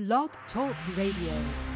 Blog Talk Radio.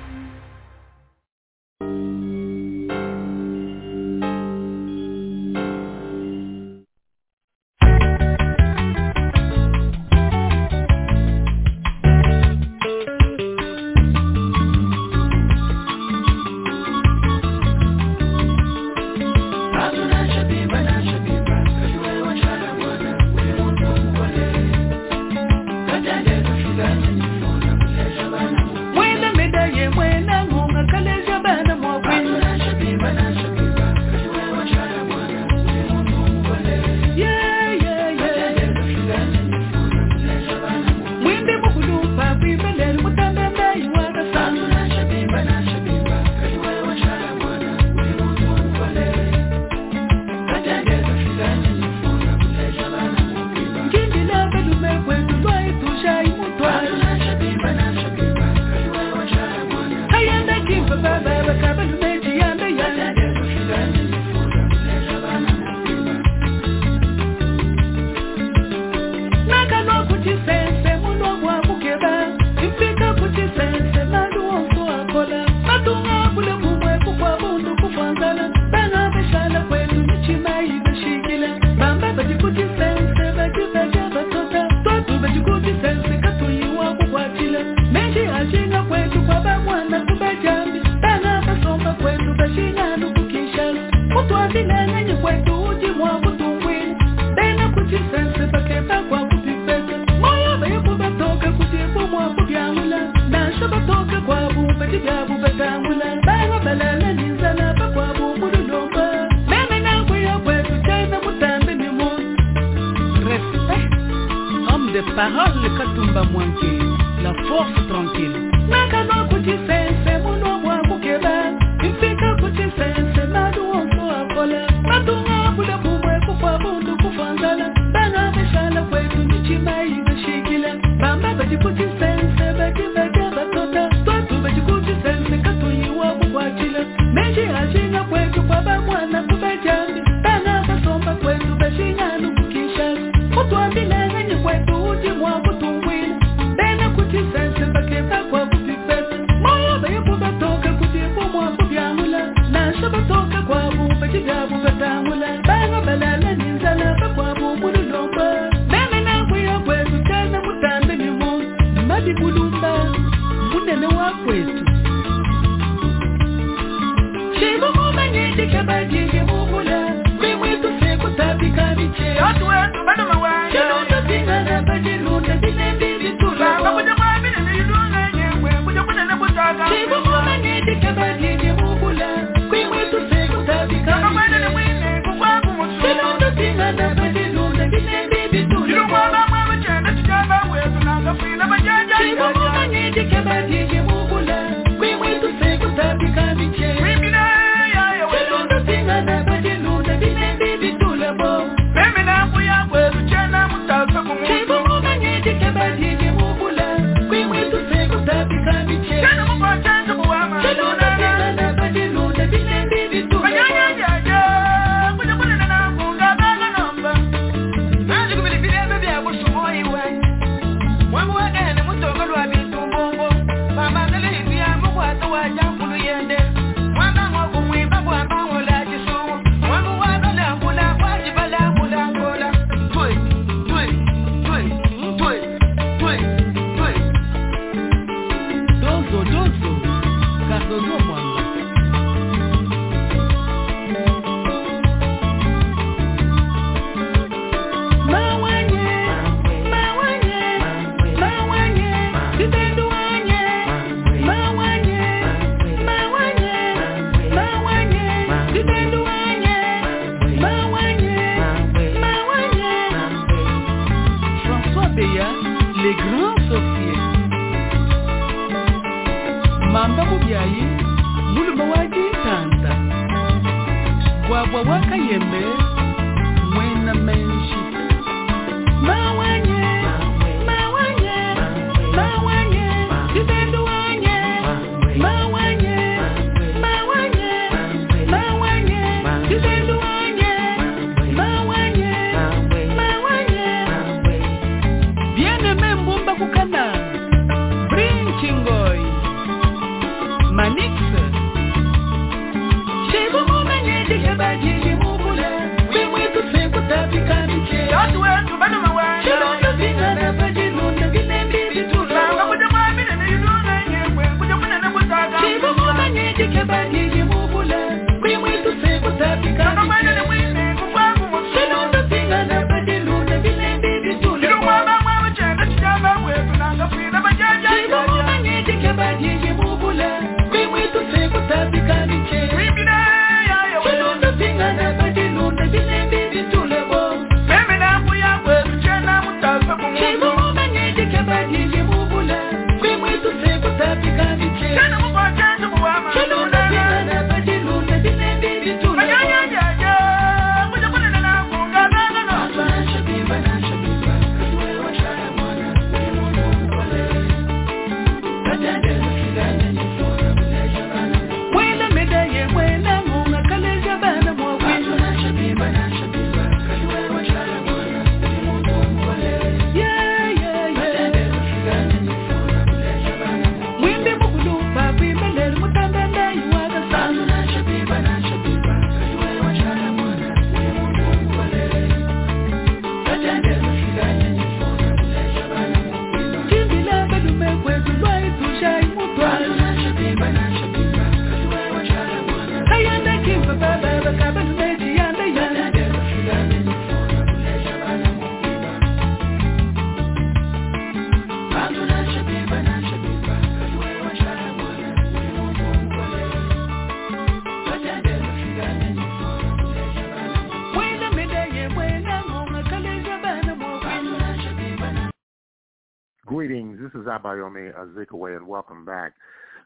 Abayomi Azikiwe, and welcome back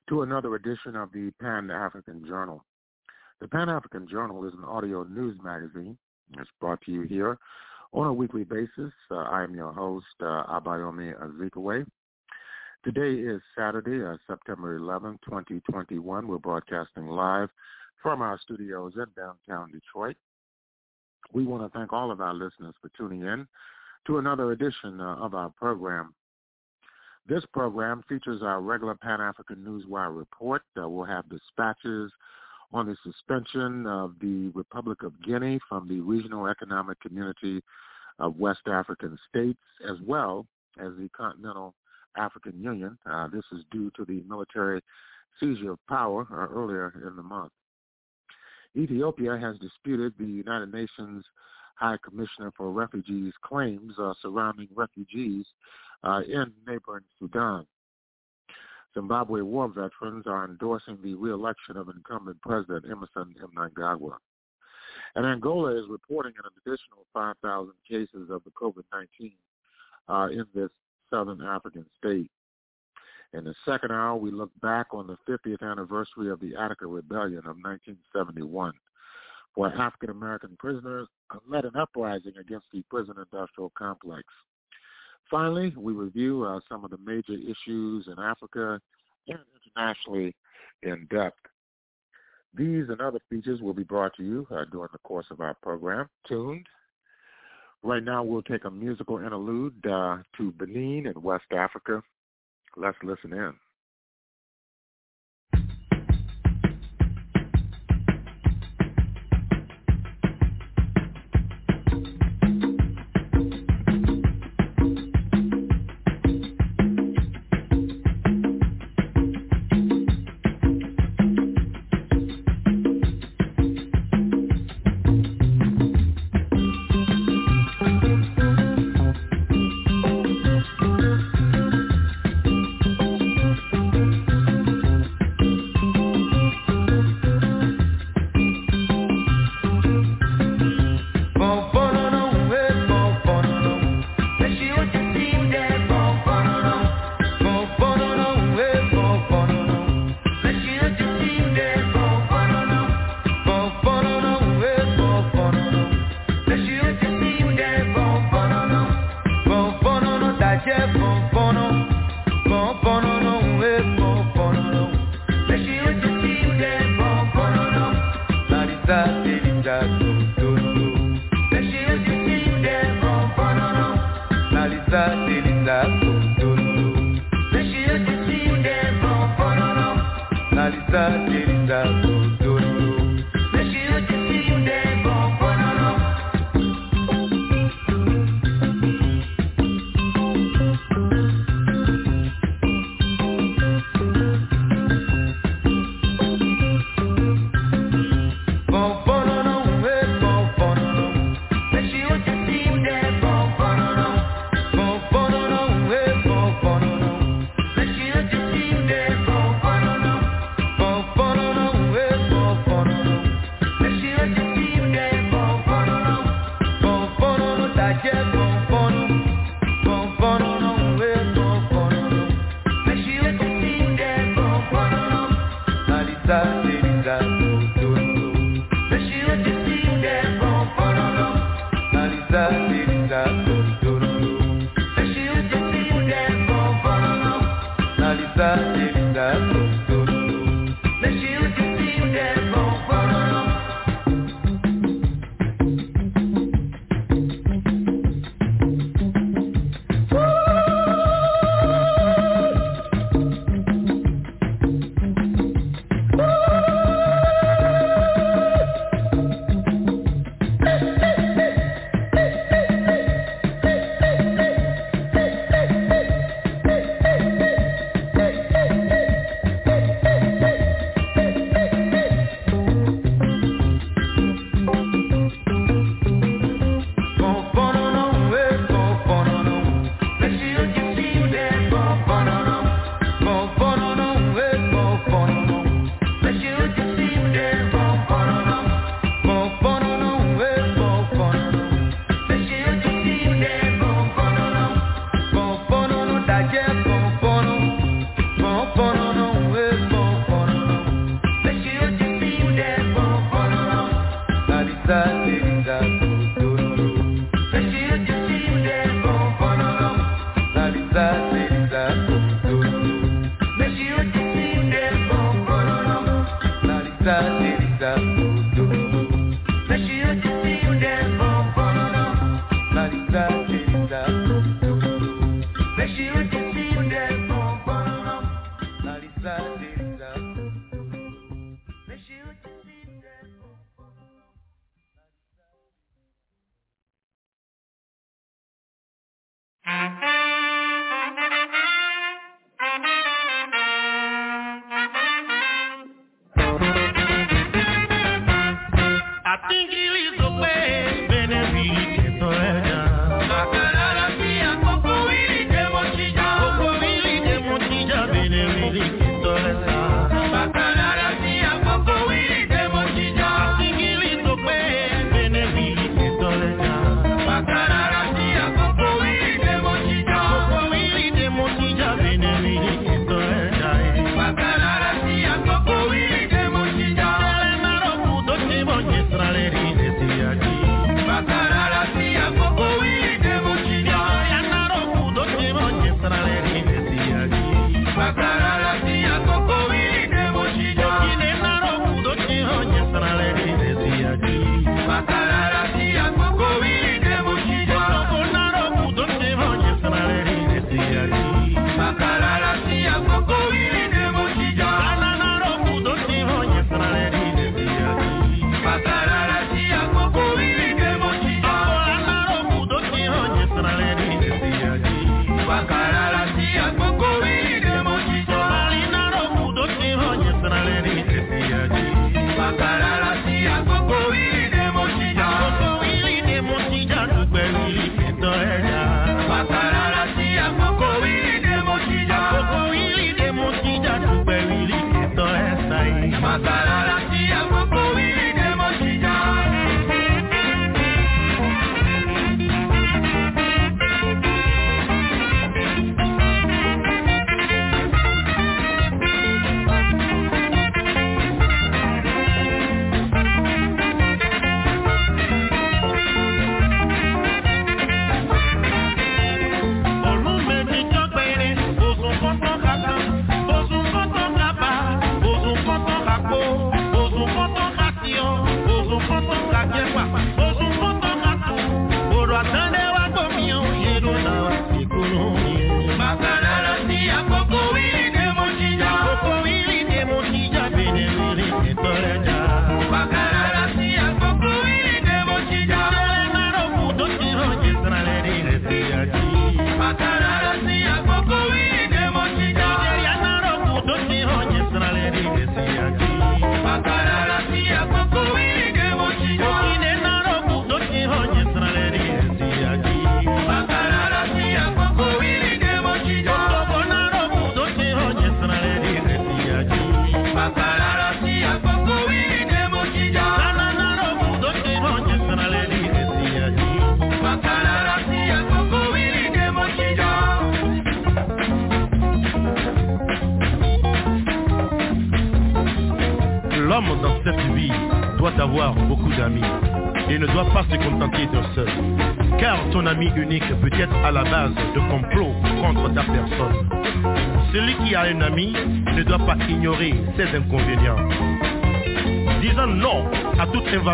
to another edition of the Pan-African Journal. The Pan-African Journal is an audio news magazine. It's brought to you here on a weekly basis. Uh, I am your host, uh, Abayomi Azikiwe. Today is Saturday, uh, September 11, 2021. We're broadcasting live from our studios in downtown Detroit. We want to thank all of our listeners for tuning in to another edition uh, of our program. This program features our regular Pan-African Newswire report. Uh, we'll have dispatches on the suspension of the Republic of Guinea from the Regional Economic Community of West African States, as well as the Continental African Union. Uh, this is due to the military seizure of power uh, earlier in the month. Ethiopia has disputed the United Nations High Commissioner for Refugees claims uh, surrounding refugees uh, in neighboring Sudan. Zimbabwe war veterans are endorsing the reelection of incumbent President Emmerson Mnangagwa. And Angola is reporting an additional 5,000 cases of the COVID-19 uh, in this southern African state. In the second hour, we look back on the 50th anniversary of the Attica Rebellion of 1971, where African American prisoners led an uprising against the prison industrial complex. Finally, we review uh, some of the major issues in Africa and internationally in depth. These and other features will be brought to you uh, during the course of our program. Tuned. Right now, we'll take a musical interlude uh, to Benin in West Africa. Let's listen in.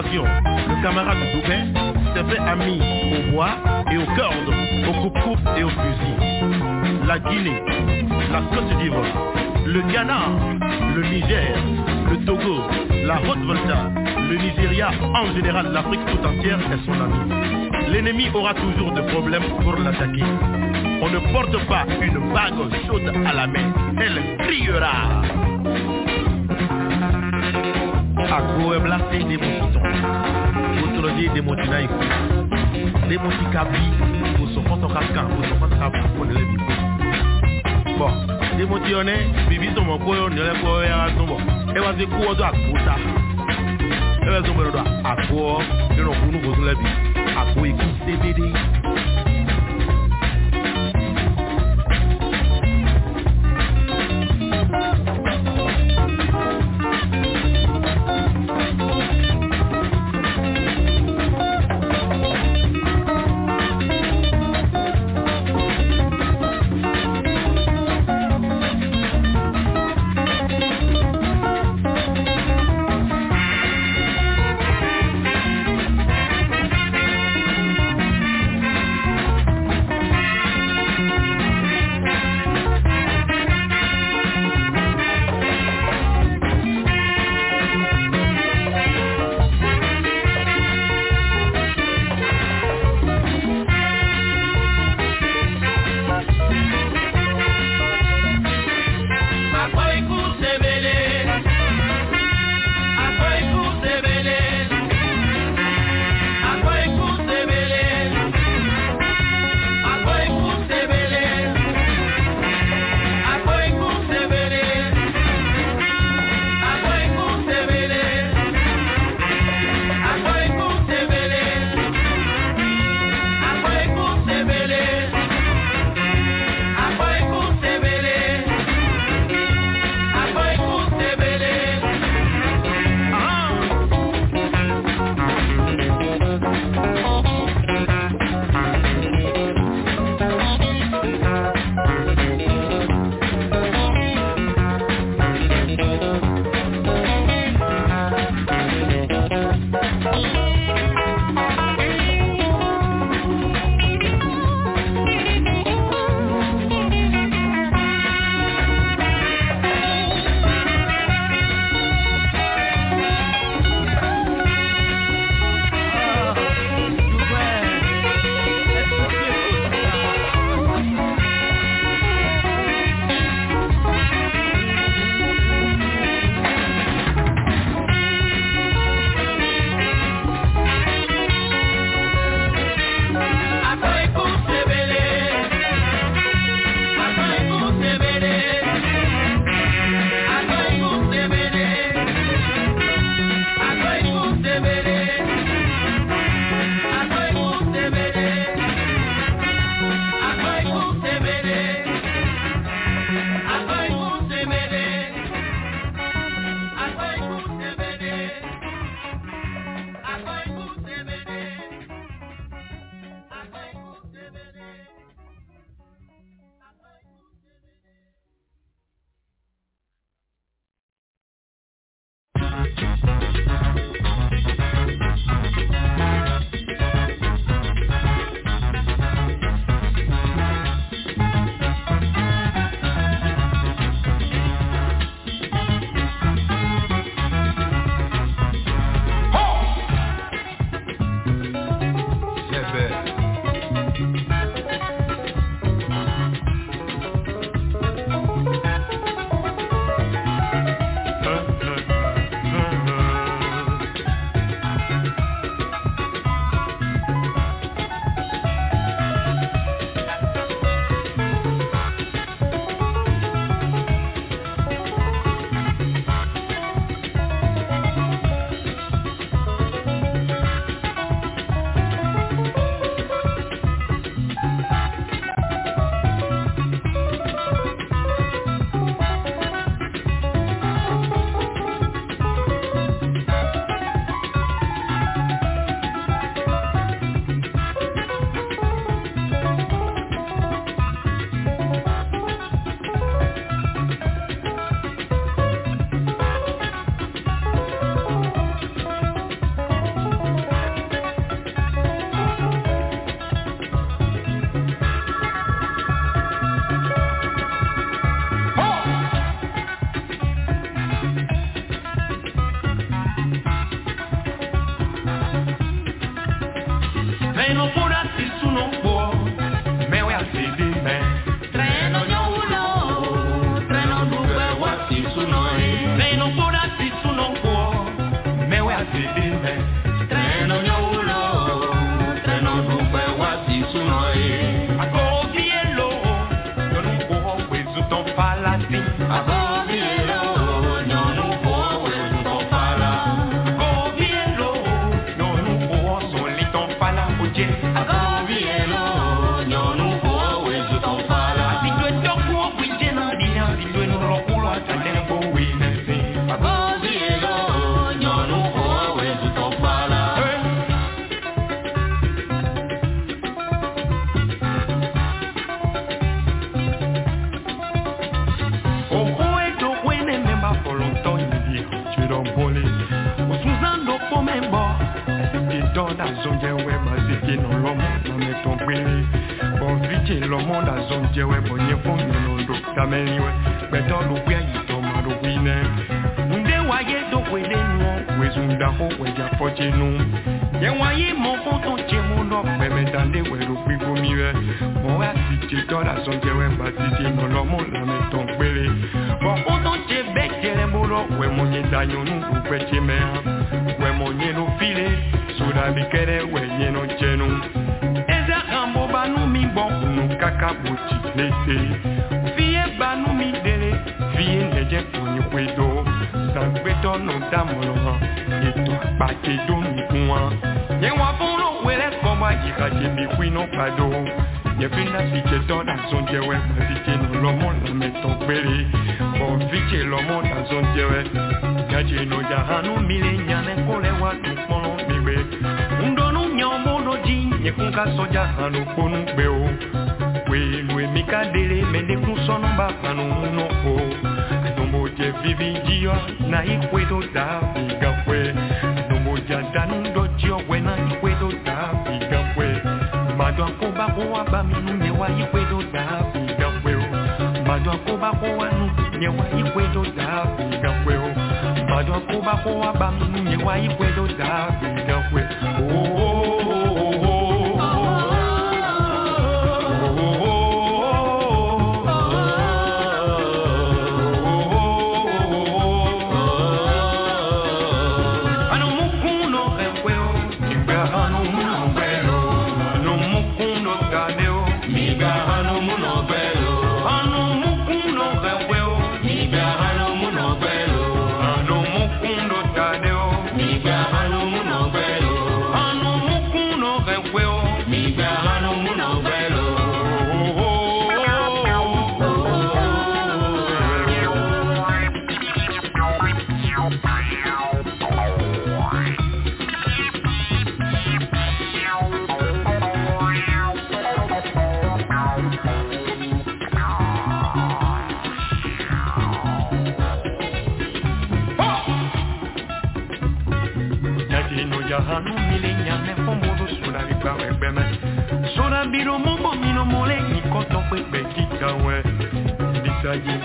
Le camarade Doubin s'est fait ami au bois et aux cordes, au coupe-coupe et au fusil. La Guinée, la Côte d'Ivoire, le Ghana, le Niger, le Togo, la Haute-Volta, le Nigeria, en général l'Afrique tout entière est son ami. L'ennemi aura toujours des problèmes pour l'attaquer. On ne porte pas une bague chaude à la main, elle criera. puebla se demotion motologie demoti na iku demoti ka bi kosofɔtɔ ka kan kosofɔtɔ ka fɔ ne le bi bɔn demoti yɔ nɛ bibi sɔmɔ ko yɔ nɛlɛ ko yɔ ya sɔmɔ e wa se kowɔ do agbota e bɛ sɔmɔ yɔ do agbɔ yɔrɔ kunu gosu lɛ bi agbo iku sebede.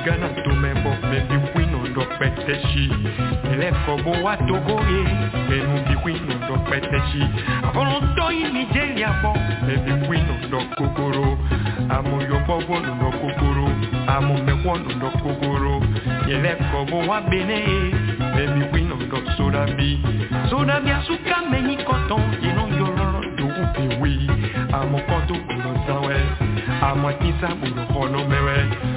gana tumembo mebikwino ndokpeteshi lekobo wa togo ye menubikwino ndokpeteshi abolontoi nigeria bo mebikwino ndokokoro no ndokokoro amomekwono ndokokoro lekobo wa bene ye mebikwino ndosodabi sodabi asuka menyi koton inoyoloro dogupiwi amokoto kulosawe kono mewe.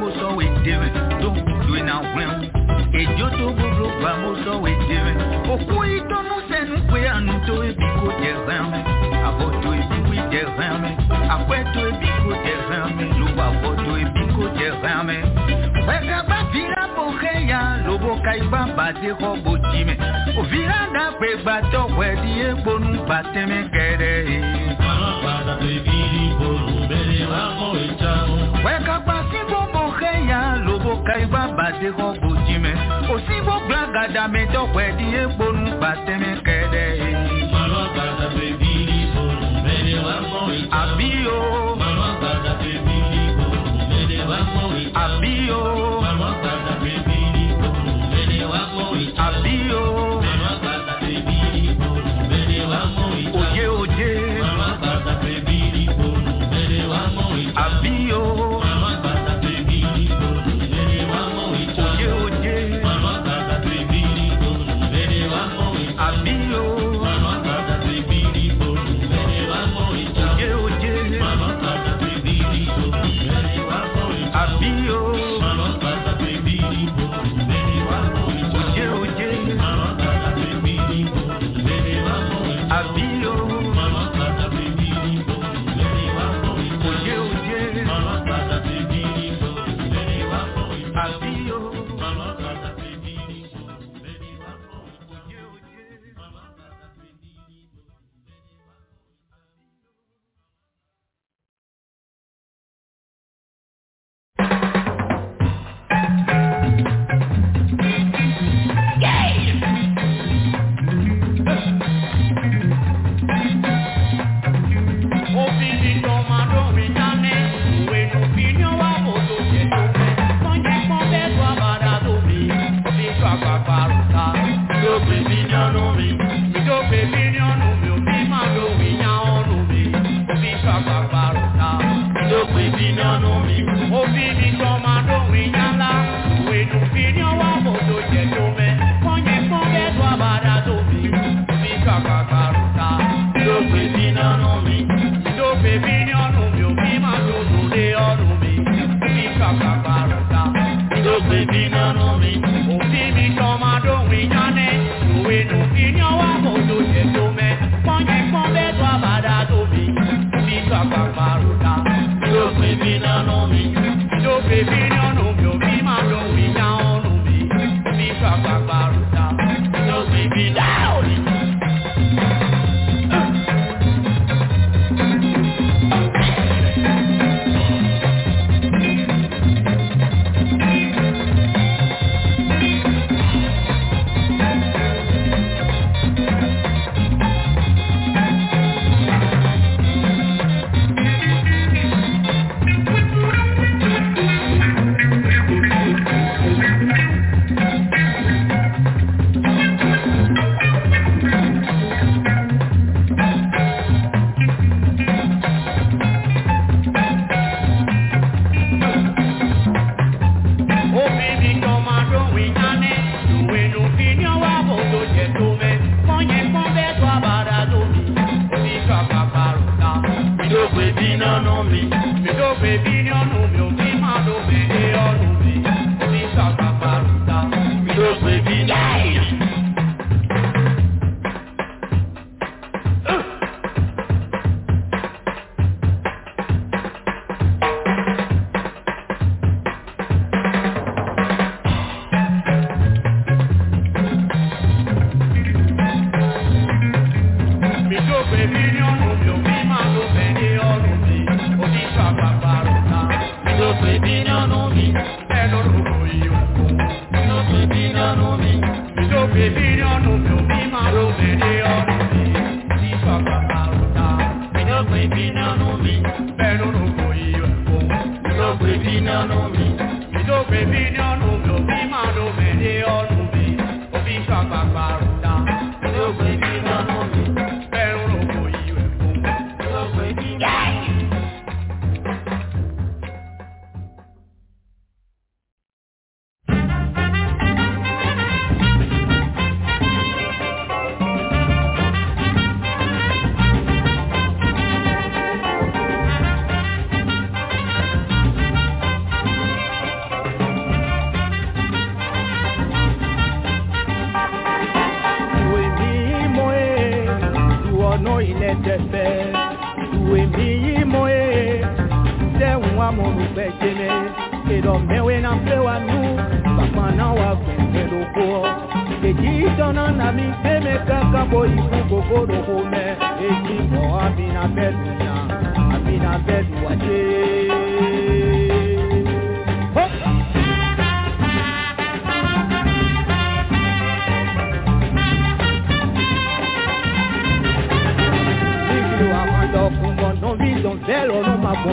mo sọ wẹ̀dẹ̀rẹ̀ tó dùn náà wẹ̀hún. Èjò tó gbogbo gbà mo sọ wẹ̀dẹ̀rẹ̀. Òkú ìtọ́nú sẹ́nu pé àánú tó ebi kò jẹ rẹ́rìn. Àbọ̀ tó ebi kò jẹ rẹ́rìn. Àpẹ́ tó ebi kò jẹ rẹ́rìn. Lówó àbọ̀ tó ebi kò jẹ rẹ́rìn. Pẹ̀kẹ́pẹ́ fìlà bò kẹ́yà lóbó ka ba bàdé kọ́ bò jì mẹ́. Òfìlà dàgbé gbàtọ̀ wẹ̀ di e égbónú bàtẹ́mẹ́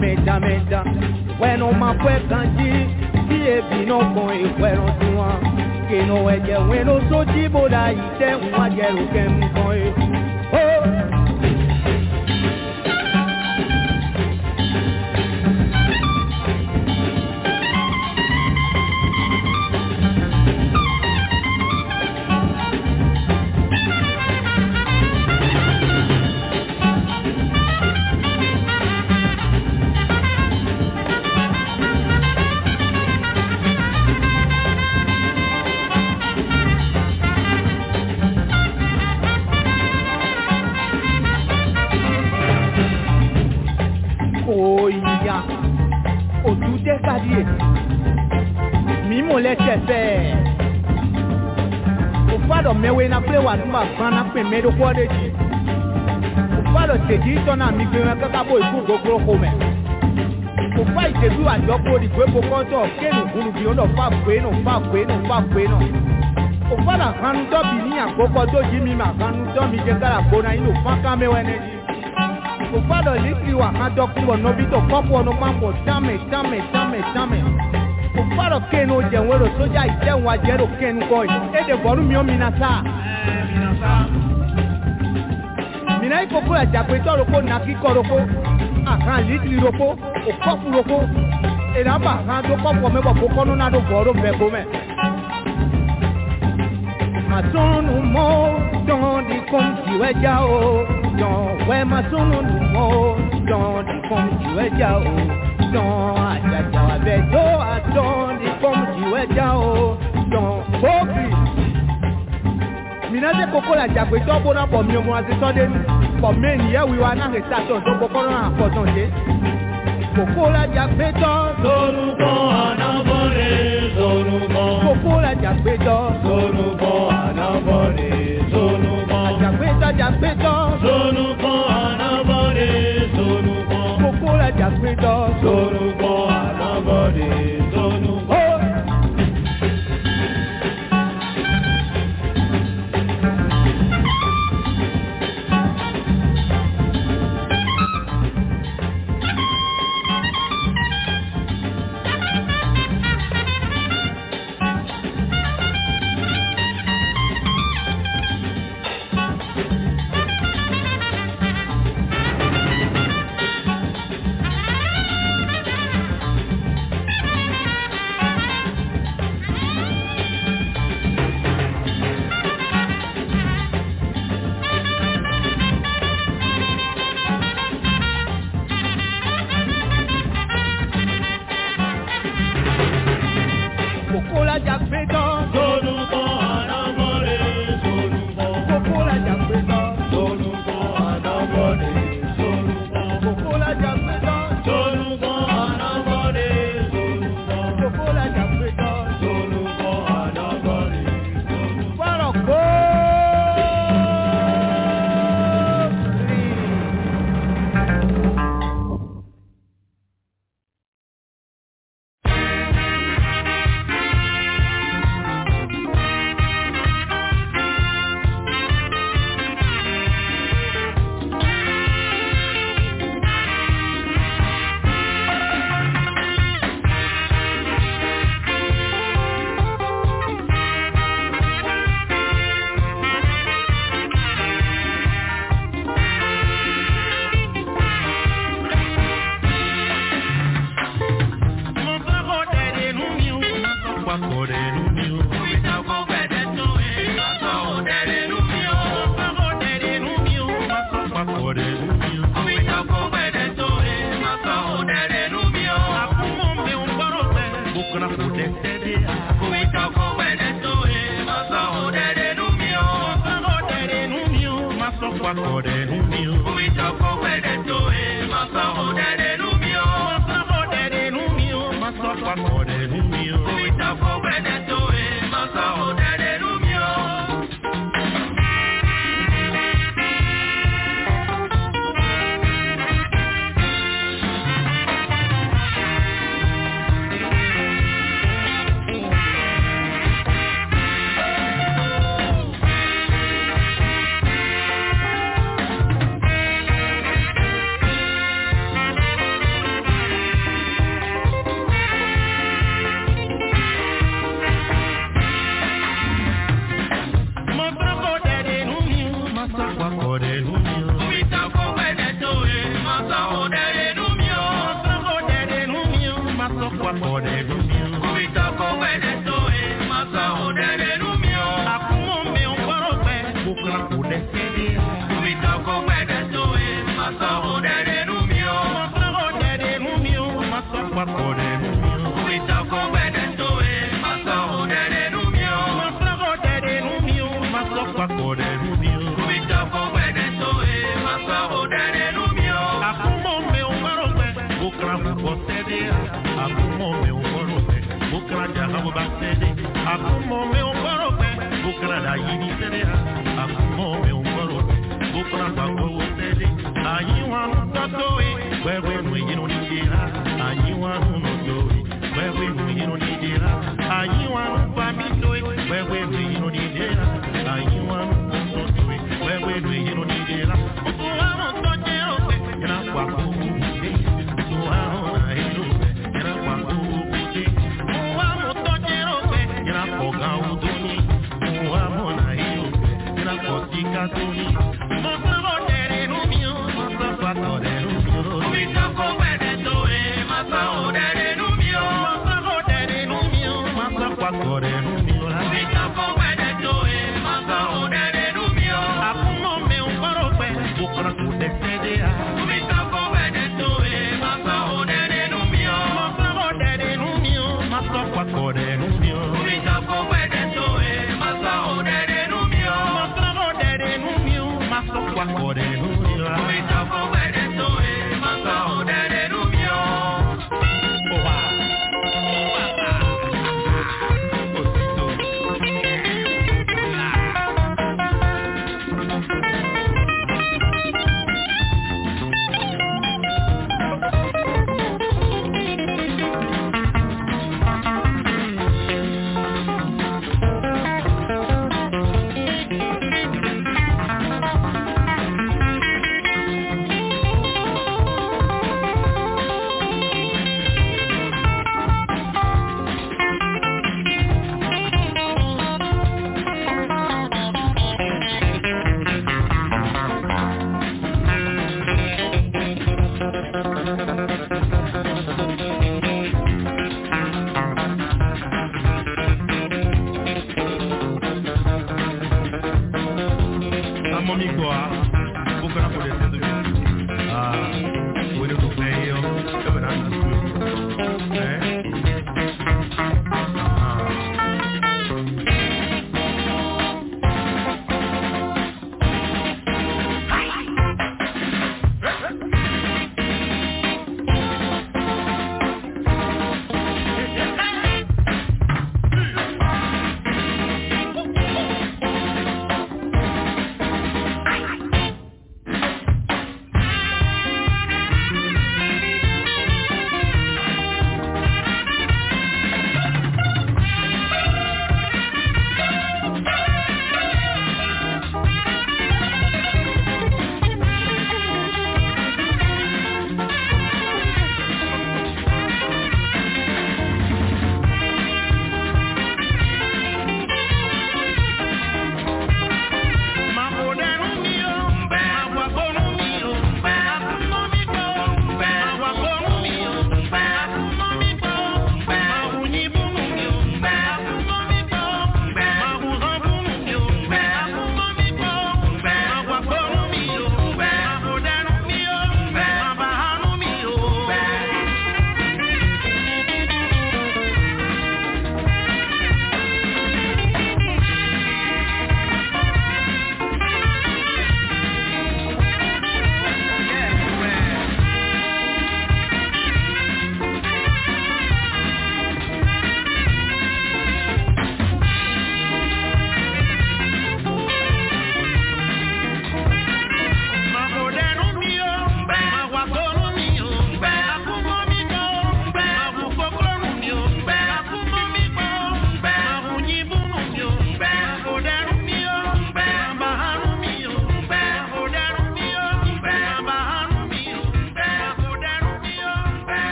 mẹjamẹja wẹnu ma fẹ kanji tí ebi náà kan ìwẹrun tiwọn no ẹjẹ wẹnu sójì bóda yìí tẹ ń wájẹrù. mabana kpeme ɖo kpɔ ɖe dzi woƒe le tedzi tɔna amigbe me kaka bo iku goglo xome woƒe yi tedu adzɔkpo ɖigbe kokɔtɔ ke nu guluvi wonɔ fa goe nɔ fa goe nɔ fa goe nɔ woƒe le ahanudɔ bi ni agbɔkɔ do dzi mi ma ahanudɔ mi dze ka le agbo na yi nɔ fa kame wɔ ene dzi woƒe le likli wɔ ahadɔ kubɔ nɔvi tɔ kɔpɔ nɔ mamɔ tame tame tame tame woƒe le ke no dze ŋu ɖo sodza yi dze ŋu adze ɖo ke nu kɔ yi eɖe bɔnu miɔ mina. na ikoko ẹ̀jàgbétọ́ roko na kíkọ́ roko àkàn lídìí roko òkọ́fù roko ìdábà kan tó kọ́fù ọmọ ìbọ̀kọ́ kọ́nú náà tó bọ̀ ọ́rọ́ bẹ̀ gómẹ̀. Masunu mo dɔn di kom tiwɛ ja o dɔn wɛ masunu nu mo dɔn di kom tiwɛ ja o dɔn ajaja abɛ do a dɔn di kom tiwɛ ja o dɔn kofi. Minase koko la jagbetɔ bona bɔ miomua se tɔ de nu meni ye wiwa na restation tó gbọ́ kọ́rọ́ àpọ̀tàn ṣe. Kòkó lájà péjọ. Lórúkọ ànábọ̀rẹ̀ lórúkọ. Kòkó lájà péjọ. Lórúkọ ànábọ̀rẹ̀ lórúkọ. Àjàgbéjọ àjàgbéjọ.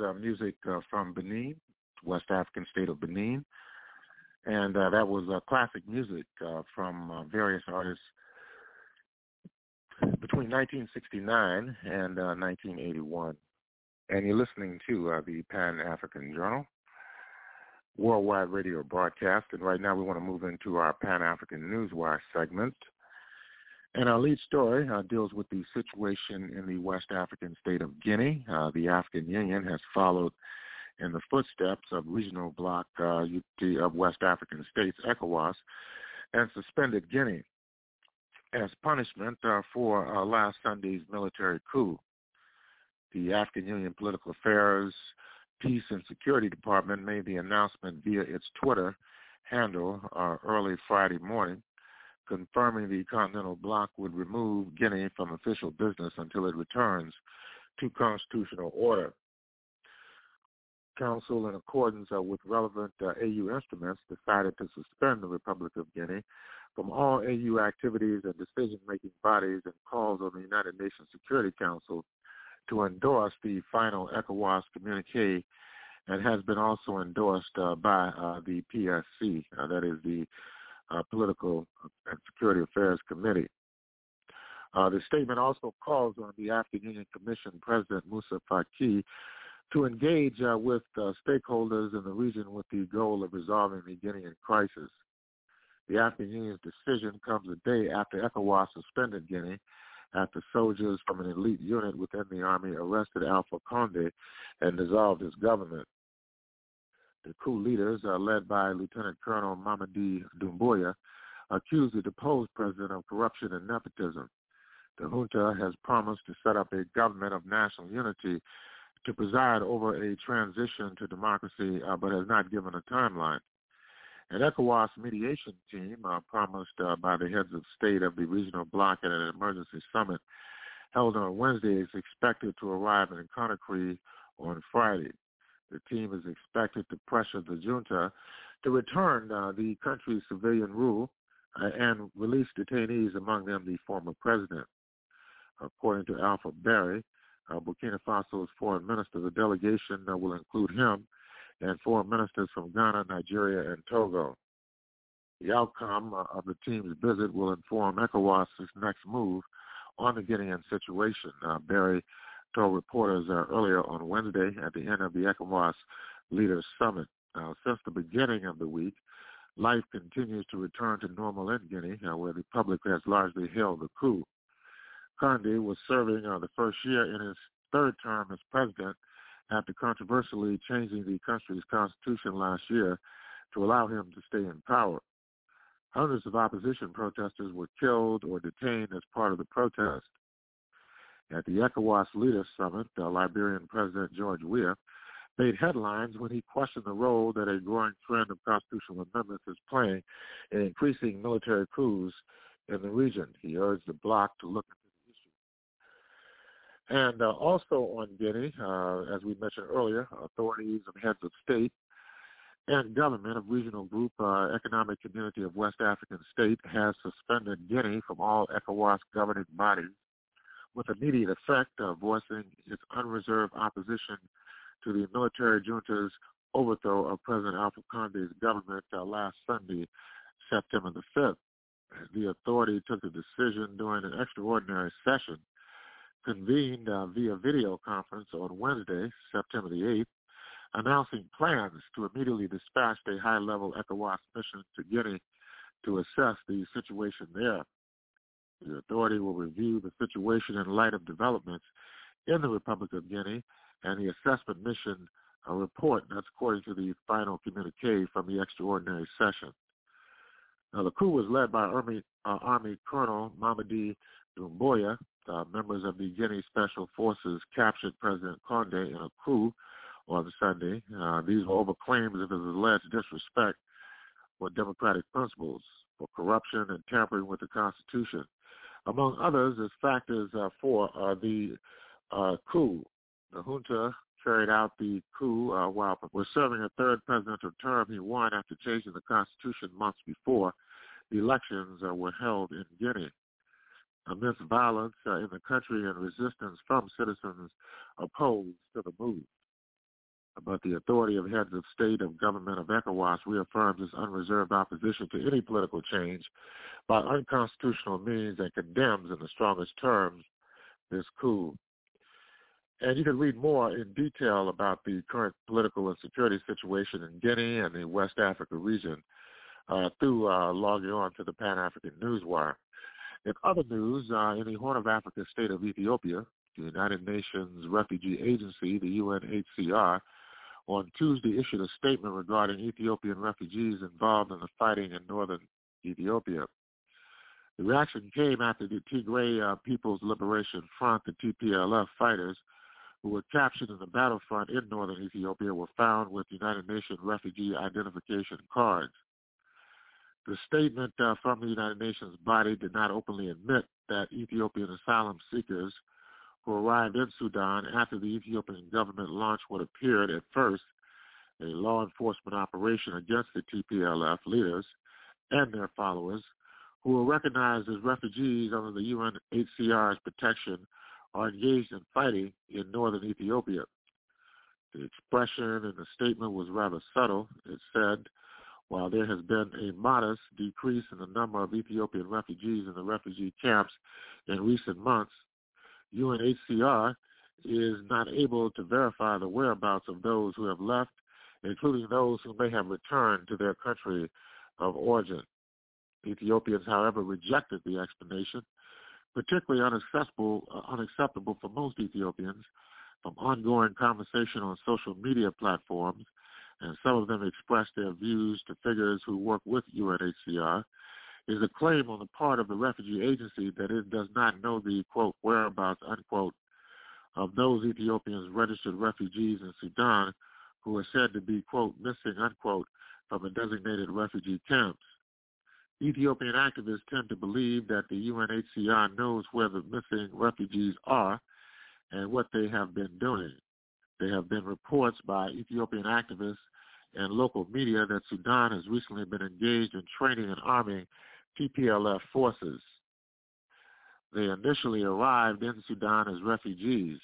Uh, uh, music uh, from Benin, West African state of Benin, and uh, that was uh, classic music uh, from various artists between 1969 and 1981. And you're listening to the Pan African Journal worldwide radio broadcast, and right now we want to move into our Pan African Newswire segment. And our lead story uh, deals with the situation in the West African state of Guinea. Uh, the African Union has followed in the footsteps of regional bloc uh, of West African states, ECOWAS, and suspended Guinea as punishment uh, for uh, last Sunday's military coup. The African Union Political Affairs, Peace and Security Department made the announcement via its Twitter handle uh, early Friday morning confirming the Continental Bloc would remove Guinea from official business until it returns to constitutional order. Council, in accordance uh, with relevant uh, AU instruments, decided to suspend the Republic of Guinea from all AU activities and decision-making bodies and calls on the United Nations Security Council to endorse the final ECOWAS communique and has been also endorsed uh, by uh, the PSC, uh, that is the uh, Political and Security Affairs Committee. Uh, the statement also calls on the African Union Commission President Moussa Faki to engage uh, with uh, stakeholders in the region with the goal of resolving the Guinean crisis. The African Union's decision comes a day after ECOWAS suspended Guinea after soldiers from an elite unit within the army arrested Alpha Conde and dissolved his government. The coup leaders, uh, led by Lieutenant Colonel Mamadi Doumbouya, accused the deposed president of corruption and nepotism. The junta has promised to set up a government of national unity to preside over a transition to democracy, uh, but has not given a timeline. An ECOWAS mediation team uh, promised uh, by the heads of state of the regional bloc at an emergency summit held on Wednesday is expected to arrive in Conakry on Friday. The team is expected to pressure the junta to return uh, the country's civilian rule uh, and release detainees, among them the former president. According to Alpha Barry, uh, Burkina Faso's foreign minister, the delegation uh, will include him and foreign ministers from Ghana, Nigeria, and Togo. The outcome uh, of the team's visit will inform ECOWAS's next move on the Guinean situation. Uh, Barry told reporters uh, earlier on Wednesday at the end of the ECOWAS Leaders Summit. Uh, since the beginning of the week, life continues to return to normal in Guinea, uh, where the public has largely hailed the coup. Conde was serving uh, the first year in his third term as president after controversially changing the country's constitution last year to allow him to stay in power. Hundreds of opposition protesters were killed or detained as part of the protest. At the ECOWAS Leaders Summit, the Liberian President George Weah made headlines when he questioned the role that a growing trend of constitutional amendments is playing in increasing military coups in the region. He urged the bloc to look into the issue. and uh, also on Guinea, uh, as we mentioned earlier, authorities and heads of state and government of regional group uh, Economic Community of West African State has suspended Guinea from all ECOWAS governing bodies with immediate effect, uh, voicing its unreserved opposition to the military junta's overthrow of President Alpha Conde's government uh, last Sunday, September the 5th. The authority took the decision during an extraordinary session convened uh, via video conference on Wednesday, September the 8th, announcing plans to immediately dispatch a high-level ECOWAS mission to Guinea to assess the situation there. The authority will review the situation in light of developments in the Republic of Guinea and the assessment mission report that's according to the final communique from the extraordinary session. Now, the coup was led by Army, uh, Army Colonel Mamadi Doumbouya, uh, members of the Guinea Special Forces captured President Conde in a coup on Sunday. Uh, these were over claims of his alleged disrespect for democratic principles, for corruption and tampering with the Constitution. Among others, as factors uh, for uh, the uh, coup. The junta carried out the coup uh, while was serving a third presidential term. He won after changing the Constitution months before the elections uh, were held in Guinea amidst violence uh, in the country and resistance from citizens opposed to the move. But the authority of heads of state of government of ECOWAS reaffirms its unreserved opposition to any political change by unconstitutional means and condemns in the strongest terms this coup. And you can read more in detail about the current political and security situation in Guinea and the West Africa region uh, through uh, logging on to the Pan African Newswire. In other news, uh, in the Horn of Africa state of Ethiopia, the United Nations Refugee Agency, the UNHCR, on Tuesday issued a statement regarding Ethiopian refugees involved in the fighting in northern Ethiopia. The reaction came after the Tigray uh, People's Liberation Front, the TPLF fighters, who were captured in the battlefront in northern Ethiopia, were found with United Nations refugee identification cards. The statement uh, from the United Nations body did not openly admit that Ethiopian asylum seekers who arrived in Sudan after the Ethiopian government launched what appeared at first a law enforcement operation against the TPLF leaders and their followers, who were recognized as refugees under the UNHCR's protection, are engaged in fighting in northern Ethiopia. The expression in the statement was rather subtle. It said, While there has been a modest decrease in the number of Ethiopian refugees in the refugee camps in recent months, UNHCR is not able to verify the whereabouts of those who have left, including those who may have returned to their country of origin. Ethiopians, however, rejected the explanation, particularly unacceptable, uh, unacceptable for most Ethiopians from ongoing conversation on social media platforms and some of them expressed their views to figures who work with UNHCR, is a claim on the part of the refugee agency that it does not know the, quote, whereabouts, unquote, of those Ethiopians registered refugees in Sudan who are said to be, quote, missing, unquote, from the designated refugee camps. Ethiopian activists tend to believe that the UNHCR knows where the missing refugees are and what they have been doing. There have been reports by Ethiopian activists and local media that Sudan has recently been engaged in training and arming TPLF forces. They initially arrived in Sudan as refugees.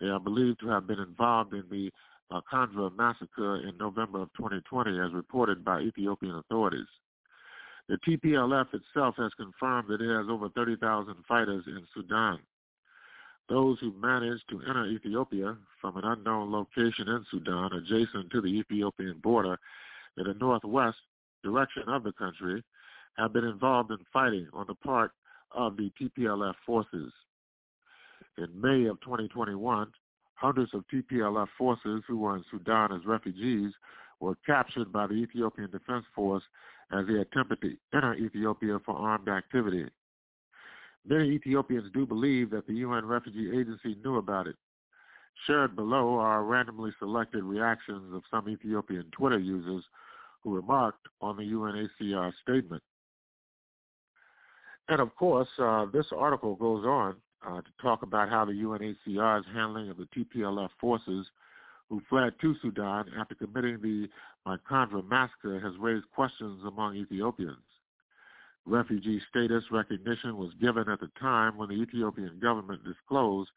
They are believed to have been involved in the Kandra massacre in November of 2020 as reported by Ethiopian authorities. The TPLF itself has confirmed that it has over 30,000 fighters in Sudan. Those who managed to enter Ethiopia from an unknown location in Sudan adjacent to the Ethiopian border in the northwest direction of the country have been involved in fighting on the part of the TPLF forces. In May of 2021, hundreds of TPLF forces who were in Sudan as refugees were captured by the Ethiopian Defense Force as they attempted to enter Ethiopia for armed activity. Many Ethiopians do believe that the UN Refugee Agency knew about it. Shared below are randomly selected reactions of some Ethiopian Twitter users who remarked on the UNHCR statement. And of course, uh, this article goes on uh, to talk about how the UNHCR's handling of the TPLF forces who fled to Sudan after committing the Maikandra massacre has raised questions among Ethiopians. Refugee status recognition was given at the time when the Ethiopian government disclosed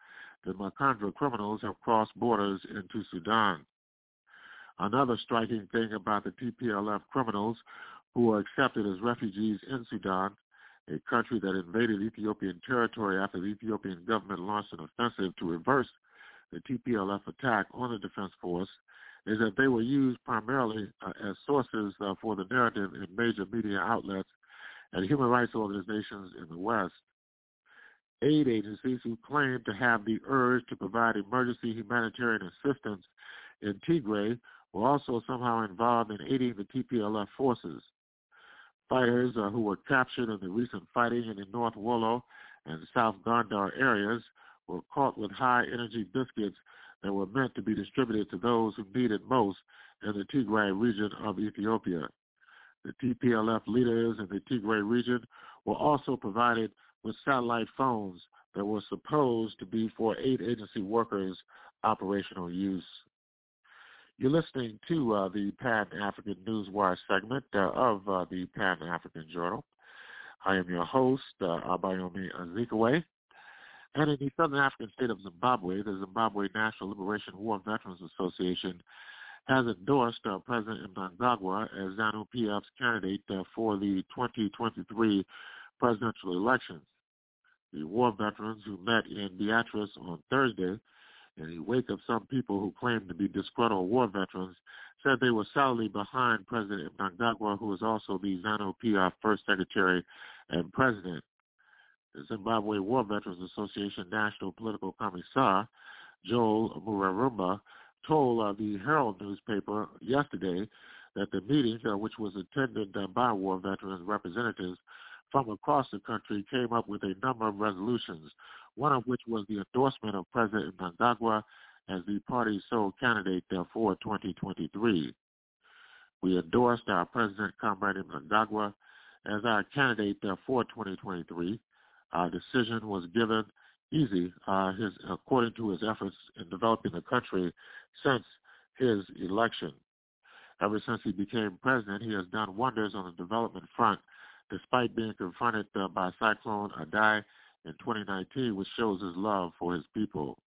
that Maikandra criminals have crossed borders into Sudan. Another striking thing about the TPLF criminals who are accepted as refugees in Sudan, a country that invaded Ethiopian territory after the Ethiopian government launched an offensive to reverse the TPLF attack on the defense force, is that they were used primarily uh, as sources uh, for the narrative in major media outlets and human rights organizations in the West. Aid agencies who claim to have the urge to provide emergency humanitarian assistance in Tigray were also somehow involved in aiding the TPLF forces. Fighters uh, who were captured in the recent fighting in the North Wollo and South Gondar areas were caught with high energy biscuits that were meant to be distributed to those who need it most in the Tigray region of Ethiopia. The TPLF leaders in the Tigray region were also provided with satellite phones that were supposed to be for aid agency workers' operational use. You're listening to uh, the Pan African Newswire segment uh, of uh, the Pan African Journal. I am your host, uh, Abayomi Azikiwe. And in the southern African state of Zimbabwe, the Zimbabwe National Liberation War Veterans Association has endorsed uh, President Mnangagwa as ZANU-PF's candidate uh, for the 2023 presidential elections. The war veterans who met in Beatrice on Thursday in the wake of some people who claimed to be disgruntled war veterans said they were solidly behind President Mnangagwa, who is also the ZANU-PF first secretary and president. The Zimbabwe War Veterans Association National Political Commissar, Joel Murarumba, told uh, the Herald newspaper yesterday that the meeting, uh, which was attended uh, by war veterans representatives from across the country, came up with a number of resolutions, one of which was the endorsement of President Mnangagwa as the party's sole candidate for 2023. We endorsed our President, Comrade Mnangagwa, as our candidate for 2023. Our decision was given easy, uh, his, according to his efforts in developing the country since his election. Ever since he became president, he has done wonders on the development front, despite being confronted uh, by Cyclone Idai in 2019, which shows his love for his people.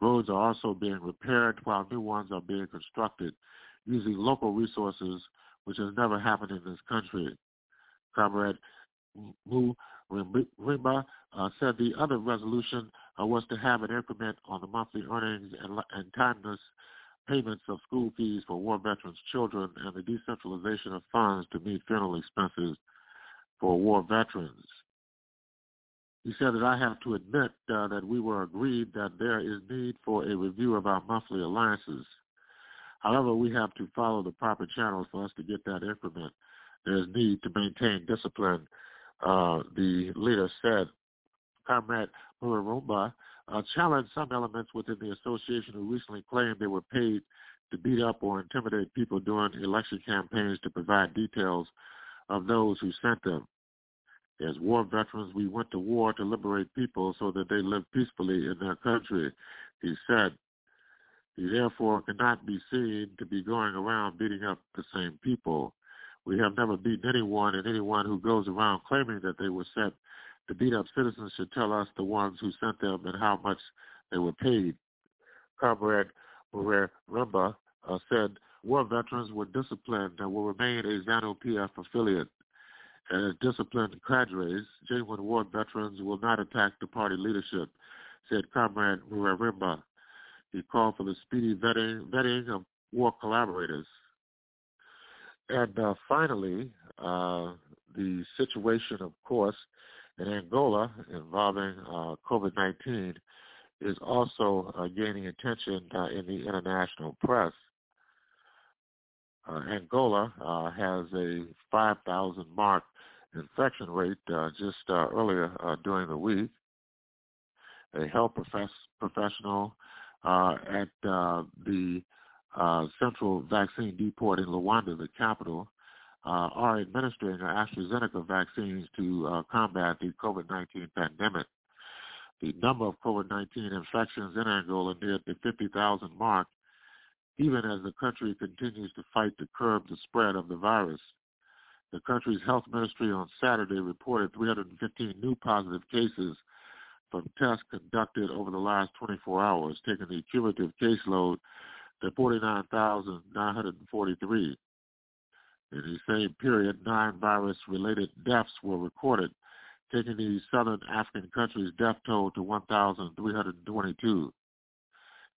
Roads are also being repaired while new ones are being constructed using local resources which has never happened in this country. Comrade Mu Rimba uh, said the other resolution uh, was to have an increment on the monthly earnings and, and timeless payments of school fees for war veterans' children and the decentralization of funds to meet funeral expenses for war veterans. He said that I have to admit uh, that we were agreed that there is need for a review of our monthly alliances. However, we have to follow the proper channels for us to get that increment. There is need to maintain discipline, uh, the leader said. Comrade Murarumba uh, challenged some elements within the association who recently claimed they were paid to beat up or intimidate people during election campaigns to provide details of those who sent them. As war veterans, we went to war to liberate people so that they live peacefully in their country, he said. He therefore cannot be seen to be going around beating up the same people. We have never beaten anyone, and anyone who goes around claiming that they were sent to beat up citizens should tell us the ones who sent them and how much they were paid. Comrade Maria Rumba uh, said war veterans were disciplined and will remain a ZANU-PF affiliate. As disciplined cadres, genuine war veterans will not attack the party leadership, said Comrade Rimba. He called for the speedy vetting, vetting of war collaborators. And uh, finally, uh, the situation, of course, in Angola involving uh, COVID-19 is also uh, gaining attention uh, in the international press. Uh, Angola uh, has a 5,000 mark infection rate uh, just uh, earlier uh, during the week. A health profess- professional uh, at uh, the uh, Central Vaccine Depot in Luanda, the capital, are administering AstraZeneca vaccines to combat the COVID-19 pandemic. The number of COVID-19 infections in Angola neared the 50,000 mark, even as the country continues to fight to curb the spread of the virus. The country's health ministry on Saturday reported 315 new positive cases from tests conducted over the last 24 hours, taking the cumulative caseload to 49,943. In the same period, nine virus-related deaths were recorded, taking the southern African country's death toll to 1,322.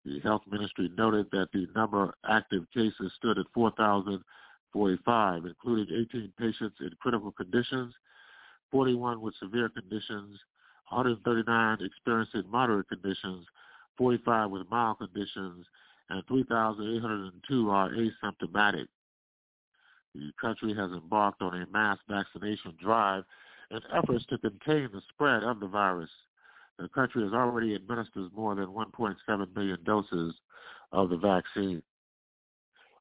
The health ministry noted that the number of active cases stood at 4,000. 45, including 18 patients in critical conditions, 41 with severe conditions, 139 experiencing moderate conditions, 45 with mild conditions, and 3,802 are asymptomatic. The country has embarked on a mass vaccination drive in efforts to contain the spread of the virus. The country has already administered more than 1.7 million doses of the vaccine.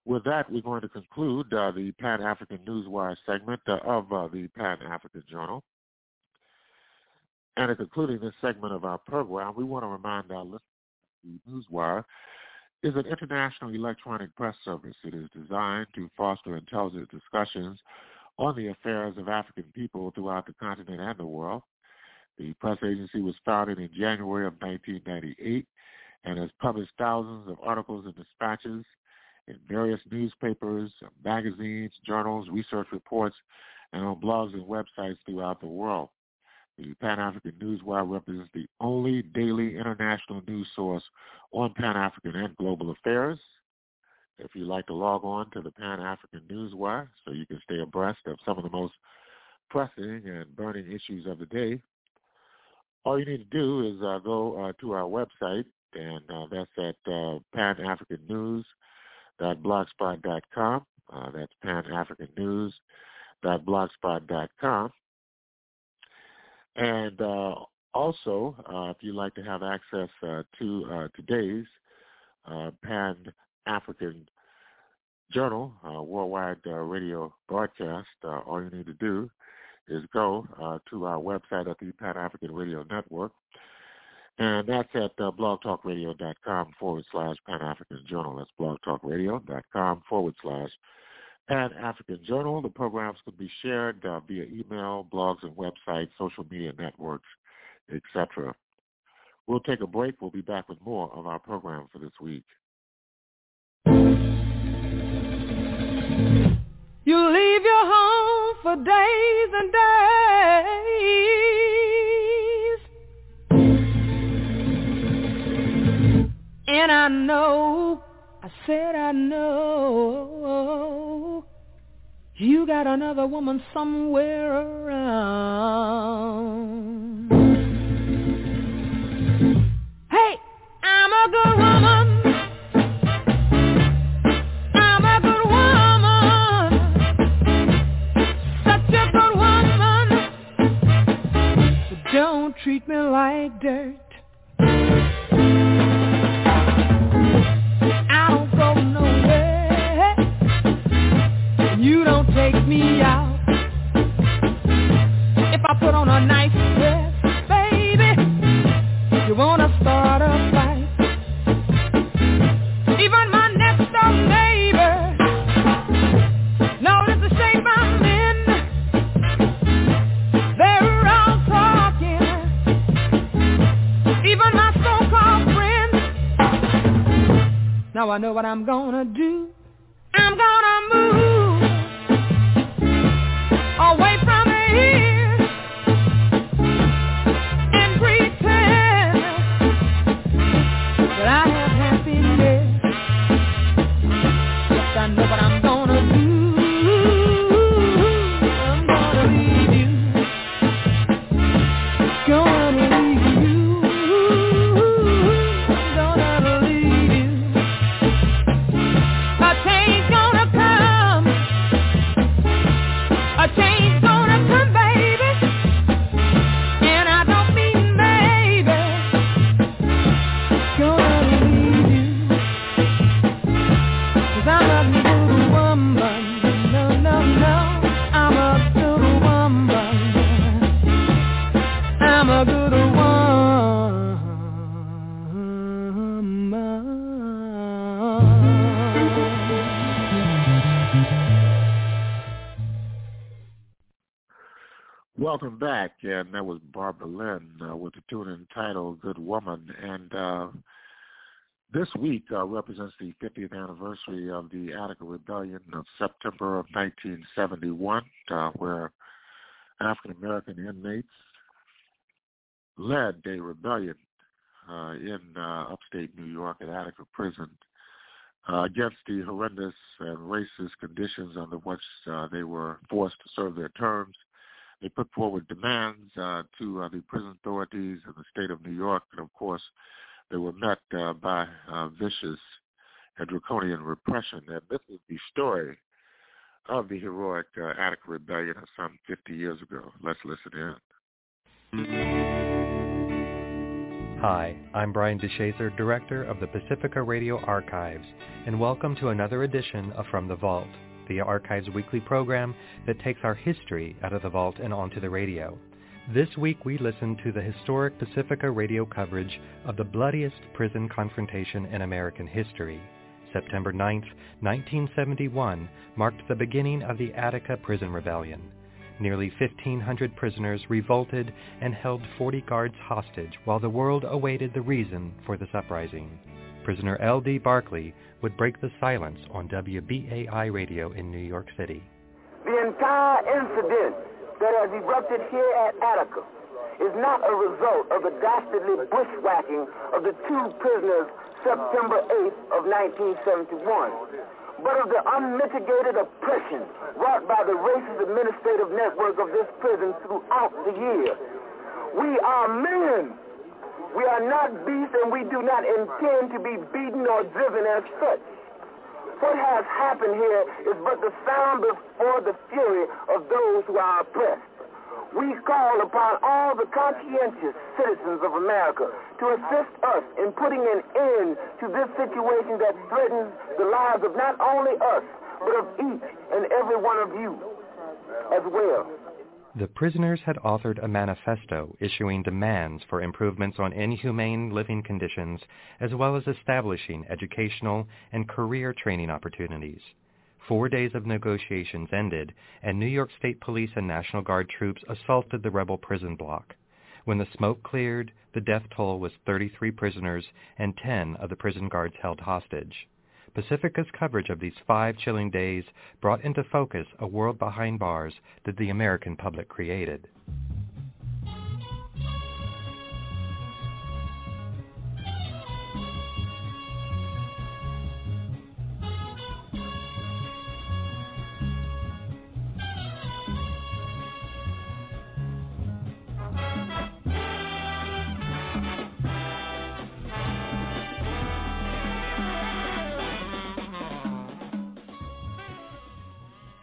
With that, we're going to conclude uh, the Pan African Newswire segment uh, of uh, the Pan African Journal. And in concluding this segment of our program, we want to remind our listeners the Newswire is an international electronic press service. It is designed to foster intelligent discussions on the affairs of African people throughout the continent and the world. The press agency was founded in January of 1998 and has published thousands of articles and dispatches in various newspapers, magazines, journals, research reports, and on blogs and websites throughout the world. The Pan-African Newswire represents the only daily international news source on Pan-African and global affairs. If you'd like to log on to the Pan-African Newswire so you can stay abreast of some of the most pressing and burning issues of the day, all you need to do is uh, go uh, to our website, and uh, that's at uh, Pan-African News blogspot.com. Uh, that's panafricannews.blogspot.com. And uh, also, uh, if you'd like to have access uh, to uh, today's uh, Pan African Journal worldwide radio broadcast, all you need to do is go to our website at the Pan African Radio Network and that's at uh, blogtalkradio.com forward slash Pan African Journal. That's blogtalkradio.com forward slash Pan African Journal. The programs can be shared uh, via email, blogs and websites, social media networks, etc. We'll take a break. We'll be back with more of our program for this week. You the days and days. And I know, I said I know, you got another woman somewhere around. Hey, I'm a good woman. I'm a good woman. Such a good woman. Don't treat me like dirt. Me out. If I put on a nice dress, baby, you wanna start a fight. Even my next door neighbor notice the shape I'm in. They're all talking. Even my so-called friends. Now I know what I'm gonna do. Away Welcome back, and that was Barbara Lynn uh, with the tune entitled "Good Woman." And uh, this week uh, represents the 50th anniversary of the Attica Rebellion of September of 1971, uh, where African American inmates led a rebellion uh, in uh, upstate New York at Attica Prison uh, against the horrendous and racist conditions under which uh, they were forced to serve their terms. They put forward demands uh, to uh, the prison authorities in the state of New York, and of course, they were met uh, by uh, vicious and draconian repression. And this is the story of the heroic uh, Attica Rebellion of some 50 years ago. Let's listen in. Hi, I'm Brian DeShazor, Director of the Pacifica Radio Archives, and welcome to another edition of From the Vault, the Archives weekly program that takes our history out of the vault and onto the radio. This week we listen to the historic Pacifica radio coverage of the bloodiest prison confrontation in American history. September 9, 1971 marked the beginning of the Attica Prison Rebellion. Nearly 1,500 prisoners revolted and held 40 guards hostage while the world awaited the reason for this uprising. Prisoner L.D. Barkley would break the silence on WBAI radio in New York City. The entire incident that has erupted here at Attica is not a result of the dastardly bushwhacking of the two prisoners September 8th of 1971, but of the unmitigated oppression wrought by the racist administrative network of this prison throughout the year. We are men. We are not beasts and we do not intend to be beaten or driven as such. What has happened here is but the sound before the fury of those who are oppressed. We call upon all the conscientious citizens of America to assist us in putting an end to this situation that threatens the lives of not only us, but of each and every one of you as well. The prisoners had authored a manifesto issuing demands for improvements on inhumane living conditions as well as establishing educational and career training opportunities. Four days of negotiations ended, and New York State Police and National Guard troops assaulted the rebel prison block. When the smoke cleared, the death toll was 33 prisoners and 10 of the prison guards held hostage. Pacifica's coverage of these five chilling days brought into focus a world behind bars that the American public created.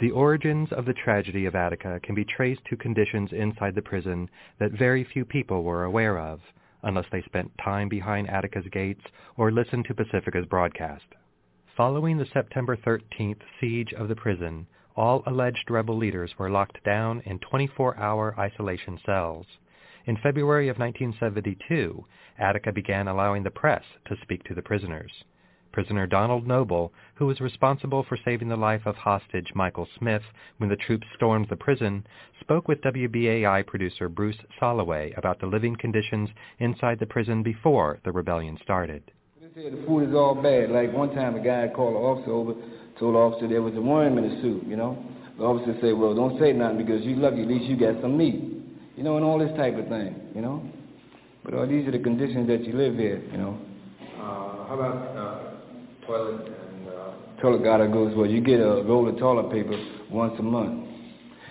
The origins of the tragedy of Attica can be traced to conditions inside the prison that very few people were aware of, unless they spent time behind Attica's gates or listened to Pacifica's broadcast. Following the September 13th siege of the prison, all alleged rebel leaders were locked down in 24-hour isolation cells. In February of 1972, Attica began allowing the press to speak to the prisoners. Prisoner Donald Noble, who was responsible for saving the life of hostage Michael Smith when the troops stormed the prison, spoke with WBAI producer Bruce Soloway about the living conditions inside the prison before the rebellion started. They said the food is all bad. Like one time a guy called an officer over, told the officer there was a worm in the soup, you know. The officer said, well, don't say nothing because you lucky, at least you got some meat. You know, and all this type of thing, you know. But uh, these are the conditions that you live here, you know. Uh, how about uh, toilet and... Uh... Toilet gotta goes, well, you get a roll of toilet paper once a month.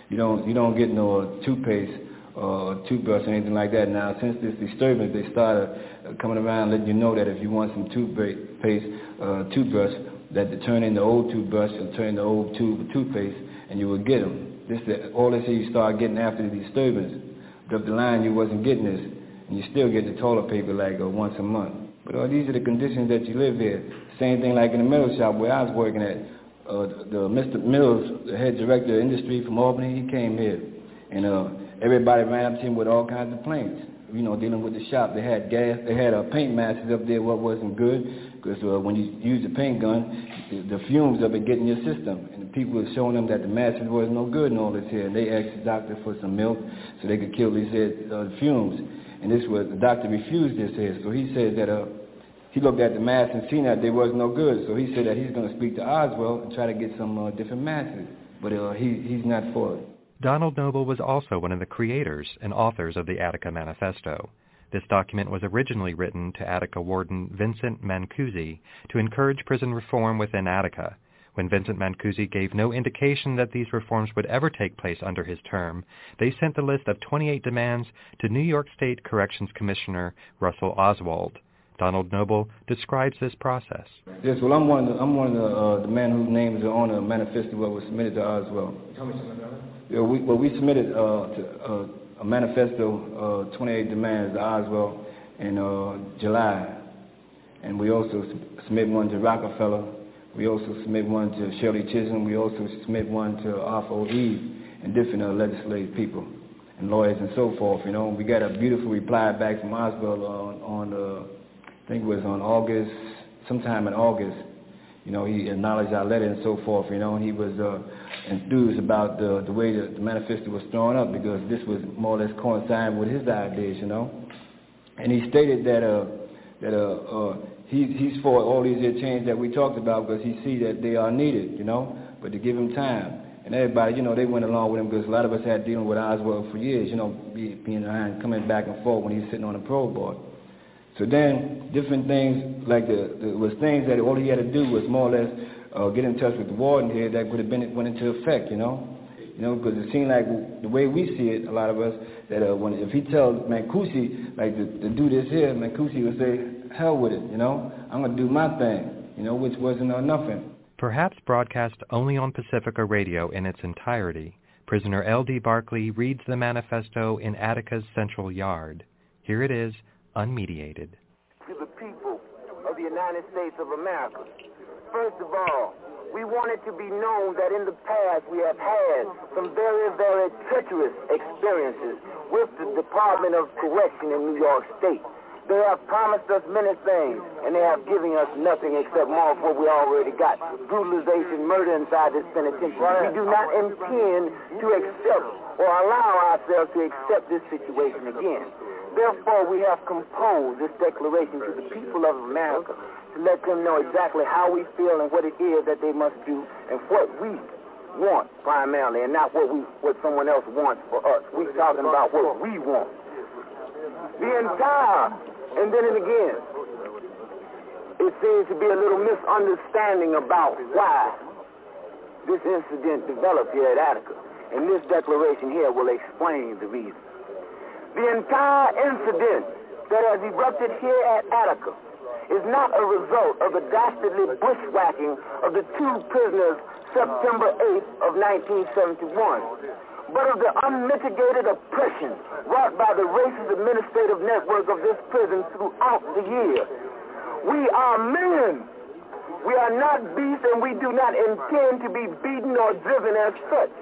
You don't, you don't get no toothpaste or uh, toothbrush or anything like that. Now, since this disturbance, they started uh, coming around letting you know that if you want some toothpaste, uh, toothbrush, that to turn in the old toothbrush or turn in the old tube toothpaste, and you will get them. This, the, all this you start getting after the disturbance. But up the line, you wasn't getting this, and you still get the toilet paper like uh, once a month. But uh, these are the conditions that you live here. Same thing like in the metal shop where I was working at. Uh, the, the Mr. Mills, the head director of industry from Albany, he came here, and uh, everybody ran up to him with all kinds of complaints. You know, dealing with the shop, they had gas, they had uh, paint masses up there. What wasn't good, because uh, when you use a paint gun, the, the fumes of it get in your system, and the people were showing them that the masses was no good and all this here. And they asked the doctor for some milk so they could kill these uh, fumes. And this was the doctor refused this here, so he said that uh, he looked at the mass and seen that they was no good. So he said that he's going to speak to Oswald and try to get some uh, different masses, but uh, he he's not for it. Donald Noble was also one of the creators and authors of the Attica Manifesto. This document was originally written to Attica warden Vincent Mancusi to encourage prison reform within Attica. When Vincent Mancusi gave no indication that these reforms would ever take place under his term, they sent the list of 28 demands to New York State Corrections Commissioner Russell Oswald. Donald Noble describes this process. Yes, well, I'm one of the, I'm one of the, uh, the men whose name is on the manifesto that was submitted to Oswald. Tell me something about it. Yeah, we, well, we submitted uh, to, uh, a manifesto, uh, 28 demands to Oswald in uh, July. And we also submit one to Rockefeller. We also submit one to Shirley Chisholm. We also submit one to Arthur O. Eve and different uh, legislative people and lawyers and so forth. You know, we got a beautiful reply back from Oswald on, on uh, I think it was on August, sometime in August. You know, he acknowledged our letter and so forth. You know, and he was uh, enthused about the the way the, the manifesto was thrown up because this was more or less coinciding with his ideas. You know, and he stated that uh, that uh, uh, he, he's for all these changes that we talked about because he see that they are needed. You know, but to give him time. And everybody, you know, they went along with him because a lot of us had dealing with Oswald for years, you know, being around, coming back and forth when he's sitting on the parole board. So then, different things, like the, the was things that all he had to do was more or less uh, get in touch with the warden here that would have been went into effect, you know, you know, because it seemed like the way we see it, a lot of us, that uh, when if he tells Mancusi like to, to do this here, Mancusi would say, hell with it, you know, I'm gonna do my thing, you know, which wasn't uh, nothing. Perhaps broadcast only on Pacifica Radio in its entirety, prisoner L.D. Barkley reads the manifesto in Attica's central yard. Here it is, unmediated. To the people of the United States of America. First of all, we want it to be known that in the past we have had some very, very treacherous experiences with the Department of Correction in New York State. They have promised us many things, and they have given us nothing except more of what we already got. Brutalization, murder inside this penitentiary. We do not intend to accept or allow ourselves to accept this situation again. Therefore, we have composed this declaration to the people of America to let them know exactly how we feel and what it is that they must do and what we want primarily and not what we what someone else wants for us. We're talking about what we want. The entire and then and again, it seems to be a little misunderstanding about why this incident developed here at Attica. And this declaration here will explain the reason. The entire incident that has erupted here at Attica is not a result of the dastardly bushwhacking of the two prisoners September 8th of 1971 but of the unmitigated oppression wrought by the racist administrative network of this prison throughout the year. We are men. We are not beasts and we do not intend to be beaten or driven as such.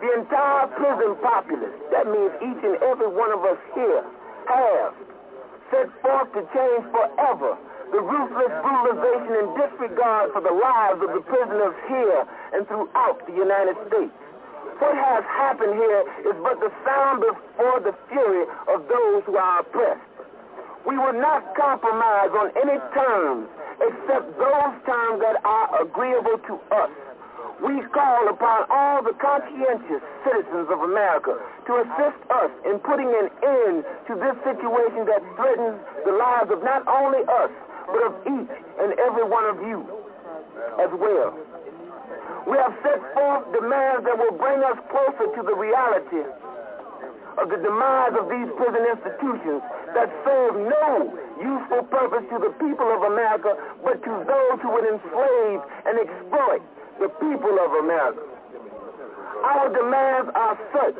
The entire prison populace, that means each and every one of us here, have set forth to change forever the ruthless brutalization and disregard for the lives of the prisoners here and throughout the United States. What has happened here is but the sound before the fury of those who are oppressed. We will not compromise on any terms except those terms that are agreeable to us. We call upon all the conscientious citizens of America to assist us in putting an end to this situation that threatens the lives of not only us, but of each and every one of you as well. We have set forth demands that will bring us closer to the reality of the demise of these prison institutions that serve no useful purpose to the people of America, but to those who would enslave and exploit the people of America. Our demands are such.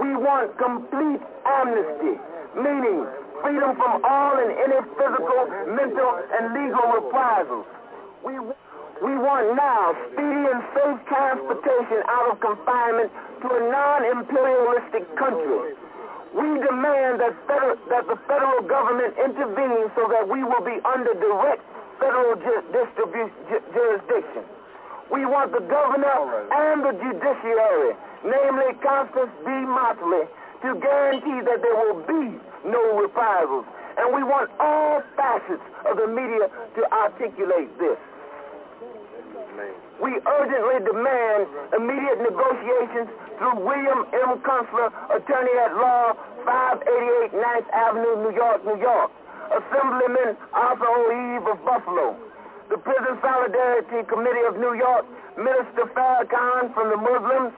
We want complete amnesty, meaning freedom from all and any physical, mental, and legal reprisals. We we want now speedy and safe transportation out of confinement to a non-imperialistic country. We demand that, that the federal government intervene so that we will be under direct federal ju- ju- jurisdiction. We want the governor and the judiciary, namely Constance B. Motley, to guarantee that there will be no reprisals. And we want all facets of the media to articulate this. We urgently demand immediate negotiations through William M. Kunstler, attorney at law, 588 9th Avenue, New York, New York. Assemblyman Arthur O. Eve of Buffalo. The Prison Solidarity Committee of New York, Minister Farrakhan from the Muslims.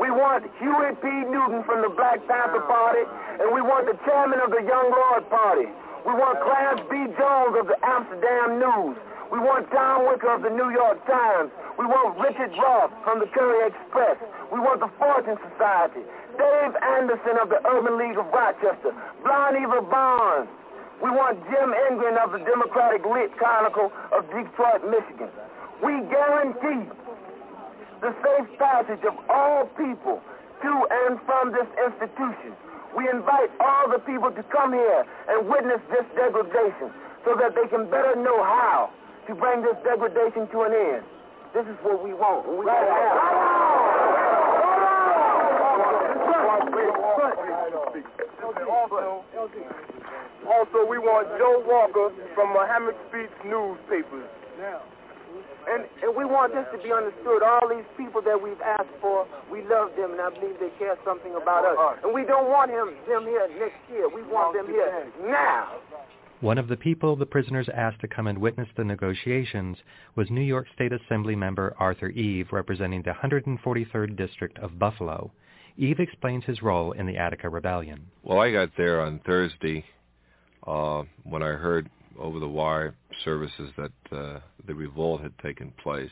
We want Huey P. Newton from the Black Panther Party, and we want the chairman of the Young Lord Party. We want Clarence B. Jones of the Amsterdam News. We want Tom Wicker of the New York Times. We want Richard Roth from the Courier Express. We want the Fortune Society. Dave Anderson of the Urban League of Rochester. Blonde Eva Barnes. We want Jim Ingram of the Democratic Lit Chronicle of Detroit, Michigan. We guarantee the safe passage of all people to and from this institution. We invite all the people to come here and witness this degradation so that they can better know how to bring this degradation to an end. This is what we want. We right. Also, also, we want Joe Walker from Muhammad Speaks newspapers. Now, and, and we want this to be understood. All these people that we've asked for, we love them, and I believe they care something about us. And we don't want him them here next year. We want them here now. One of the people the prisoners asked to come and witness the negotiations was New York State Assembly member Arthur Eve, representing the 143rd District of Buffalo. Eve explains his role in the Attica Rebellion. Well, I got there on Thursday uh, when I heard over the wire services that uh, the revolt had taken place.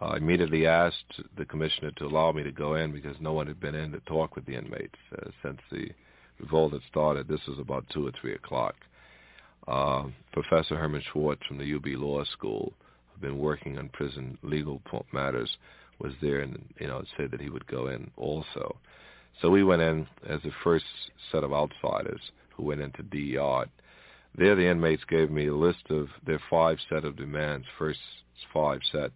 I immediately asked the commissioner to allow me to go in because no one had been in to talk with the inmates uh, since the revolt had started. This was about 2 or 3 o'clock uh, Professor Herman Schwartz from the UB Law School, who'd been working on prison legal matters, was there and you know said that he would go in also. So we went in as the first set of outsiders who went into D yard. There, the inmates gave me a list of their five set of demands, first five set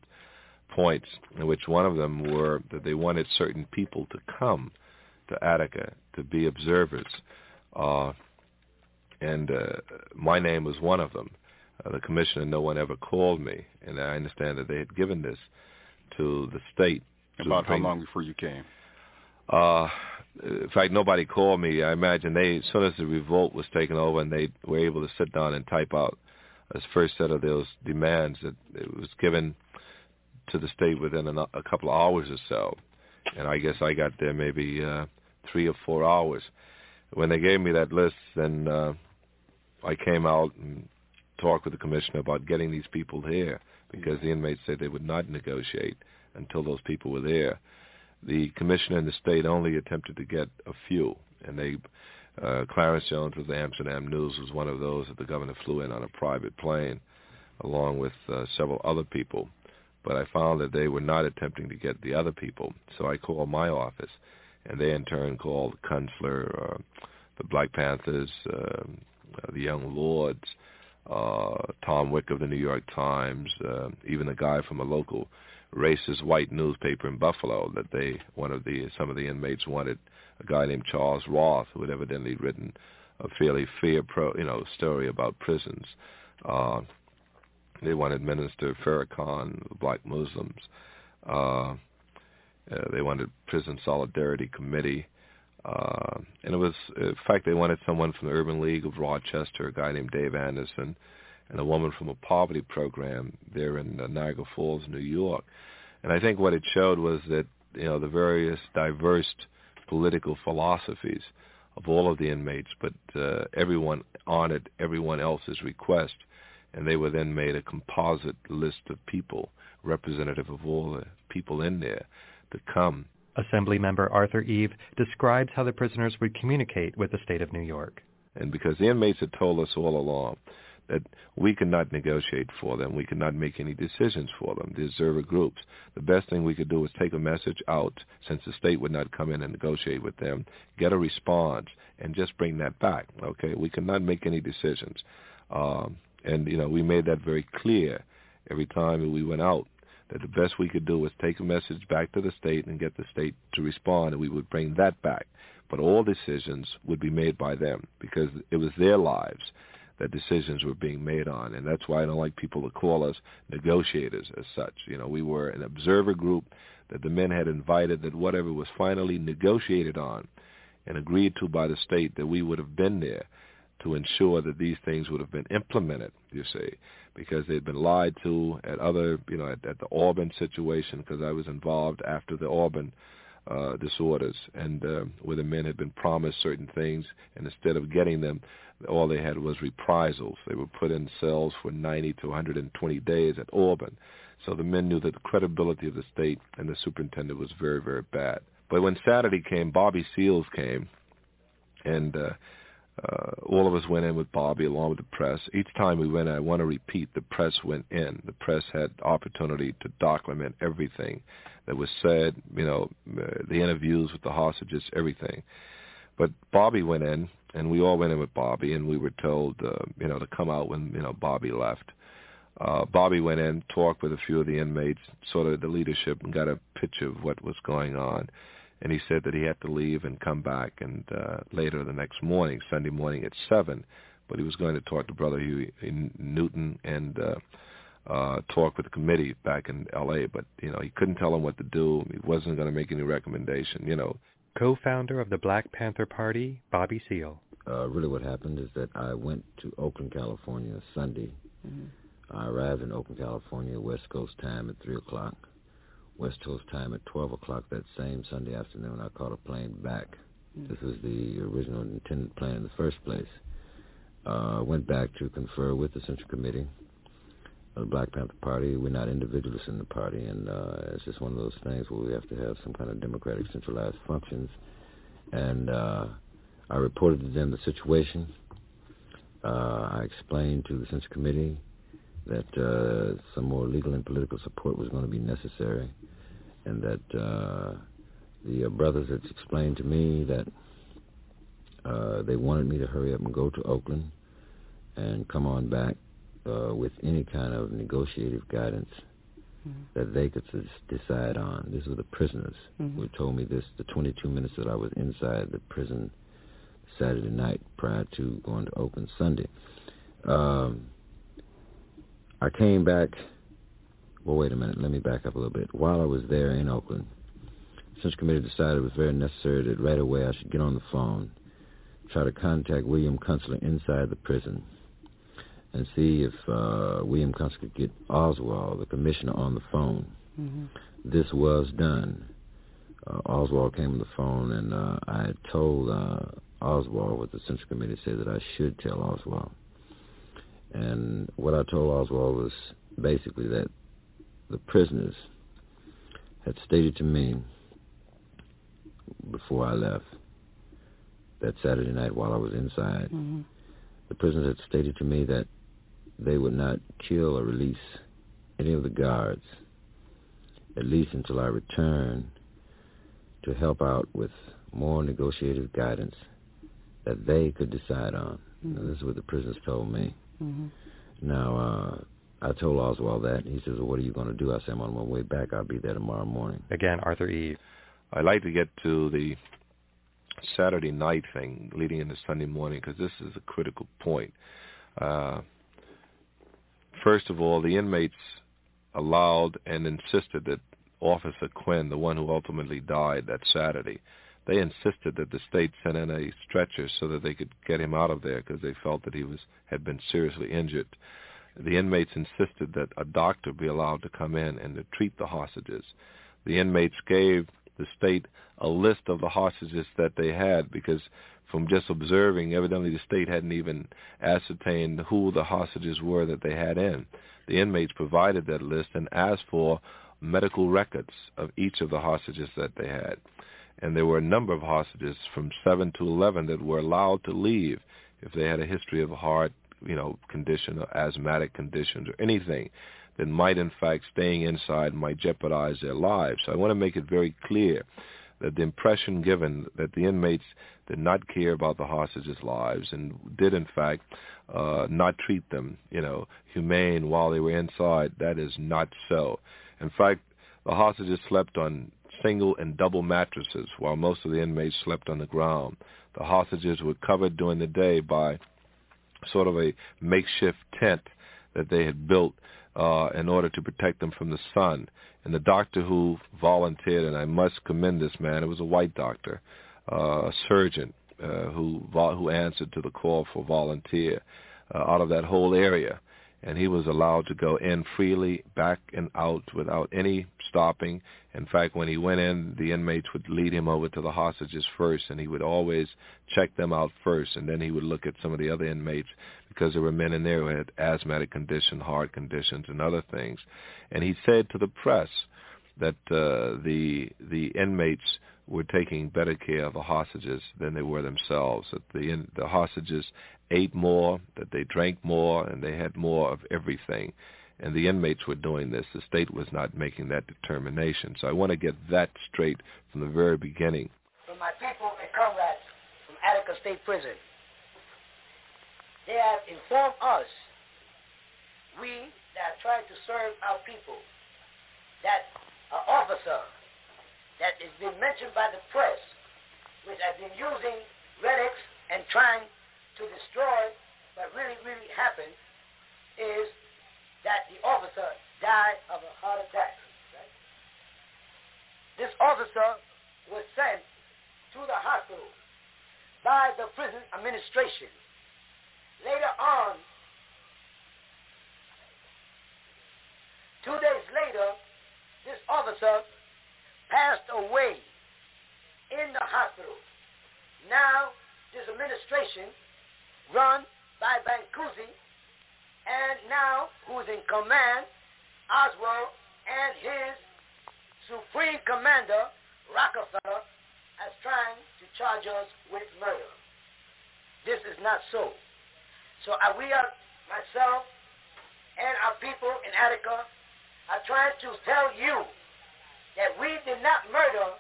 points, in which one of them were that they wanted certain people to come to Attica to be observers. Uh, and uh, my name was one of them. Uh, the commissioner, no one ever called me, and I understand that they had given this to the state. About how long before you came? Uh, in fact, nobody called me. I imagine they, as soon as the revolt was taken over, and they were able to sit down and type out a first set of those demands, that it was given to the state within a, a couple of hours or so. And I guess I got there maybe uh, three or four hours. When they gave me that list, then uh, I came out and talked with the commissioner about getting these people here because the inmates said they would not negotiate until those people were there. The commissioner and the state only attempted to get a few, and they uh, Clarence Jones of the Amsterdam News was one of those that the governor flew in on a private plane, along with uh, several other people. But I found that they were not attempting to get the other people, so I called my office, and they in turn called Kunstler, uh, the Black Panthers, uh, uh, the Young Lords, uh, Tom Wick of the New York Times, uh, even a guy from a local racist white newspaper in Buffalo that they one of the some of the inmates wanted a guy named Charles Roth who had evidently written a fairly fair pro you know story about prisons. Uh, they wanted Minister Farrakhan, black Muslims. Uh, uh, they wanted Prison Solidarity Committee. Uh, and it was, in fact, they wanted someone from the Urban League of Rochester, a guy named Dave Anderson, and a woman from a poverty program there in uh, Niagara Falls, New York. And I think what it showed was that, you know, the various diverse political philosophies of all of the inmates, but uh, everyone honored everyone else's request, and they were then made a composite list of people, representative of all the people in there, to come Assemblymember Arthur Eve describes how the prisoners would communicate with the state of New York. And because the inmates had told us all along that we could not negotiate for them, we could not make any decisions for them, the observer groups. The best thing we could do was take a message out, since the state would not come in and negotiate with them, get a response, and just bring that back. Okay, we could not make any decisions, um, and you know we made that very clear every time we went out that the best we could do was take a message back to the state and get the state to respond, and we would bring that back. But all decisions would be made by them because it was their lives that decisions were being made on, and that's why I don't like people to call us negotiators as such. You know, we were an observer group that the men had invited that whatever was finally negotiated on and agreed to by the state that we would have been there to ensure that these things would have been implemented, you see, because they'd been lied to at other, you know, at, at the Auburn situation, because I was involved after the Auburn uh, disorders, and uh, where the men had been promised certain things, and instead of getting them, all they had was reprisals. They were put in cells for 90 to 120 days at Auburn. So the men knew that the credibility of the state and the superintendent was very, very bad. But when Saturday came, Bobby Seals came, and uh, uh, all of us went in with Bobby along with the press. Each time we went, in, I want to repeat, the press went in. The press had opportunity to document everything that was said, you know, uh, the interviews with the hostages, everything. But Bobby went in, and we all went in with Bobby, and we were told, uh, you know, to come out when, you know, Bobby left. Uh, Bobby went in, talked with a few of the inmates, sort of the leadership, and got a picture of what was going on and he said that he had to leave and come back and uh, later the next morning, Sunday morning at seven, but he was going to talk to Brother Huey Newton and uh, uh, talk with the committee back in L.A. But you know he couldn't tell him what to do. He wasn't going to make any recommendation. You know. Co-founder of the Black Panther Party, Bobby Seale. Uh, really, what happened is that I went to Oakland, California, Sunday. Mm-hmm. I arrived in Oakland, California, West Coast time at three o'clock. West Coast time at 12 o'clock that same Sunday afternoon. I caught a plane back. Mm-hmm. This was the original intended plan in the first place. Uh, went back to confer with the Central Committee of the Black Panther Party. We're not individualists in the party, and uh, it's just one of those things where we have to have some kind of democratic centralized functions. And uh, I reported to them the situation. Uh, I explained to the Central Committee that uh, some more legal and political support was going to be necessary, and that uh, the uh, brothers had explained to me that uh, they wanted me to hurry up and go to Oakland and come on back uh, with any kind of negotiative guidance mm-hmm. that they could decide on. These were the prisoners mm-hmm. who told me this the 22 minutes that I was inside the prison Saturday night prior to going to Oakland Sunday. Um, I came back. Well, wait a minute. Let me back up a little bit. While I was there in Oakland, the Central Committee decided it was very necessary that right away I should get on the phone, try to contact William Kunstler inside the prison, and see if uh, William Kunstler could get Oswald, the commissioner, on the phone. Mm-hmm. This was done. Uh, Oswald came on the phone, and uh, I told uh, Oswald what the Central Committee said that I should tell Oswald. And what I told Oswald was basically that the prisoners had stated to me before I left that Saturday night while I was inside, mm-hmm. the prisoners had stated to me that they would not kill or release any of the guards, at least until I return to help out with more negotiative guidance that they could decide on. Mm-hmm. Now, this is what the prisoners told me. Mm-hmm. Now, uh, I told Oswald that. He says, well, what are you going to do? I said, I'm on my way back. I'll be there tomorrow morning. Again, Arthur Eve. I'd like to get to the Saturday night thing leading into Sunday morning because this is a critical point. Uh, first of all, the inmates allowed and insisted that Officer Quinn, the one who ultimately died that Saturday, they insisted that the state send in a stretcher so that they could get him out of there because they felt that he was had been seriously injured. The inmates insisted that a doctor be allowed to come in and to treat the hostages. The inmates gave the state a list of the hostages that they had because from just observing, evidently the state hadn't even ascertained who the hostages were that they had in. The inmates provided that list and asked for medical records of each of the hostages that they had and there were a number of hostages from 7 to 11 that were allowed to leave if they had a history of heart, you know, condition or asthmatic conditions or anything that might in fact staying inside might jeopardize their lives. So I want to make it very clear that the impression given that the inmates did not care about the hostages' lives and did in fact uh, not treat them, you know, humane while they were inside, that is not so. In fact, the hostages slept on single and double mattresses while most of the inmates slept on the ground. The hostages were covered during the day by sort of a makeshift tent that they had built uh, in order to protect them from the sun. And the doctor who volunteered, and I must commend this man, it was a white doctor, uh, a surgeon uh, who who answered to the call for volunteer uh, out of that whole area and he was allowed to go in freely, back and out without any stopping. In fact, when he went in, the inmates would lead him over to the hostages first, and he would always check them out first, and then he would look at some of the other inmates because there were men in there who had asthmatic conditions, heart conditions, and other things. And he said to the press that uh, the the inmates were taking better care of the hostages than they were themselves. That the the hostages ate more, that they drank more, and they had more of everything. And the inmates were doing this. The state was not making that determination. So I want to get that straight from the very beginning. From my people and comrades from Attica State Prison, they have informed us, we that trying to serve our people, that an officer that has been mentioned by the press, which has been using relics and trying to destroy what really, really happened is that the officer died of a heart attack. Right? This officer was sent to the hospital by the prison administration. Later on, two days later, this officer passed away in the hospital. Now, this administration run by Mancusi, and now who's in command, Oswald, and his supreme commander, Rockefeller, as trying to charge us with murder. This is not so. So uh, we are, myself and our people in Attica, are trying to tell you that we did not murder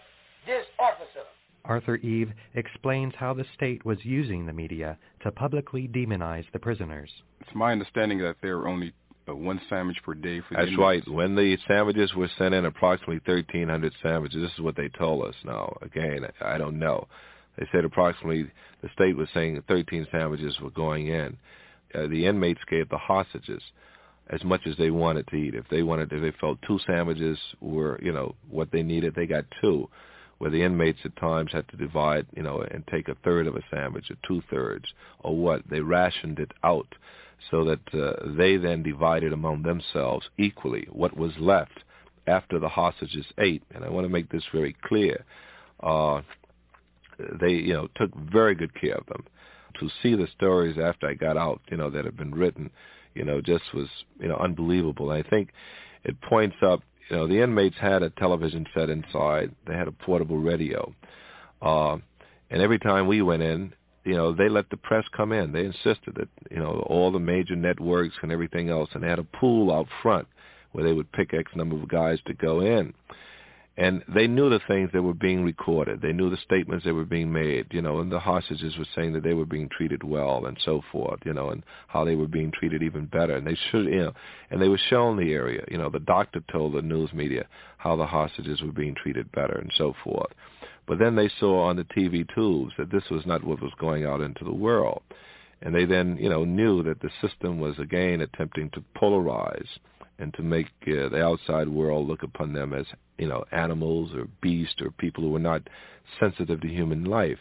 this officer. Arthur Eve explains how the state was using the media to publicly demonize the prisoners. It's my understanding that there are only uh, one sandwich per day for That's the right. When the sandwiches were sent in, approximately 1,300 sandwiches. This is what they told us. Now, again, I don't know. They said approximately the state was saying 13 sandwiches were going in. Uh, the inmates gave the hostages as much as they wanted to eat. If they wanted, if they felt two sandwiches were, you know, what they needed, they got two. Where the inmates at times had to divide, you know, and take a third of a sandwich or two thirds or what. They rationed it out so that uh, they then divided among themselves equally what was left after the hostages ate. And I want to make this very clear. Uh, they, you know, took very good care of them. To see the stories after I got out, you know, that have been written, you know, just was, you know, unbelievable. And I think it points up, you know, the inmates had a television set inside. They had a portable radio. Uh, and every time we went in, you know, they let the press come in. They insisted that, you know, all the major networks and everything else, and they had a pool out front where they would pick X number of guys to go in. And they knew the things that were being recorded. They knew the statements that were being made, you know, and the hostages were saying that they were being treated well and so forth, you know, and how they were being treated even better. And they should, you know, and they were shown the area. You know, the doctor told the news media how the hostages were being treated better and so forth. But then they saw on the TV tubes that this was not what was going out into the world. And they then, you know, knew that the system was again attempting to polarize and to make uh, the outside world look upon them as, you know, animals or beasts or people who were not sensitive to human life.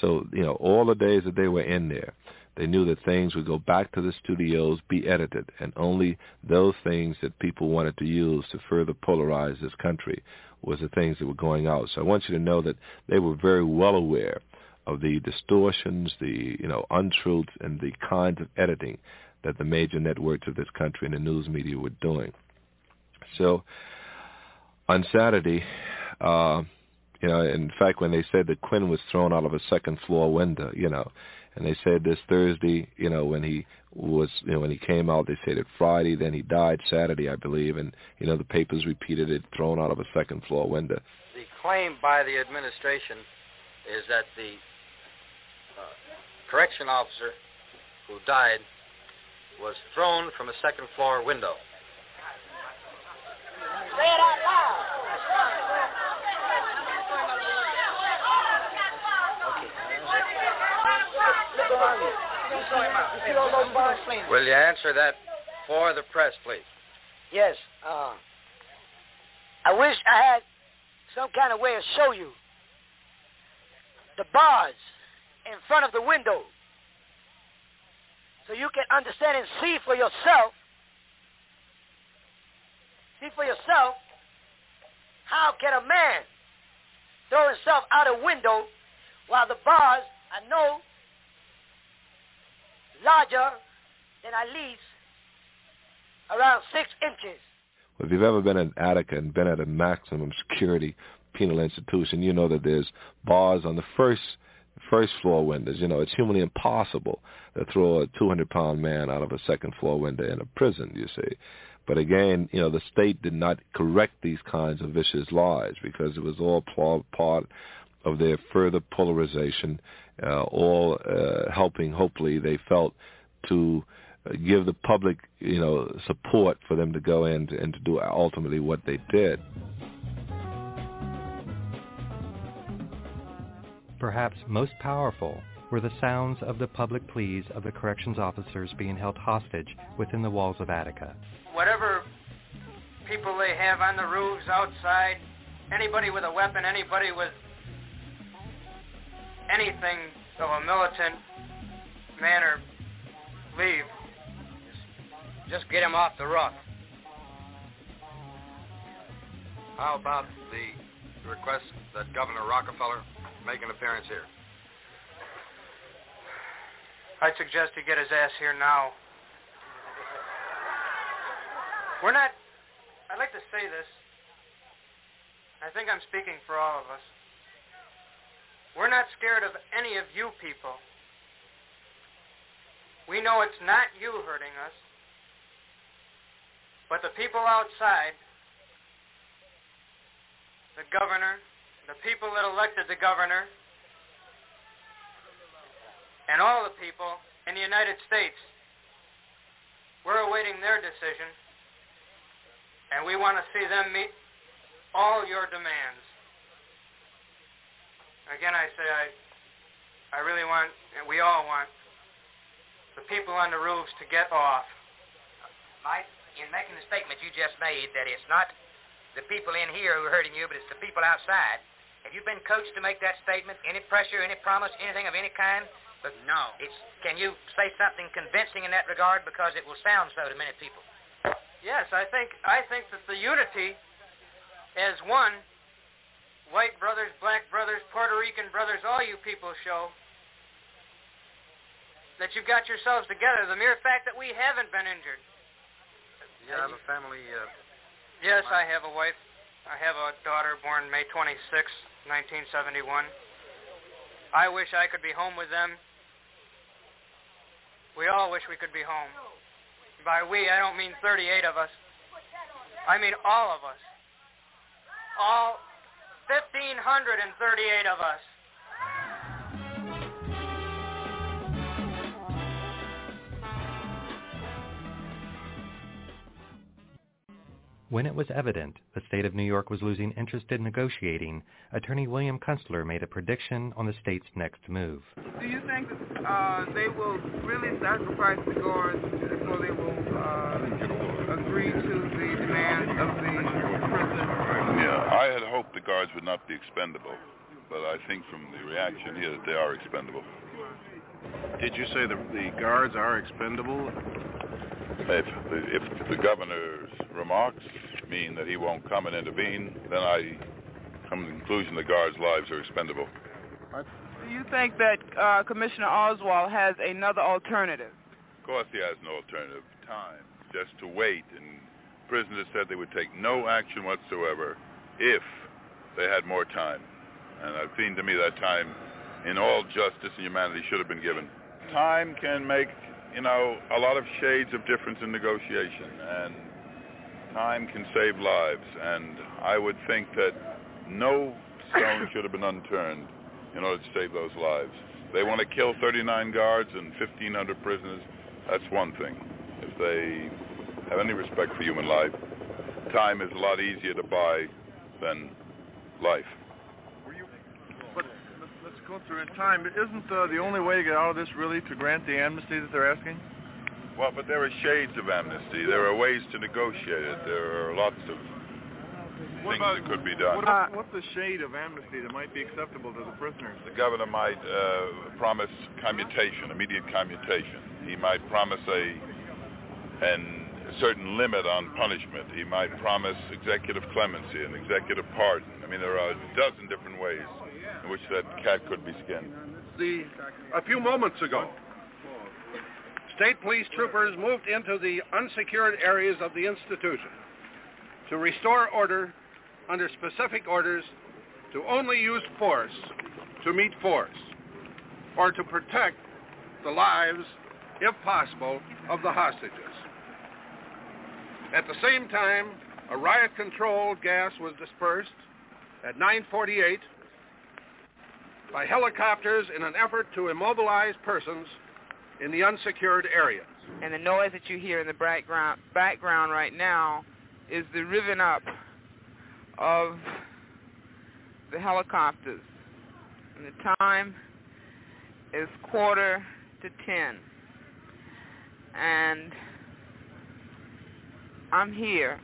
So, you know, all the days that they were in there, they knew that things would go back to the studios, be edited, and only those things that people wanted to use to further polarize this country was the things that were going out. So I want you to know that they were very well aware of the distortions, the you know untruths, and the kinds of editing that the major networks of this country and the news media were doing. So on Saturday, uh, you know, in fact, when they said that Quinn was thrown out of a second floor window, you know, and they said this Thursday, you know, when he was, you know, when he came out, they said it Friday, then he died Saturday, I believe, and you know, the papers repeated it, thrown out of a second floor window. The claim by the administration is that the uh, correction officer who died was thrown from a second floor window. Say it out loud. Will you answer that for the press, please? Yes. Uh, I wish I had some kind of way to show you the bars in front of the window so you can understand and see for yourself see for yourself how can a man throw himself out a window while the bars are no larger than at least around six inches. If you've ever been in Attica and been at a maximum security penal institution, you know that there's bars on the first first floor windows. You know, it's humanly impossible to throw a 200 pound man out of a second floor window in a prison, you see. But again, you know, the state did not correct these kinds of vicious lies because it was all part of their further polarization, uh, all uh, helping, hopefully, they felt, to uh, give the public, you know, support for them to go in and to do ultimately what they did. Perhaps most powerful were the sounds of the public pleas of the corrections officers being held hostage within the walls of Attica. Whatever people they have on the roofs outside, anybody with a weapon, anybody with anything of a militant manner, leave. Just get him off the roof. How about the request that Governor Rockefeller make an appearance here? I'd suggest he get his ass here now. We're not, I'd like to say this. I think I'm speaking for all of us. We're not scared of any of you people. We know it's not you hurting us, but the people outside, the governor, the people that elected the governor, and all the people in the United States. We're awaiting their decision, and we want to see them meet all your demands. Again, I say I, I really want, and we all want, the people on the roofs to get off. Mike, in making the statement you just made that it's not the people in here who are hurting you, but it's the people outside, have you been coached to make that statement? Any pressure, any promise, anything of any kind? But no. It's, can you say something convincing in that regard? Because it will sound so to many people. Yes, I think I think that the unity as one, white brothers, black brothers, Puerto Rican brothers, all you people show that you've got yourselves together. The mere fact that we haven't been injured. You have a family. Uh, yes, I have a wife. I have a daughter born May 26, 1971. I wish I could be home with them we all wish we could be home. By we, I don't mean 38 of us. I mean all of us. All 1,538 of us. When it was evident the state of New York was losing interest in negotiating, Attorney William Kunstler made a prediction on the state's next move. Do you think uh, they will really sacrifice the guards before they will uh, agree to the demands of the president? Yeah, I had hoped the guards would not be expendable, but I think from the reaction here that they are expendable. Did you say the, the guards are expendable? If the, if the governor's remarks mean that he won't come and intervene, then I come to the conclusion the guards' lives are expendable. Do you think that uh, Commissioner Oswald has another alternative? Of course he has no alternative. Time. Just to wait. And prisoners said they would take no action whatsoever if they had more time. And it seemed to me that time, in all justice and humanity, should have been given. Time can make you know, a lot of shades of difference in negotiation, and time can save lives. And I would think that no stone should have been unturned in order to save those lives. They want to kill 39 guards and 1,500 prisoners. That's one thing. If they have any respect for human life, time is a lot easier to buy than life through in time. Isn't uh, the only way to get out of this really to grant the amnesty that they're asking? Well, but there are shades of amnesty. There are ways to negotiate it. There are lots of what things about, that could be done. What about, what's the shade of amnesty that might be acceptable to the prisoners? The governor might uh, promise commutation, immediate commutation. He might promise a an a certain limit on punishment. He might promise executive clemency and executive pardon. I mean, there are a dozen different ways which that cat could be skinned. The, a few moments ago, state police troopers moved into the unsecured areas of the institution to restore order under specific orders to only use force to meet force or to protect the lives, if possible, of the hostages. At the same time, a riot control gas was dispersed at 948 by helicopters in an effort to immobilize persons in the unsecured areas. And the noise that you hear in the background, background right now is the riving up of the helicopters. And the time is quarter to ten. And I'm here.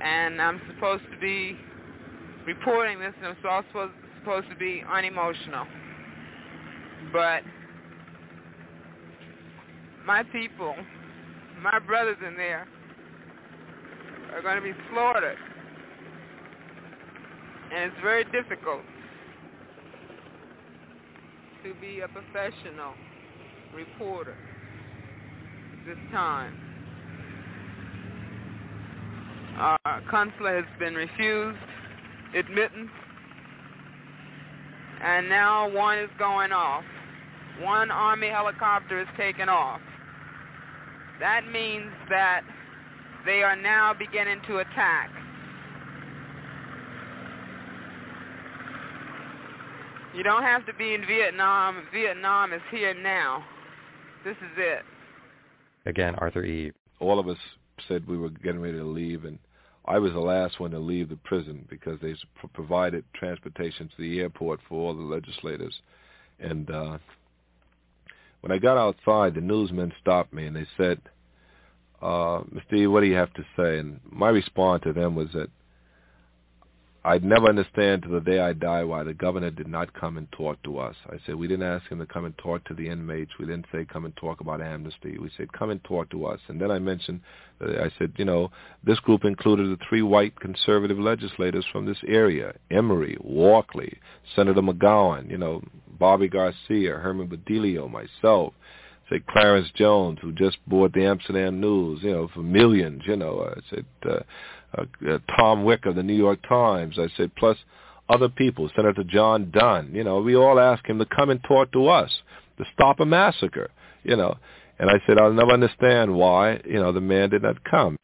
And I'm supposed to be reporting this, and I'm supposed supposed to be unemotional. But my people, my brothers in there, are going to be slaughtered. And it's very difficult to be a professional reporter this time. Uh, Our consulate has been refused admittance and now one is going off. One Army helicopter is taking off. That means that they are now beginning to attack. You don't have to be in Vietnam. Vietnam is here now. This is it. Again, Arthur E. All of us said we were getting ready to leave, and – I was the last one to leave the prison because they provided transportation to the airport for all the legislators. And uh, when I got outside, the newsmen stopped me and they said, uh, Mr. E, what do you have to say? And my response to them was that I'd never understand to the day I die why the governor did not come and talk to us. I said, we didn't ask him to come and talk to the inmates. We didn't say come and talk about amnesty. We said, come and talk to us. And then I mentioned, uh, I said, you know, this group included the three white conservative legislators from this area, Emery, Walkley, Senator McGowan, you know, Bobby Garcia, Herman Badillo, myself say Clarence Jones, who just bought the Amsterdam News, you know, for millions, you know. I said uh, uh, uh, Tom Wicker of the New York Times. I said, plus other people, Senator John Dunne. You know, we all asked him to come and talk to us to stop a massacre. You know, and I said, I'll never understand why. You know, the man did not come.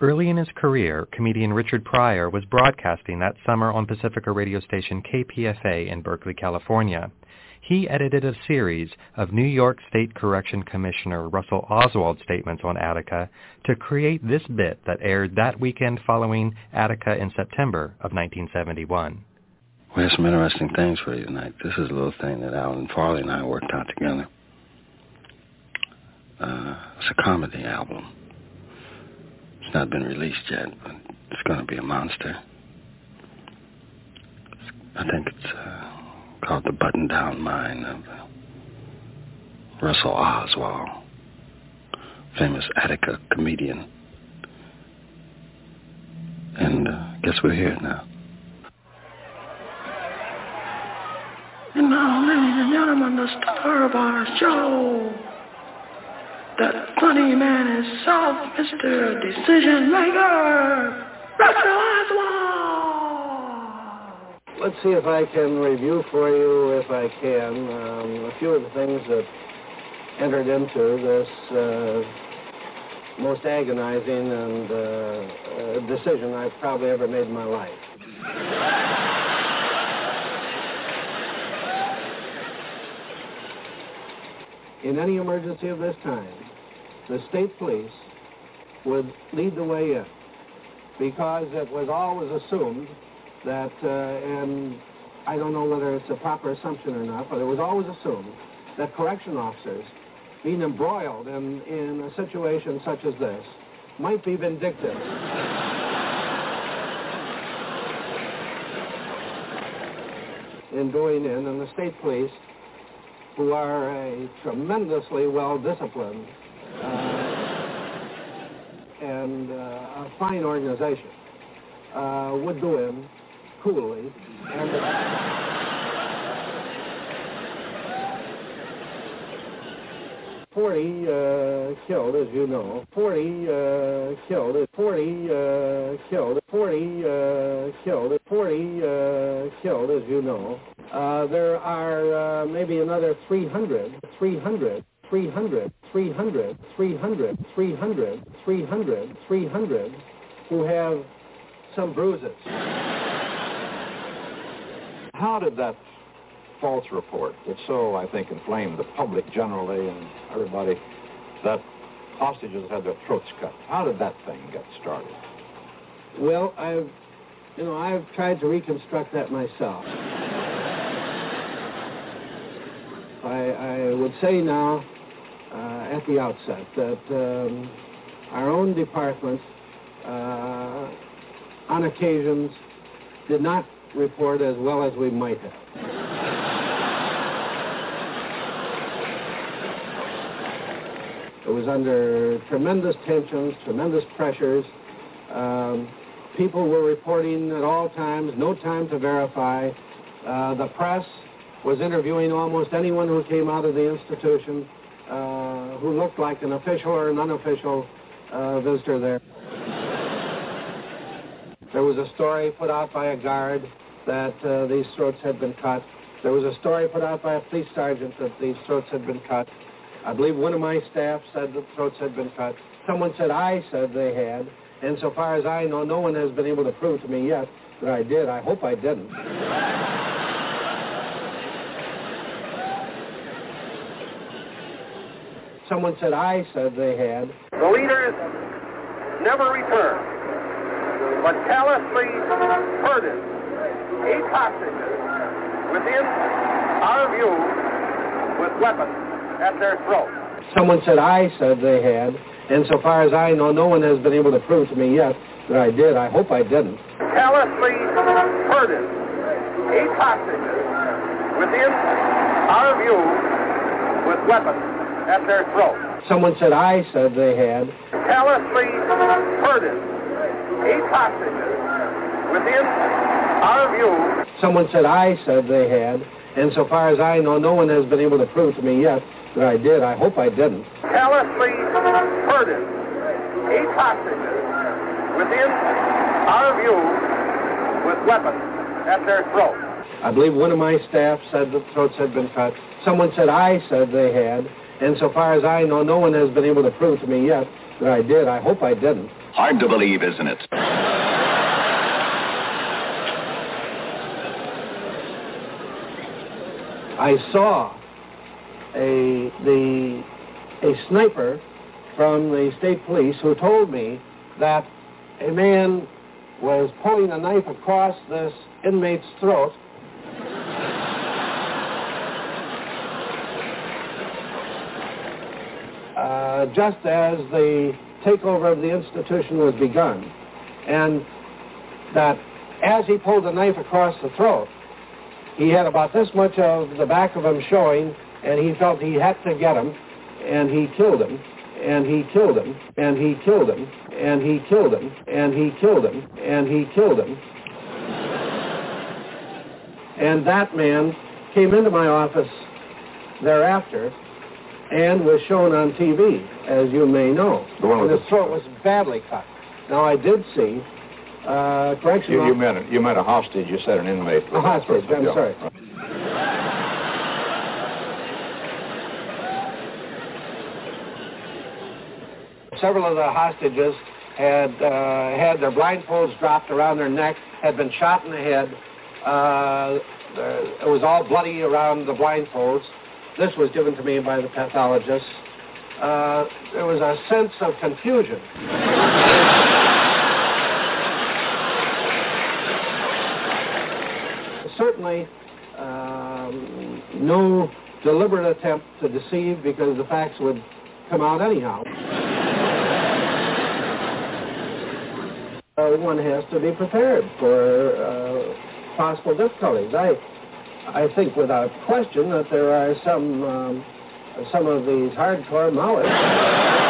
Early in his career, comedian Richard Pryor was broadcasting that summer on Pacifica radio station KPFA in Berkeley, California. He edited a series of New York State Correction Commissioner Russell Oswald statements on Attica to create this bit that aired that weekend following Attica in September of 1971. We have some interesting things for you tonight. This is a little thing that Alan Farley and I worked out together. Uh, it's a comedy album. It's not been released yet, but it's going to be a monster. I think it's uh, called The Button-Down Mind of uh, Russell Oswald, famous Attica comedian. And uh, guess we're here now. And now, ladies and gentlemen, the star of our show. That funny man is solved, Mr. Decision Maker, Russell Oswald. Let's see if I can review for you, if I can, um, a few of the things that entered into this uh, most agonizing and uh, uh, decision I've probably ever made in my life. in any emergency of this kind, the state police would lead the way in because it was always assumed that, uh, and I don't know whether it's a proper assumption or not, but it was always assumed that correction officers, being embroiled in, in a situation such as this, might be vindictive. in going in, and the state police who are a tremendously well-disciplined and uh, a fine organization, uh, would go in coolly and... Forty uh, killed, as you know. Forty uh, killed. Forty uh, killed. Forty killed. Forty killed, as you know. Uh, there are uh, maybe another 300, 300, 300, 300, 300, 300, 300, 300 who have some bruises. How did that false report that so, I think, inflamed the public generally and everybody that hostages had their throats cut, how did that thing get started? Well, I've, you know, I've tried to reconstruct that myself. I, I would say now, uh, at the outset, that um, our own department, uh, on occasions, did not report as well as we might have. It was under tremendous tensions, tremendous pressures. Um, people were reporting at all times, no time to verify. Uh, the press was interviewing almost anyone who came out of the institution uh, who looked like an official or an unofficial uh, visitor there. There was a story put out by a guard that uh, these throats had been cut. There was a story put out by a police sergeant that these throats had been cut. I believe one of my staff said the throats had been cut. Someone said I said they had. And so far as I know, no one has been able to prove to me yet that I did. I hope I didn't. Someone said I said they had. The leaders never returned, but callously herded eight hostages within our view with weapons at their throats. Someone said I said they had. And so far as I know, no one has been able to prove to me yet that I did. I hope I didn't. Callously herded eight hostages within our view with weapons at their throats. Someone said I said they had. Callously herded eight hostages within our view. Someone said I said they had. And so far as I know, no one has been able to prove to me yet that I did. I hope I didn't. Callously herded eight hostages within our view with weapons at their throats. I believe one of my staff said the throats had been cut. Someone said I said they had. And so far as I know, no one has been able to prove to me yet that I did. I hope I didn't. Hard to believe, isn't it? I saw a the a sniper from the state police who told me that a man was pulling a knife across this inmate's throat uh, just as the takeover of the institution was begun, and that as he pulled the knife across the throat, he had about this much of the back of him showing, and he felt he had to get him, and he killed him, and he killed him, and he killed him, and he killed him, and he killed him, and he killed him. And that man came into my office thereafter and was shown on TV, as you may know. The one with and the- his throat was badly cut. Now, I did see uh, correctional... You, you meant a, you meant a hostage. You said an inmate. A hostage, I'm sorry. Several of the hostages had uh, had their blindfolds dropped around their neck, had been shot in the head. Uh, it was all bloody around the blindfolds. This was given to me by the pathologist. Uh, there was a sense of confusion. Certainly, um, no deliberate attempt to deceive because the facts would come out anyhow. Uh, one has to be prepared for uh, possible difficulties. I, I think without question that there are some, um, some of these hardcore Maoists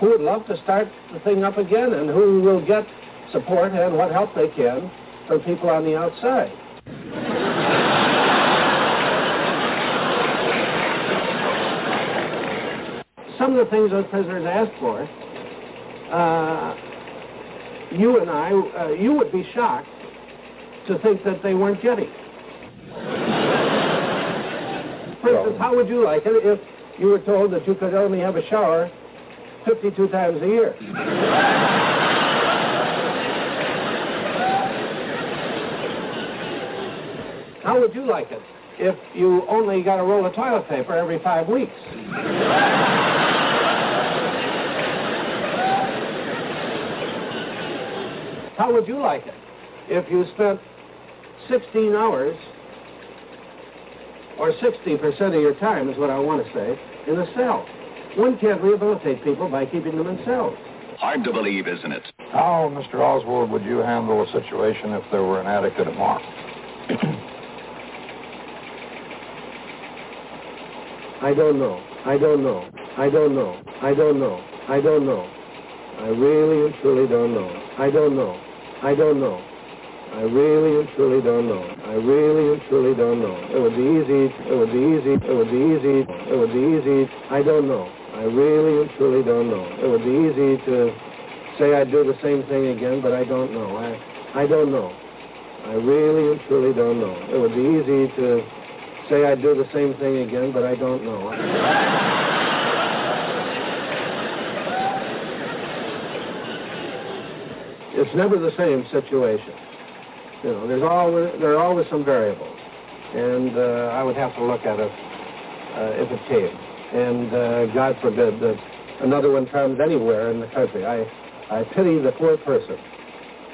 who would love to start the thing up again and who will get support and what help they can from people on the outside. Some of the things those prisoners asked for, uh, you and I, uh, you would be shocked to think that they weren't getting. For instance, how would you like it if you were told that you could only have a shower 52 times a year? How would you like it if you only got a roll of toilet paper every five weeks? How would you like it if you spent 16 hours or 60% of your time is what I want to say, in a cell? One can't rehabilitate people by keeping them in cells. Hard to believe, isn't it? How, Mr. Oswald, would you handle a situation if there were an addict at a bar? I don't know. I don't know. I don't know. I don't know. I don't know. I really and truly don't know. I don't know. I don't know. I really and truly don't know. I really and truly don't know. It would be easy. It would be easy. It would be easy. It would be easy. I don't know. I really and truly don't know. It would be easy to say I'd do the same thing again, but I don't know. I, I don't know. I really and truly don't know. It would be easy to say I'd do the same thing again, but I don't know. It's never the same situation. You know, there's always there are always some variables, and uh, I would have to look at it uh, if it came. And uh, God forbid that another one comes anywhere in the country. I I pity the poor person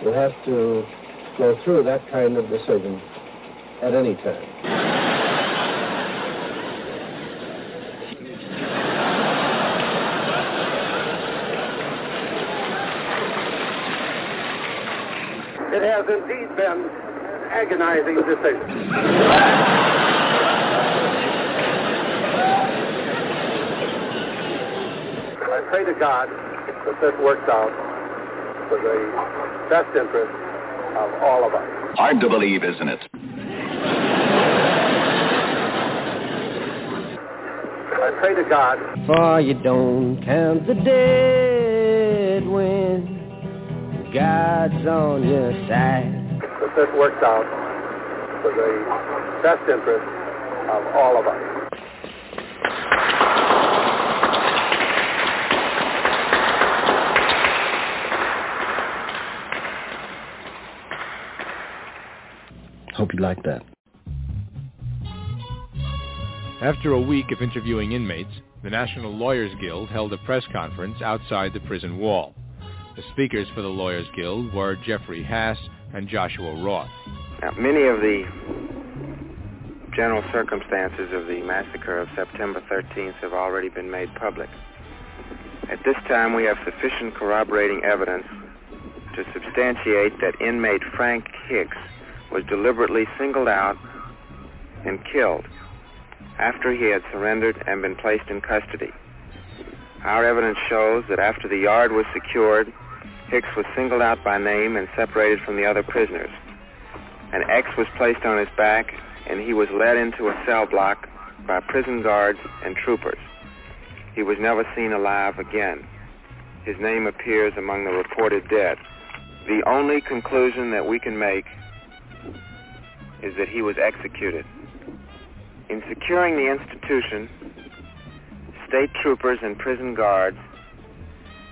who has to go through that kind of decision at any time. It has indeed been an agonizing decision. I pray to God that this works out for the best interest of all of us. Hard to believe, isn't it? I pray to God. For you don't count the dead when God's on your side. That this works out for the best interest of all of us. Hope you like that. After a week of interviewing inmates, the National Lawyers Guild held a press conference outside the prison wall. The speakers for the Lawyers Guild were Jeffrey Haas and Joshua Roth. Now, many of the general circumstances of the massacre of September 13th have already been made public. At this time, we have sufficient corroborating evidence to substantiate that inmate Frank Hicks was deliberately singled out and killed after he had surrendered and been placed in custody. Our evidence shows that after the yard was secured, Hicks was singled out by name and separated from the other prisoners. An X was placed on his back, and he was led into a cell block by prison guards and troopers. He was never seen alive again. His name appears among the reported dead. The only conclusion that we can make is that he was executed. In securing the institution, state troopers and prison guards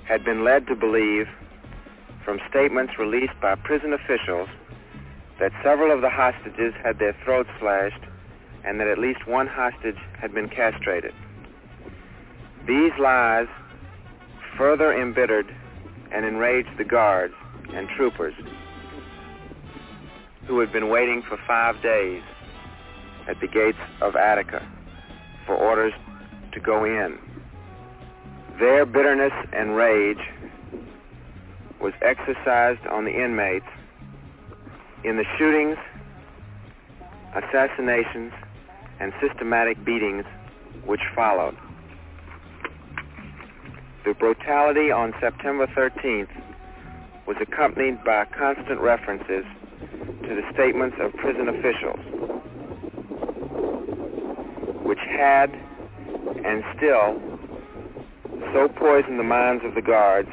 had been led to believe from statements released by prison officials that several of the hostages had their throats slashed and that at least one hostage had been castrated. These lies further embittered and enraged the guards and troopers who had been waiting for five days at the gates of Attica for orders to go in. Their bitterness and rage was exercised on the inmates in the shootings, assassinations, and systematic beatings which followed. The brutality on September 13th was accompanied by constant references to the statements of prison officials, which had and still so poisoned the minds of the guards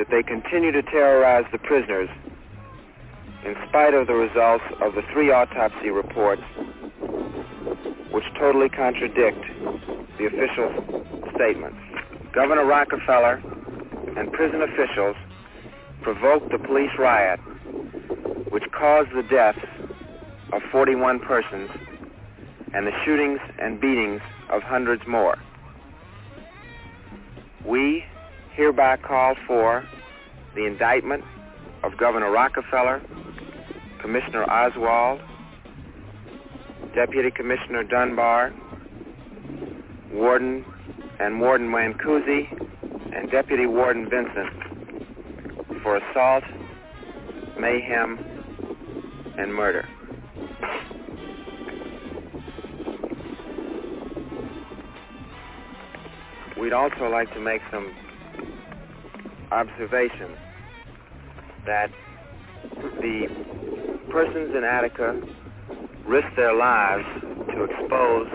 that they continue to terrorize the prisoners in spite of the results of the three autopsy reports which totally contradict the official statements. Governor Rockefeller and prison officials provoked the police riot which caused the deaths of 41 persons and the shootings and beatings of hundreds more. We hereby call for the indictment of Governor Rockefeller, Commissioner Oswald, Deputy Commissioner Dunbar, Warden and Warden Mancusi, and Deputy Warden Vincent for assault, mayhem, and murder. we'd also like to make some observations that the persons in Attica risked their lives to expose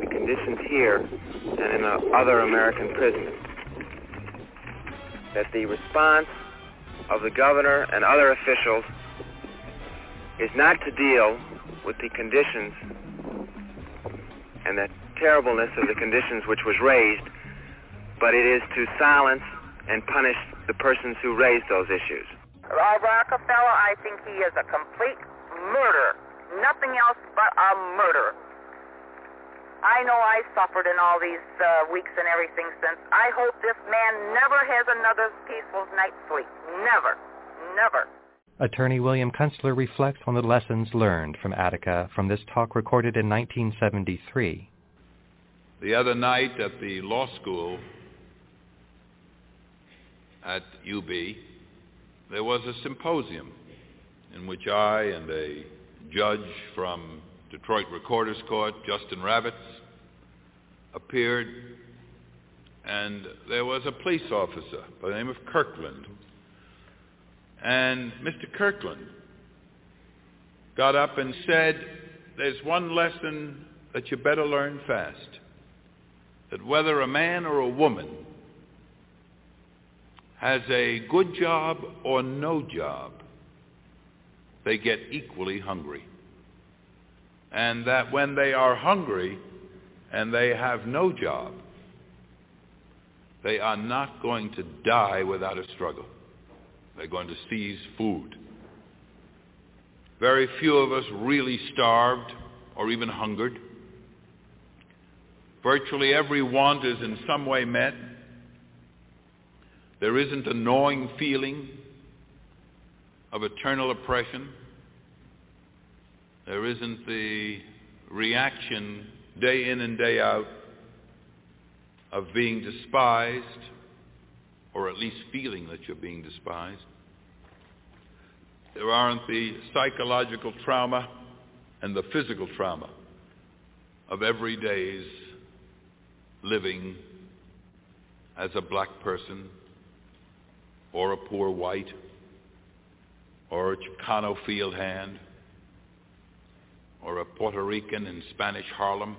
the conditions here and in other American prisons. That the response of the governor and other officials is not to deal with the conditions and the terribleness of the conditions which was raised, but it is to silence and punish the persons who raised those issues. Rob Rockefeller, I think he is a complete murderer. Nothing else but a murderer. I know I suffered in all these uh, weeks and everything since. I hope this man never has another peaceful night's sleep. Never. Never. Attorney William Kunstler reflects on the lessons learned from Attica from this talk recorded in 1973. The other night at the law school at UB, there was a symposium in which I and a judge from Detroit Recorder's Court, Justin Ravitz, appeared, and there was a police officer by the name of Kirkland. And Mr. Kirkland got up and said, there's one lesson that you better learn fast, that whether a man or a woman has a good job or no job, they get equally hungry. And that when they are hungry and they have no job, they are not going to die without a struggle. They're going to seize food. Very few of us really starved or even hungered. Virtually every want is in some way met. There isn't a gnawing feeling of eternal oppression. There isn't the reaction day in and day out of being despised, or at least feeling that you're being despised. There aren't the psychological trauma and the physical trauma of every day's living as a black person or a poor white or a Chicano field hand or a Puerto Rican in Spanish Harlem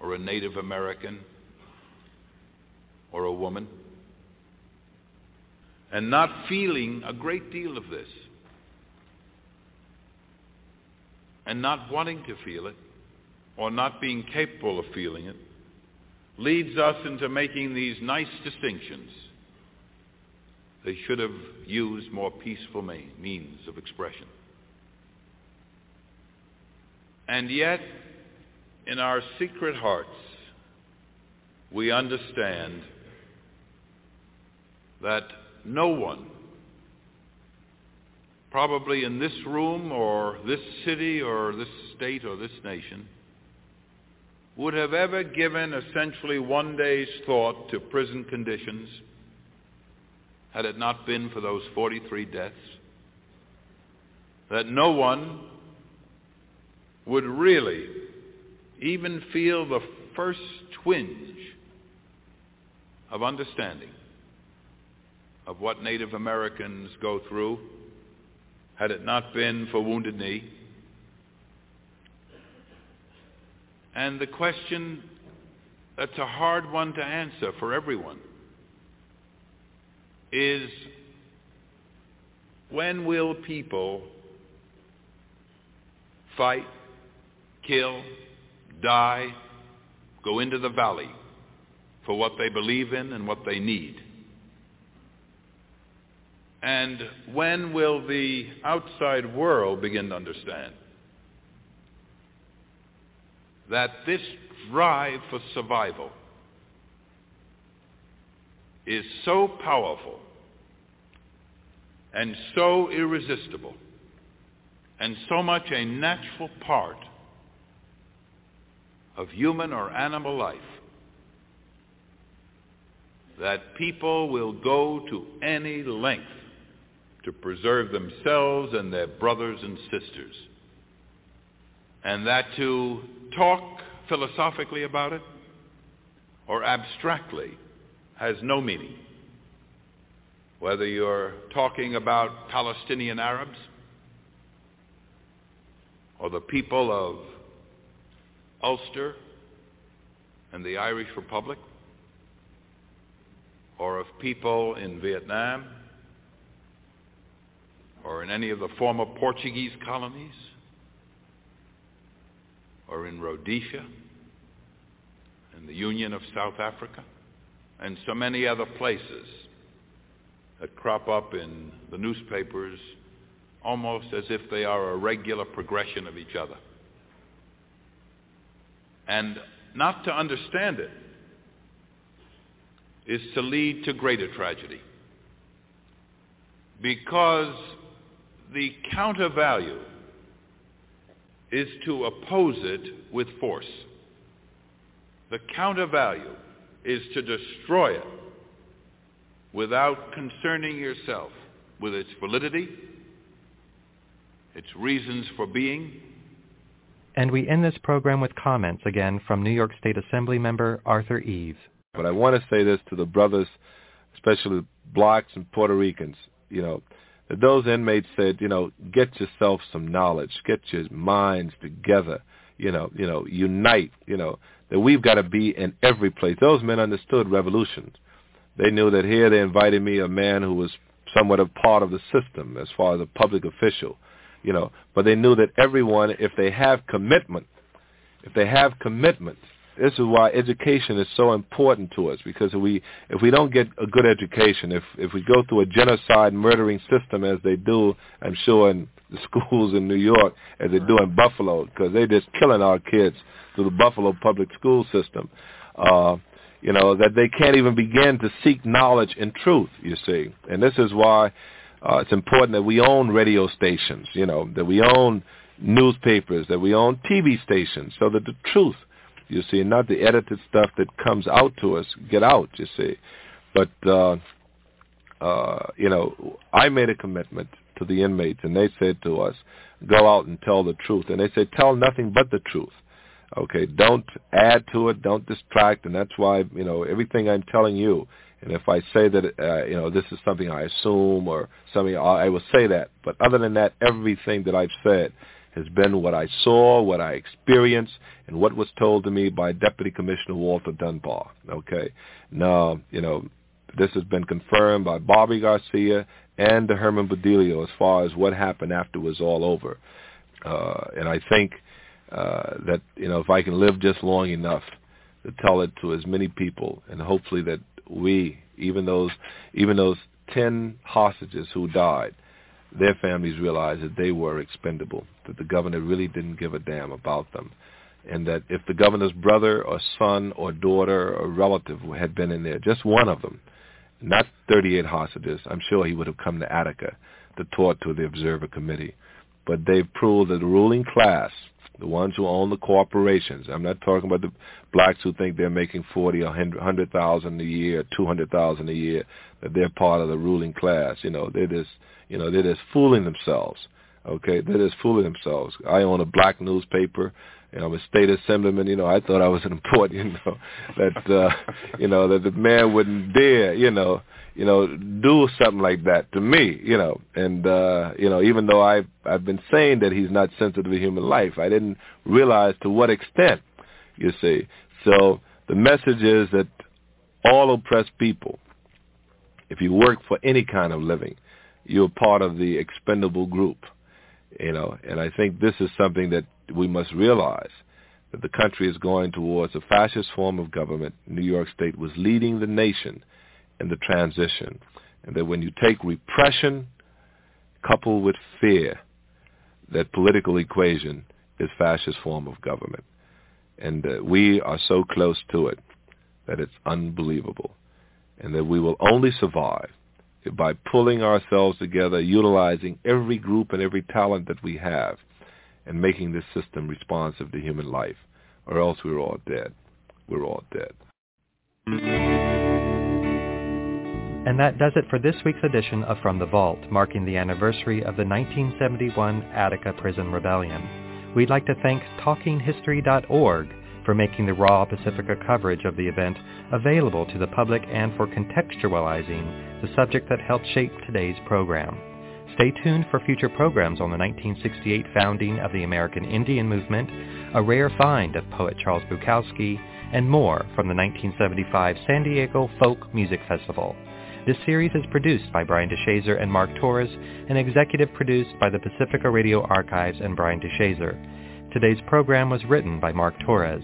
or a Native American or a woman. And not feeling a great deal of this. And not wanting to feel it or not being capable of feeling it leads us into making these nice distinctions. They should have used more peaceful means of expression. And yet, in our secret hearts, we understand that no one, probably in this room or this city or this state or this nation, would have ever given essentially one day's thought to prison conditions had it not been for those 43 deaths. That no one would really even feel the first twinge of understanding of what Native Americans go through had it not been for Wounded Knee. And the question that's a hard one to answer for everyone is when will people fight, kill, die, go into the valley for what they believe in and what they need? And when will the outside world begin to understand that this drive for survival is so powerful and so irresistible and so much a natural part of human or animal life that people will go to any length to preserve themselves and their brothers and sisters. And that to talk philosophically about it or abstractly has no meaning. Whether you're talking about Palestinian Arabs or the people of Ulster and the Irish Republic, or of people in Vietnam, or in any of the former Portuguese colonies, or in Rhodesia, and the Union of South Africa, and so many other places that crop up in the newspapers almost as if they are a regular progression of each other. And not to understand it is to lead to greater tragedy. Because the counter value is to oppose it with force. The counter value is to destroy it without concerning yourself with its validity, its reasons for being. And we end this program with comments again from New York State Assembly member Arthur Eves. But I want to say this to the brothers, especially blacks and Puerto Ricans, you know, those inmates said, you know, get yourself some knowledge, get your minds together, you know, you know, unite, you know, that we've got to be in every place. Those men understood revolutions. They knew that here they invited me a man who was somewhat a part of the system as far as a public official, you know, but they knew that everyone, if they have commitment, if they have commitment, this is why education is so important to us because if we if we don't get a good education, if if we go through a genocide murdering system as they do, I'm sure in the schools in New York as they do in Buffalo, because they're just killing our kids through the Buffalo public school system. Uh, you know that they can't even begin to seek knowledge and truth. You see, and this is why uh, it's important that we own radio stations. You know that we own newspapers, that we own TV stations, so that the truth you see, not the edited stuff that comes out to us get out, you see. But, uh, uh, you know, I made a commitment to the inmates, and they said to us, go out and tell the truth. And they said, tell nothing but the truth. Okay, don't add to it, don't distract, and that's why, you know, everything I'm telling you, and if I say that, uh, you know, this is something I assume or something, I will say that. But other than that, everything that I've said has been what I saw, what I experienced, and what was told to me by Deputy Commissioner Walter Dunbar. Okay. Now, you know, this has been confirmed by Bobby Garcia and Herman Badillo as far as what happened after it was all over. Uh, and I think uh, that, you know, if I can live just long enough to tell it to as many people, and hopefully that we, even those, even those 10 hostages who died, their families realized that they were expendable, that the governor really didn't give a damn about them, and that if the governor's brother or son or daughter or relative had been in there, just one of them, not 38 hostages, I'm sure he would have come to Attica to talk to the observer committee. But they've proved that the ruling class, the ones who own the corporations, I'm not talking about the blacks who think they're making 40 or 100,000 a year, 200,000 a year, that they're part of the ruling class. You know, they're just you know, they're just fooling themselves. Okay, they're just fooling themselves. I own a black newspaper. You know, I'm a state assemblyman. You know, I thought I was an important. You know, that uh, you know that the man wouldn't dare. You know, you know, do something like that to me. You know, and uh, you know, even though I've I've been saying that he's not sensitive to human life, I didn't realize to what extent. You see, so the message is that all oppressed people, if you work for any kind of living, you're part of the expendable group, you know. And I think this is something that we must realize that the country is going towards a fascist form of government. New York State was leading the nation in the transition, and that when you take repression coupled with fear, that political equation is fascist form of government. And uh, we are so close to it that it's unbelievable. And that we will only survive by pulling ourselves together, utilizing every group and every talent that we have, and making this system responsive to human life, or else we're all dead. We're all dead. And that does it for this week's edition of From the Vault, marking the anniversary of the 1971 Attica Prison Rebellion. We'd like to thank TalkingHistory.org for making the raw Pacifica coverage of the event available to the public and for contextualizing the subject that helped shape today's program. Stay tuned for future programs on the 1968 founding of the American Indian Movement, a rare find of poet Charles Bukowski, and more from the 1975 San Diego Folk Music Festival. This series is produced by Brian DeShazor and Mark Torres and executive produced by the Pacifica Radio Archives and Brian DeShazor. Today's program was written by Mark Torres.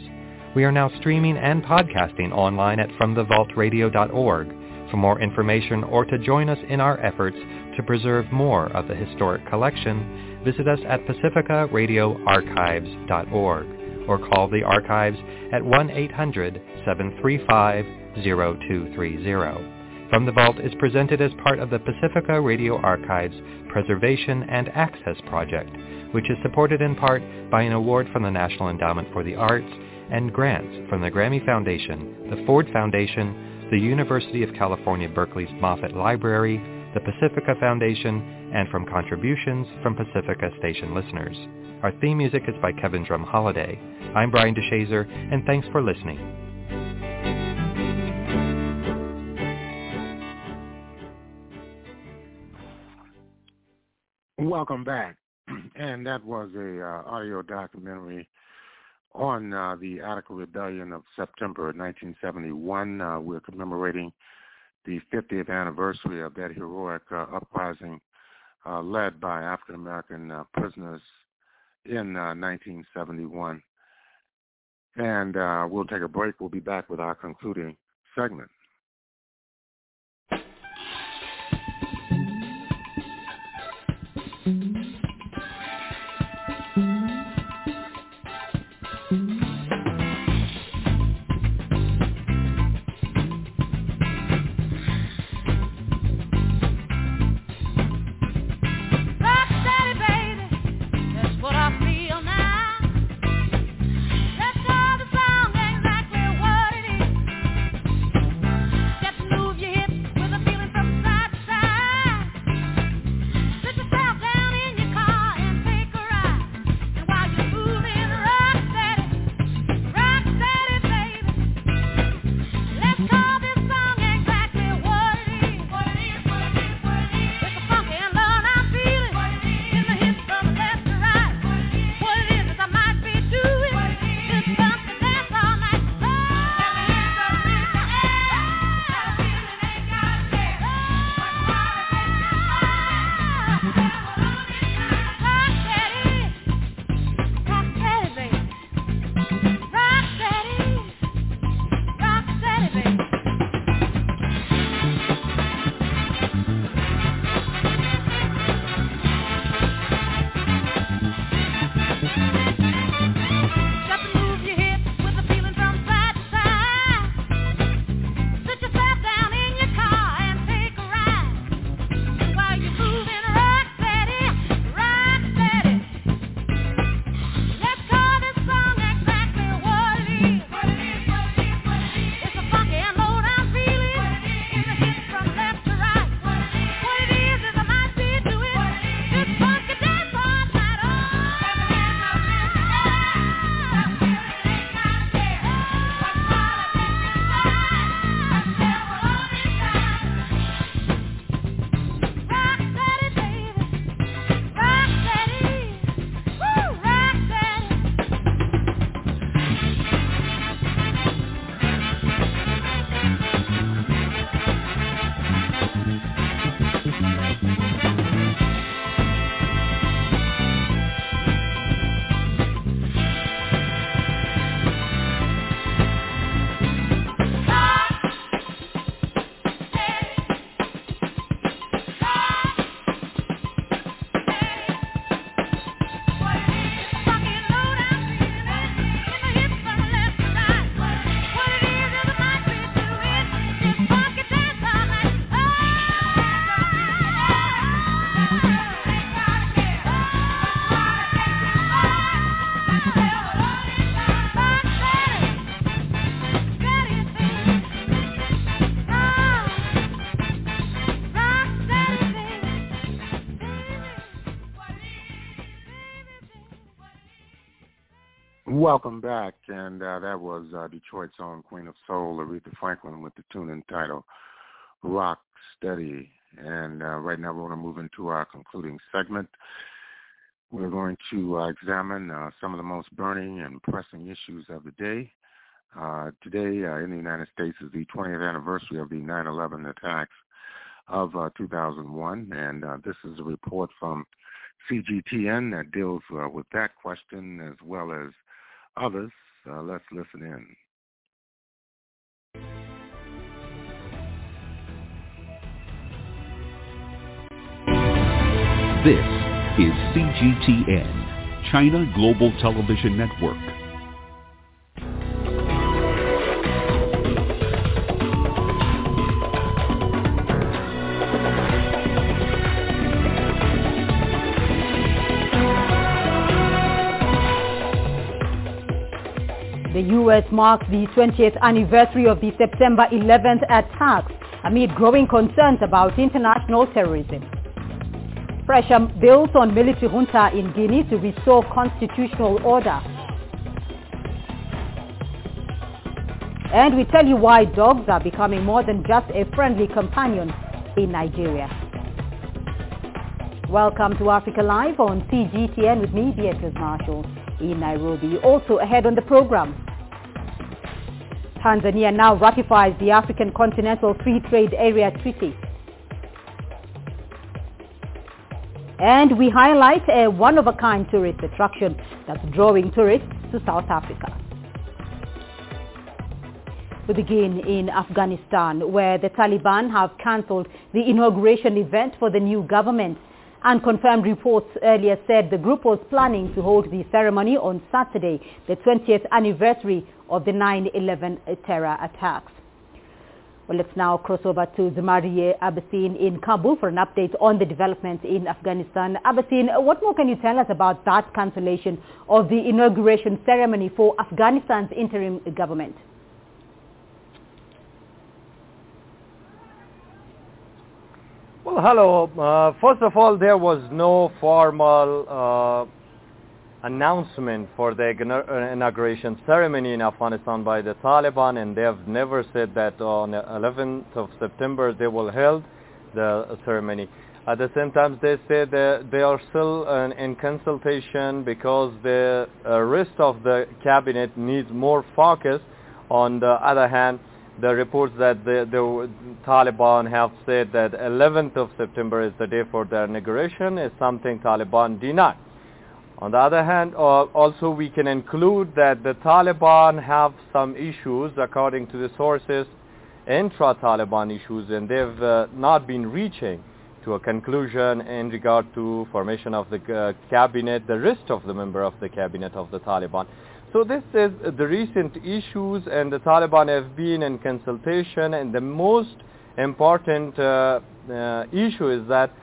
We are now streaming and podcasting online at FromTheVaultRadio.org. For more information or to join us in our efforts to preserve more of the historic collection, visit us at pacificaradioarchives.org or call the archives at 1-800-735-0230. From the Vault is presented as part of the Pacifica Radio Archives Preservation and Access Project, which is supported in part by an award from the National Endowment for the Arts and grants from the Grammy Foundation, the Ford Foundation, the University of California Berkeley's Moffitt Library, the Pacifica Foundation, and from contributions from Pacifica Station listeners. Our theme music is by Kevin Drum Holiday. I'm Brian DeShazor, and thanks for listening. Welcome back. And that was a uh, audio documentary on uh, the Attica Rebellion of September 1971. Uh, we're commemorating the 50th anniversary of that heroic uh, uprising uh, led by African American uh, prisoners in 1971. And we'll take a break. We'll be back with our concluding segment. Back. And uh, that was uh, Detroit's own Queen of Soul, Aretha Franklin, with the tune entitled Rock Steady. And uh, right now we're going to move into our concluding segment. We're going to uh, examine uh, some of the most burning and pressing issues of the day. Uh, today in the United States is the 20th anniversary of the 9-11 attacks of 2001. And this is a report from CGTN that deals with that question as well as others. Uh, let's listen in. This is CGTN, China Global Television Network. U.S. marks the 20th anniversary of the September 11th attacks amid growing concerns about international terrorism. Pressure builds on military junta in Guinea to restore constitutional order. And we tell you why dogs are becoming more than just a friendly companion in Nigeria. Welcome to Africa Live on CGTN with me, Beatrice Marshall, in Nairobi. Also ahead on the program, Tanzania now ratifies the African Continental Free Trade Area Treaty. And we highlight a one-of-a-kind tourist attraction that's drawing tourists to South Africa. We begin in Afghanistan, where the Taliban have cancelled the inauguration event for the new government. Unconfirmed reports earlier said the group was planning to hold the ceremony on Saturday, the 20th anniversary of the 9-11 terror attacks. Well, let's now cross over to Zamarie Abbasin in Kabul for an update on the developments in Afghanistan. Abbasin, what more can you tell us about that cancellation of the inauguration ceremony for Afghanistan's interim government? Well, hello. Uh, first of all, there was no formal uh, announcement for the uh, inauguration ceremony in Afghanistan by the Taliban and they have never said that on the 11th of September they will hold the ceremony. At the same time they say that they are still in consultation because the uh, rest of the cabinet needs more focus. On the other hand, the reports that the, the Taliban have said that 11th of September is the day for their inauguration is something Taliban deny. On the other hand, also we can include that the Taliban have some issues according to the sources, intra-Taliban issues, and they've uh, not been reaching to a conclusion in regard to formation of the uh, cabinet, the rest of the member of the cabinet of the Taliban. So this is the recent issues and the Taliban have been in consultation and the most important uh, uh, issue is that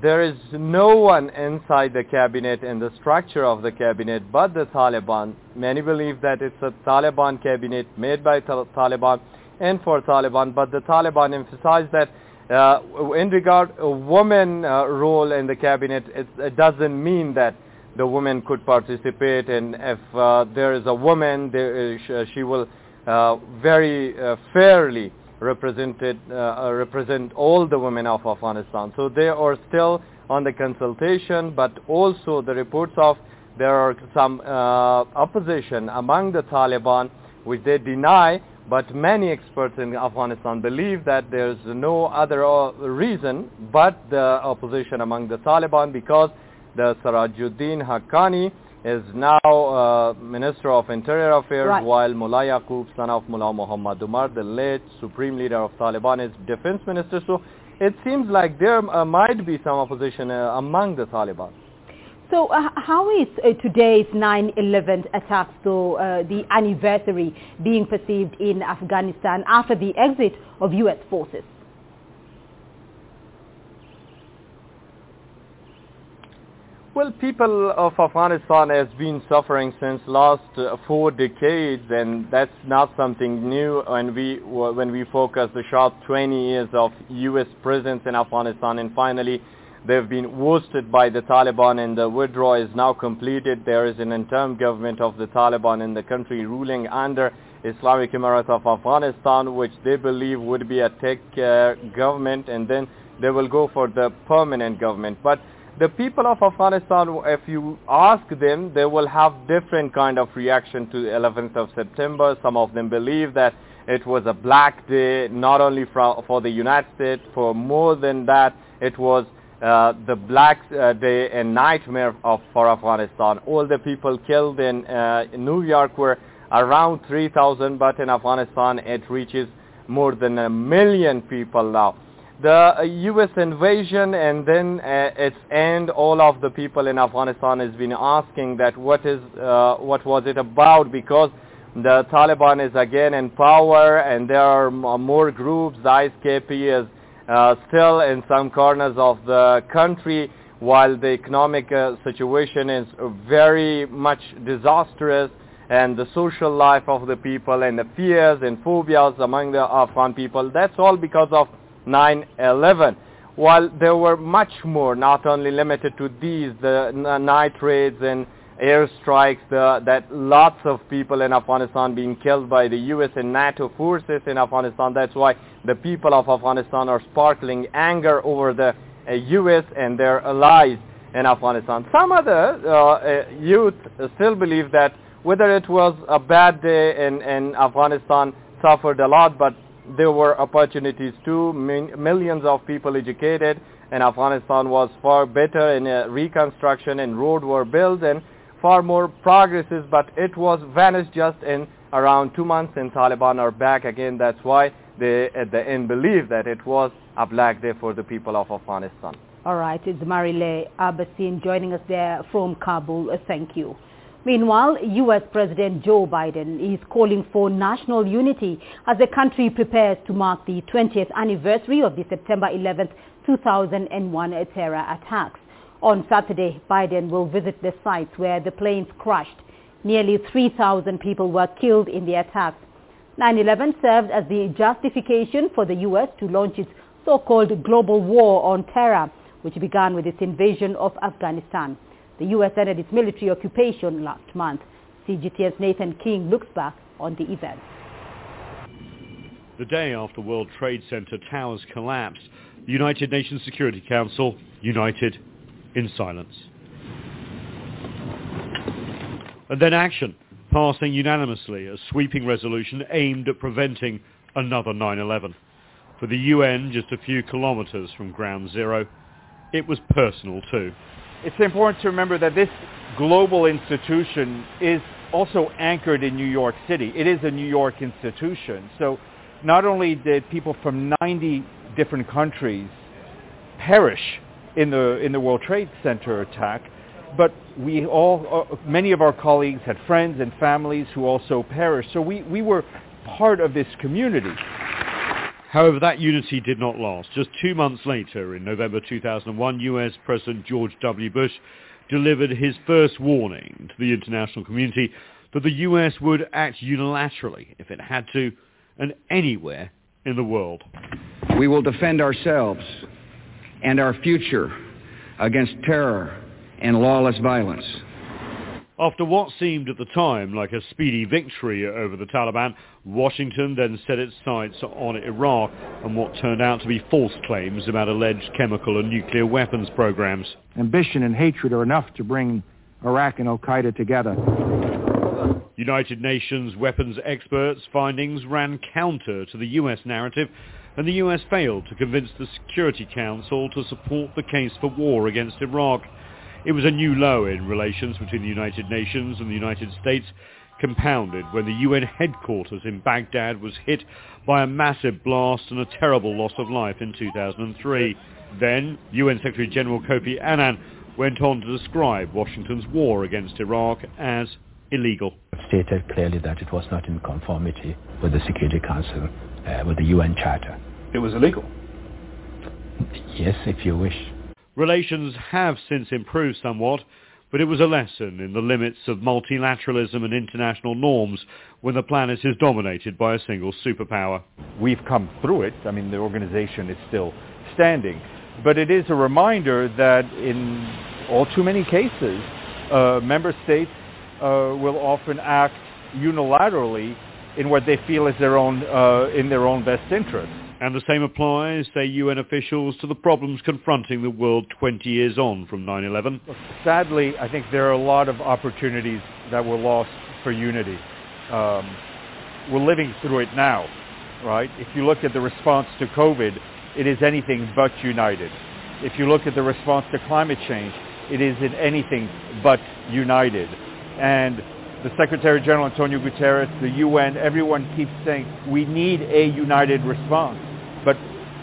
there is no one inside the cabinet and the structure of the cabinet but the Taliban. Many believe that it's a Taliban cabinet made by Taliban and for Taliban, but the Taliban emphasized that uh, in regard a woman uh, role in the cabinet, it, it, doesn't mean that the woman could participate and if uh, there is a woman, there, she will uh, very uh, fairly represented uh, represent all the women of Afghanistan. So they are still on the consultation, but also the reports of there are some uh, opposition among the Taliban, which they deny, but many experts in Afghanistan believe that there's no other uh, reason but the opposition among the Taliban because the Sirajuddin Haqqani is now uh, Minister of Interior Affairs, right. while Mullah Yaqub, son of Mullah Muhammad Umar, the late Supreme Leader of Taliban, is Defense Minister. So it seems like there uh, might be some opposition uh, among the Taliban. So uh, how is uh, today's 9-11 attack, so uh, the anniversary, being perceived in Afghanistan after the exit of U.S. forces? Well, people of Afghanistan has been suffering since last uh, four decades, and that's not something new. When we when we focus the short 20 years of U.S. presence in Afghanistan, and finally They've been worsted by the Taliban and the withdrawal is now completed. There is an interim government of the Taliban in the country ruling under Islamic Emirate of Afghanistan, which they believe would be a tech uh, government, and then they will go for the permanent government. But the people of Afghanistan, if you ask them, they will have different kind of reaction to the 11th of September. Some of them believe that it was a black day, not only for, for the United States, for more than that, it was uh, the black uh, day and nightmare of, for Afghanistan. All the people killed in, uh, in New York were around 3,000, but in Afghanistan it reaches more than a million people now the U.S. invasion and then uh, its end, all of the people in Afghanistan has been asking that what is uh, what was it about because the Taliban is again in power and there are more groups. The ISKP is uh, still in some corners of the country while the economic uh, situation is very much disastrous and the social life of the people and the fears and phobias among the Afghan people. That's all because of 9-11. While there were much more, not only limited to these, the night raids and airstrikes, the, that lots of people in Afghanistan being killed by the U.S. and NATO forces in Afghanistan. That's why the people of Afghanistan are sparkling anger over the uh, U.S. and their allies in Afghanistan. Some other uh, uh, youth still believe that whether it was a bad day in, in Afghanistan, suffered a lot, but there were opportunities too. millions of people educated and Afghanistan was far better in uh, reconstruction and roads were built and far more progresses, but it was vanished just in around two months and Taliban are back again. That's why they at the end believe that it was a black day for the people of Afghanistan. All right, it's Marile Abbasin joining us there from Kabul. Thank you. Meanwhile, U.S. President Joe Biden is calling for national unity as the country prepares to mark the 20th anniversary of the September 11, 2001 terror attacks. On Saturday, Biden will visit the sites where the planes crashed. Nearly 3,000 people were killed in the attacks. 9-11 served as the justification for the U.S. to launch its so-called global war on terror, which began with its invasion of Afghanistan. The U.S. ended its military occupation last month. CGTN's Nathan King looks back on the event. The day after World Trade Center towers collapsed, the United Nations Security Council united in silence. And then action, passing unanimously a sweeping resolution aimed at preventing another 9-11. For the UN, just a few kilometers from ground zero, it was personal too it's important to remember that this global institution is also anchored in New York City. It is a New York institution. So not only did people from 90 different countries perish in the, in the World Trade Center attack, but we all, uh, many of our colleagues had friends and families who also perished. So we, we were part of this community. However, that unity did not last. Just two months later, in November 2001, US President George W. Bush delivered his first warning to the international community that the US would act unilaterally if it had to, and anywhere in the world. We will defend ourselves and our future against terror and lawless violence. After what seemed at the time like a speedy victory over the Taliban, Washington then set its sights on Iraq and what turned out to be false claims about alleged chemical and nuclear weapons programs. Ambition and hatred are enough to bring Iraq and al-Qaeda together. United Nations weapons experts' findings ran counter to the US narrative and the US failed to convince the Security Council to support the case for war against Iraq. It was a new low in relations between the United Nations and the United States, compounded when the UN headquarters in Baghdad was hit by a massive blast and a terrible loss of life in 2003. Then, UN Secretary General Kofi Annan went on to describe Washington's war against Iraq as illegal. Stated clearly that it was not in conformity with the Security Council, uh, with the UN Charter. It was illegal? Yes, if you wish. Relations have since improved somewhat, but it was a lesson in the limits of multilateralism and international norms when the planet is dominated by a single superpower. We've come through it. I mean, the organization is still standing. but it is a reminder that in all too many cases, uh, member states uh, will often act unilaterally in what they feel is their own uh, in their own best interest. And the same applies, say UN officials, to the problems confronting the world 20 years on from 9/11. Sadly, I think there are a lot of opportunities that were lost for unity. Um, we're living through it now, right? If you look at the response to COVID, it is anything but united. If you look at the response to climate change, it is in anything but united. And the Secretary General Antonio Guterres, the UN, everyone keeps saying we need a united response. But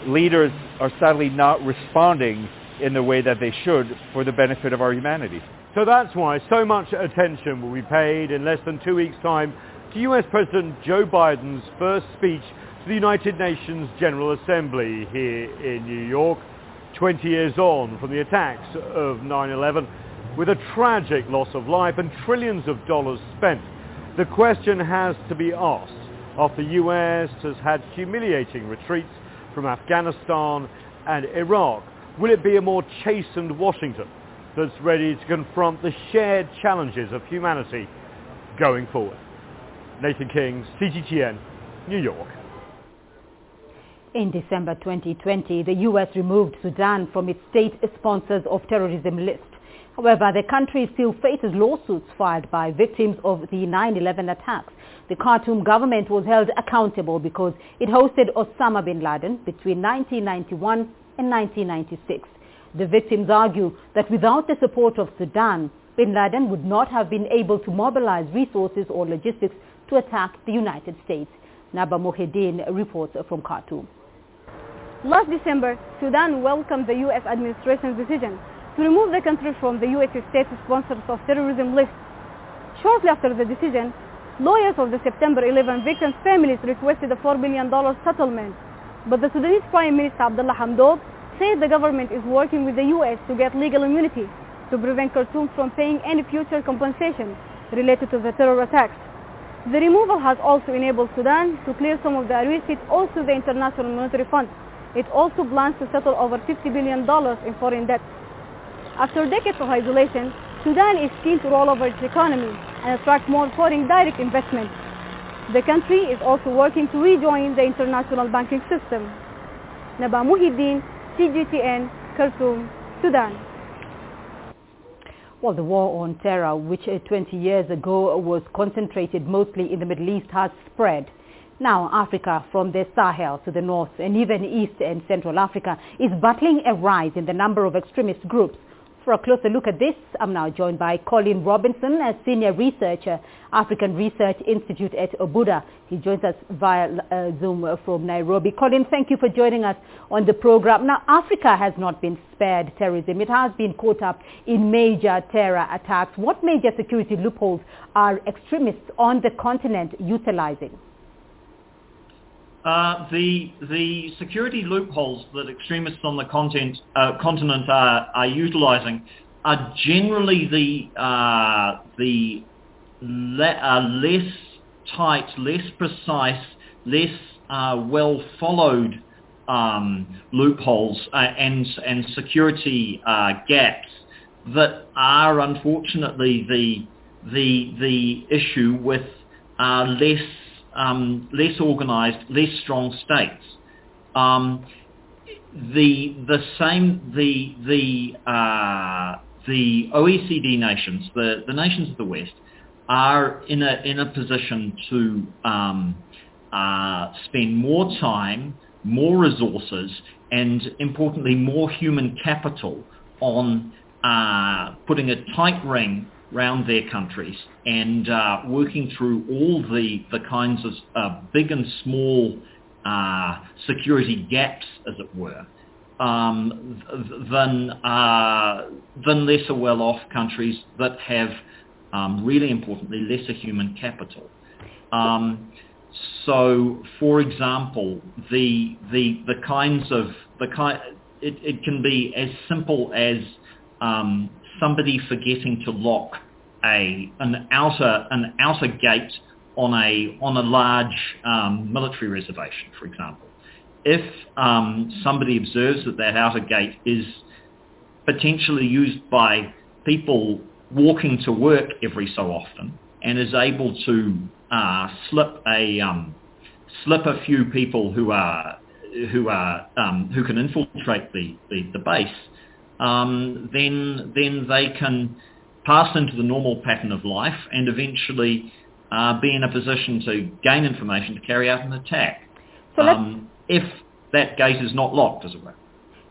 leaders are sadly not responding in the way that they should for the benefit of our humanity. So that's why so much attention will be paid in less than two weeks' time to US President Joe Biden's first speech to the United Nations General Assembly here in New York, 20 years on from the attacks of 9-11 with a tragic loss of life and trillions of dollars spent. The question has to be asked after the US has had humiliating retreats from Afghanistan and Iraq. Will it be a more chastened Washington that's ready to confront the shared challenges of humanity going forward? Nathan King, CGTN, New York. In December 2020, the U.S. removed Sudan from its state sponsors of terrorism list. However, the country still faces lawsuits filed by victims of the 9-11 attacks. The Khartoum government was held accountable because it hosted Osama bin Laden between 1991 and 1996. The victims argue that without the support of Sudan, bin Laden would not have been able to mobilize resources or logistics to attack the United States. Naba Mohedin reports from Khartoum. Last December, Sudan welcomed the U.S. administration's decision to remove the country from the U.S. state sponsors of terrorism list. Shortly after the decision, lawyers of the September 11 victims' families requested a $4 billion settlement. But the Sudanese Prime Minister Abdullah Hamdok said the government is working with the U.S. to get legal immunity to prevent Khartoum from paying any future compensation related to the terror attacks. The removal has also enabled Sudan to clear some of the arrears it owes to the International Monetary Fund. It also plans to settle over $50 billion in foreign debt. After decades of isolation, Sudan is keen to roll over its economy and attract more foreign direct investment. The country is also working to rejoin the international banking system. Naba Muhyiddin, CGTN, Khartoum, Sudan. Well, the war on terror, which uh, 20 years ago was concentrated mostly in the Middle East, has spread. Now, Africa, from the Sahel to the north and even East and Central Africa, is battling a rise in the number of extremist groups for a closer look at this, I'm now joined by Colin Robinson, a senior researcher, African Research Institute at Obuda. He joins us via uh, Zoom from Nairobi. Colin, thank you for joining us on the program. Now, Africa has not been spared terrorism. It has been caught up in major terror attacks. What major security loopholes are extremists on the continent utilizing? Uh, the the security loopholes that extremists on the content, uh, continent are, are utilizing are generally the uh, the le- less tight, less precise, less uh, well followed um, loopholes uh, and and security gaps that are unfortunately the the the issue with less um, less organized, less strong states. Um, the the same the the uh, the OECD nations, the, the nations of the West, are in a in a position to um, uh, spend more time, more resources, and importantly, more human capital on uh, putting a tight ring around their countries and uh, working through all the, the kinds of uh, big and small uh, security gaps, as it were, um, than, uh, than lesser well-off countries that have, um, really importantly, lesser human capital. Um, so, for example, the, the, the kinds of, the kind, it, it can be as simple as um, somebody forgetting to lock a an outer an outer gate on a on a large um, military reservation, for example. if um, somebody observes that that outer gate is potentially used by people walking to work every so often and is able to uh, slip a um, slip a few people who are who are um, who can infiltrate the the, the base, um, then then they can pass into the normal pattern of life and eventually uh, be in a position to gain information to carry out an attack. So um, if that gate is not locked, as it were.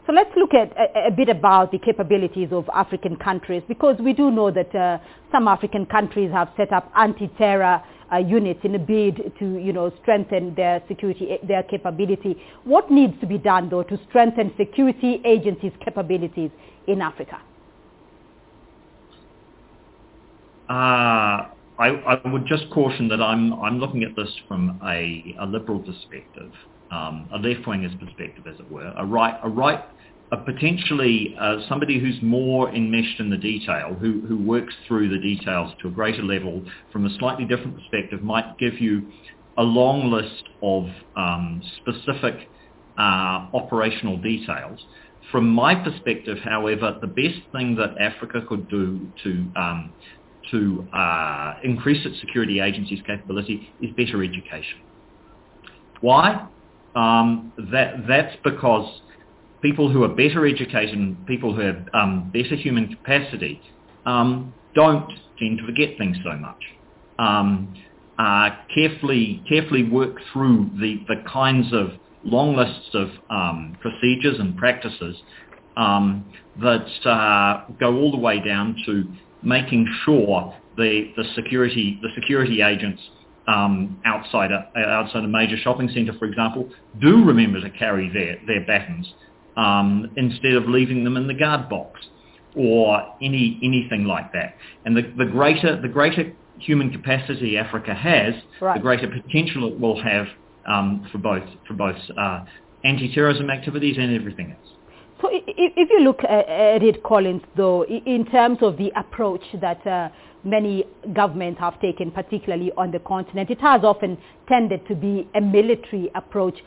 So let's look at a, a, bit about the capabilities of African countries because we do know that uh, some African countries have set up anti-terror uh, units in a bid to, you know, strengthen their security, their capability. What needs to be done, though, to strengthen security agencies' capabilities in Africa? Uh, I, I, would just caution that I'm, I'm looking at this from a, a liberal perspective, um, a left-winger's perspective, as it were. A right, a right potentially uh, somebody who's more enmeshed in the detail, who, who works through the details to a greater level from a slightly different perspective, might give you a long list of um, specific uh, operational details. From my perspective, however, the best thing that Africa could do to um, to uh, increase its security agency's capability is better education. Why? Um, that that's because people who are better educated, people who have um, better human capacity, um, don't tend to forget things so much. Um, uh, carefully, carefully work through the, the kinds of long lists of um, procedures and practices um, that uh, go all the way down to making sure the, the security the security agents um, outside a outside a major shopping centre, for example, do remember to carry their their batons um, instead of leaving them in the guard box or any anything like that. And the, the greater the greater human capacity Africa has, right. the greater potential it will have um, for both for both uh, anti-terrorism activities and everything else. So if you look at it, Collins, though, in terms of the approach that uh, many governments have taken, particularly on the continent, it has often tended to be a military approach.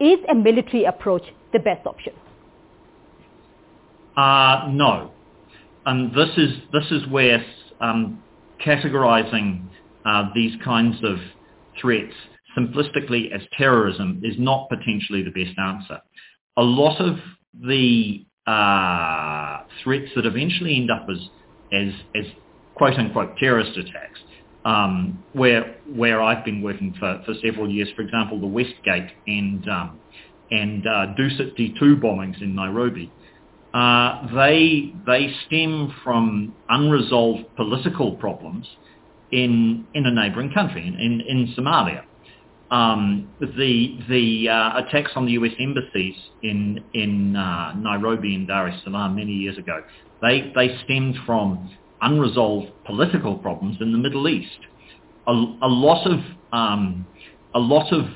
Is a military approach the best option? Uh, no. And this is, this is where um, categorizing uh, these kinds of threats simplistically as terrorism is not potentially the best answer. A lot of the uh, threats that eventually end up as, as, as quote unquote terrorist attacks, um, where, where I've been working for, for several years, for example, the Westgate and um, and uh, Dusit D2 bombings in Nairobi, uh, they they stem from unresolved political problems in in a neighbouring country in in, in Somalia. Um, the the uh, attacks on the U.S. embassies in in uh, Nairobi and Dar es Salaam many years ago, they they stemmed from unresolved political problems in the Middle East. A, a lot of um, a lot of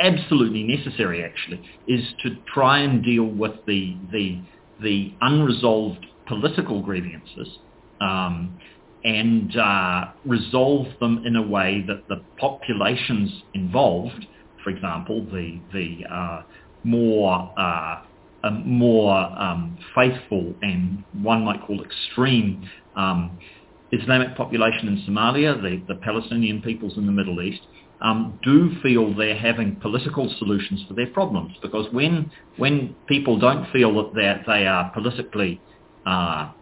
absolutely necessary actually is to try and deal with the the the unresolved political grievances um, and uh, resolve them in a way that the populations involved, for example, the the uh, more uh, more um, faithful and one might call extreme um, Islamic population in Somalia, the, the Palestinian peoples in the Middle East, um, do feel they're having political solutions for their problems. Because when when people don't feel that they are politically uh,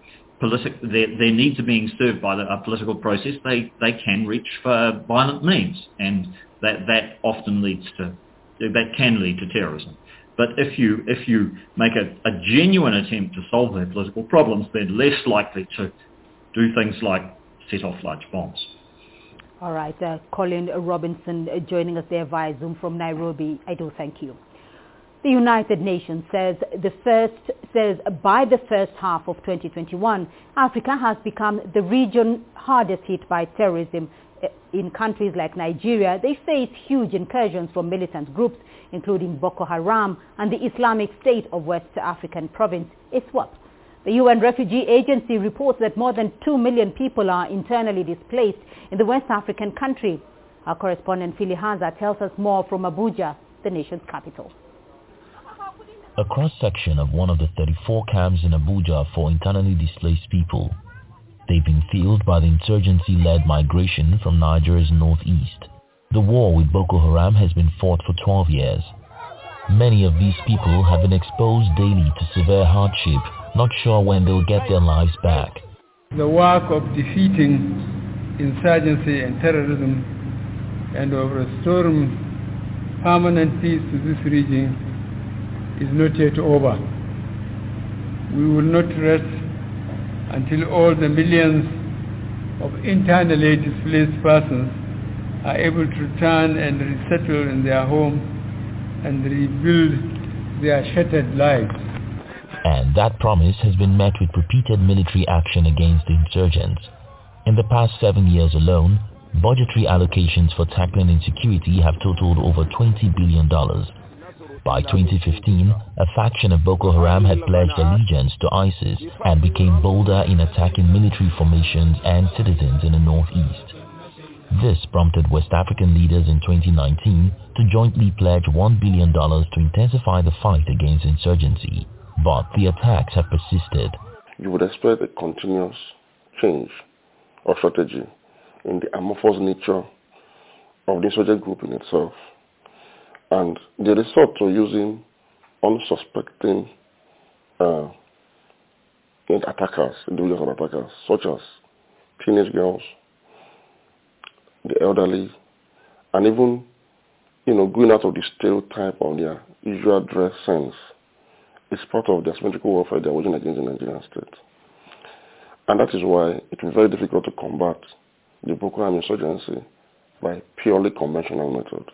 politic, their, their needs are being served by the, a political process, they, they can reach for violent means, and that that often leads to that can lead to terrorism. But if you if you make a, a genuine attempt to solve their political problems, they're less likely to do things like set off large bombs. All right, uh, Colin Robinson uh, joining us there via Zoom from Nairobi. I do thank you. The United Nations says the first says by the first half of 2021, Africa has become the region hardest hit by terrorism. Uh, in countries like Nigeria, they face huge incursions from militant groups, including Boko Haram and the Islamic State of West African province, ISWAP. The UN Refugee Agency reports that more than 2 million people are internally displaced in the West African country. Our correspondent Phil Ihaza tells us more from Abuja, the nation's capital. a cross-section of one of the 34 camps in Abuja for internally displaced people. They've been filled by the insurgency-led migration from Nigeria's northeast. The war with Boko Haram has been fought for 12 years. Many of these people have been exposed daily to severe hardship, not sure when they'll get their lives back. The work of defeating insurgency and terrorism and of restoring permanent peace to this region is not yet over. We will not rest until all the millions of internally displaced persons are able to return and resettle in their home and rebuild their shattered lives. And that promise has been met with repeated military action against the insurgents. In the past seven years alone, budgetary allocations for tackling insecurity have totaled over $20 billion. By 2015, a faction of Boko Haram had pledged allegiance to ISIS and became bolder in attacking military formations and citizens in the northeast. This prompted West African leaders in 2019 to jointly pledge $1 billion to intensify the fight against insurgency. But the attacks have persisted. You would expect a continuous change of strategy in the amorphous nature of the insurgent group in itself. And they resort to using unsuspecting uh, attackers, individuals and attackers, such as teenage girls, the elderly, and even, you know, going out of the stereotype of their usual dress sense is part of the asymmetrical warfare they're waging against the Nigerian state. And that is why it will be very difficult to combat the Boko Haram insurgency by purely conventional method.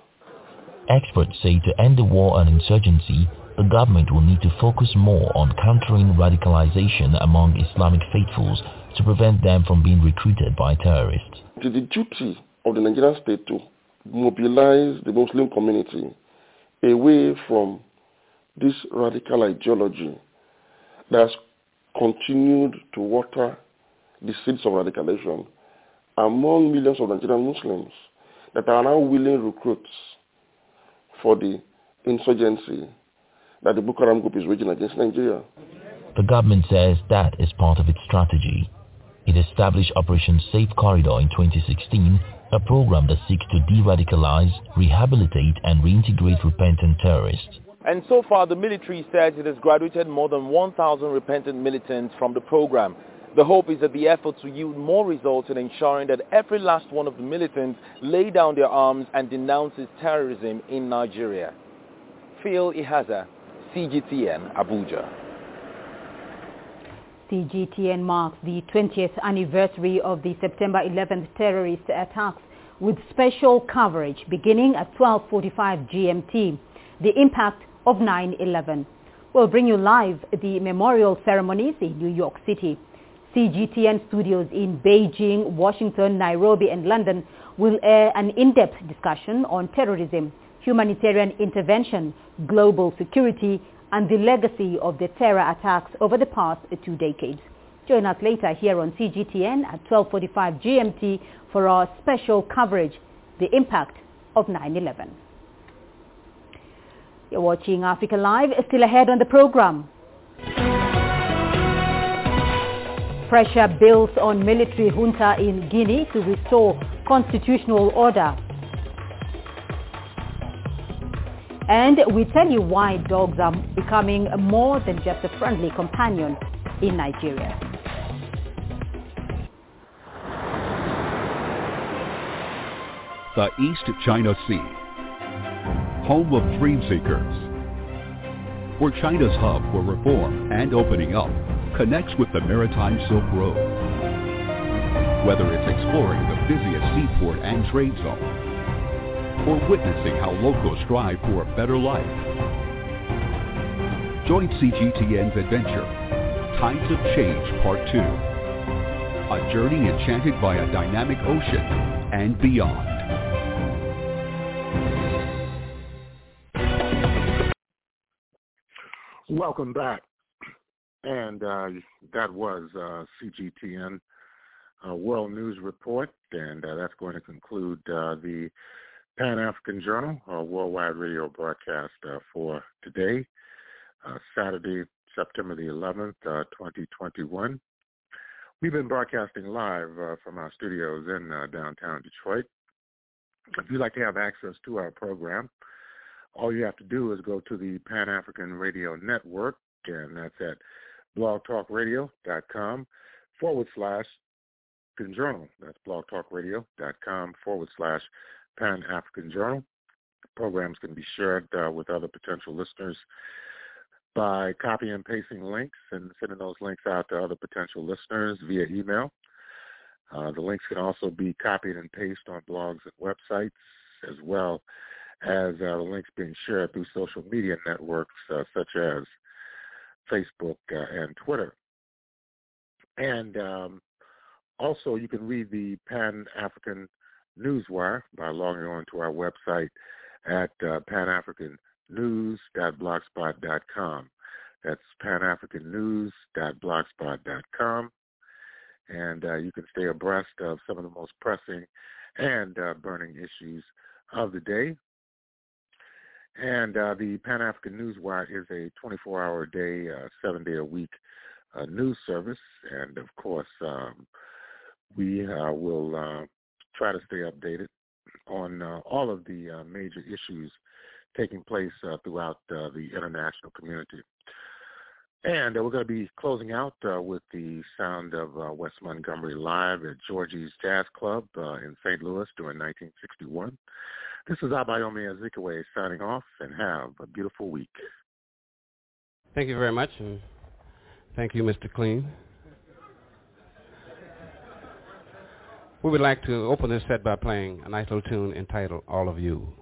Experts say to end the war on insurgency, the government will need to focus more on countering radicalization among Islamic faithfuls to prevent them from being recruited by terrorists. It is the duty of the Nigerian state to mobilize the Muslim community away from this radical ideology that has continued to water the seeds of radicalization among millions of Nigerian Muslims that are now willing recruits for the insurgency that the Boko Haram group is waging against Nigeria. The government says that is part of its strategy. It established Operation Safe Corridor in 2016, a program that seeks to de-radicalize, rehabilitate and reintegrate repentant terrorists. And so far, the military says it has graduated more than 1,000 repentant militants from the program. The hope is that the efforts will yield more results in ensuring that every last one of the militants lay down their arms and denounces terrorism in Nigeria. Phil Ihaza, CGTN, Abuja. CGTN marks the 20th anniversary of the September 11th terrorist attacks with special coverage beginning at 12.45 GMT. The impact of 9-11. We'll bring you live the memorial ceremonies in New York City. CGTN studios in Beijing, Washington, Nairobi and London will air an in-depth discussion on terrorism, humanitarian intervention, global security and the legacy of the terror attacks over the past two decades. Join us later here on CGTN at 12.45 GMT for our special coverage, The Impact of 9-11. You're watching Africa Live, still ahead on the program. Pressure builds on military junta in Guinea to restore constitutional order. And we tell you why dogs are becoming more than just a friendly companion in Nigeria. The East China Sea, home of dream seekers, where China's hub for reform and opening up connects with the Maritime Silk Road. Whether it's exploring the busiest seaport and trade zone, or witnessing how locals strive for a better life. Join CGTN's adventure, Tides of Change Part 2. A journey enchanted by a dynamic ocean and beyond. Welcome back. And uh, that was uh, CGTN uh, World News Report, and uh, that's going to conclude uh, the Pan African Journal, a worldwide radio broadcast uh, for today. uh, Saturday, September the 11th, uh, 2021. We've been broadcasting live uh, from our studios in uh, downtown Detroit. If you'd like to have access to our program, all you have to do is go to the Pan African Radio Network, and that's at blogtalkradio.com forward slash Pan Journal. That's blogtalkradio.com forward slash Pan African Journal. Programs can be shared uh, with other potential listeners by copying and pasting links and sending those links out to other potential listeners via email. Uh, the links can also be copied and pasted on blogs and websites, as well as uh, links being shared through social media networks uh, such as Facebook uh, and Twitter. And um, also, you can read the Pan African Newswire by logging on to our website at uh, panafricannews.blogspot.com. That's panafricannews.blogspot.com. And uh, you can stay abreast of some of the most pressing and uh, burning issues of the day. And uh, the Pan African Newswire is a 24-hour day, uh, seven-day-a-week uh, news service. And of course, um, we uh, will uh, try to stay updated on uh, all of the uh, major issues taking place uh, throughout uh, the international community. And uh, we're going to be closing out uh, with the sound of uh, Wes Montgomery live at Jorgie's Jazz Club uh, in St. Louis during 1961. This is Abayomi Azikiwe signing off, and have a beautiful week. Thank you very much, and thank you, Mr. Clean. We would like to open this set by playing a nice little tune entitled All of You.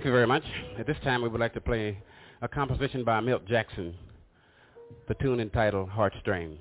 Thank you very much. At this time, we would like to play a composition by Milt Jackson, the tune entitled Heartstring.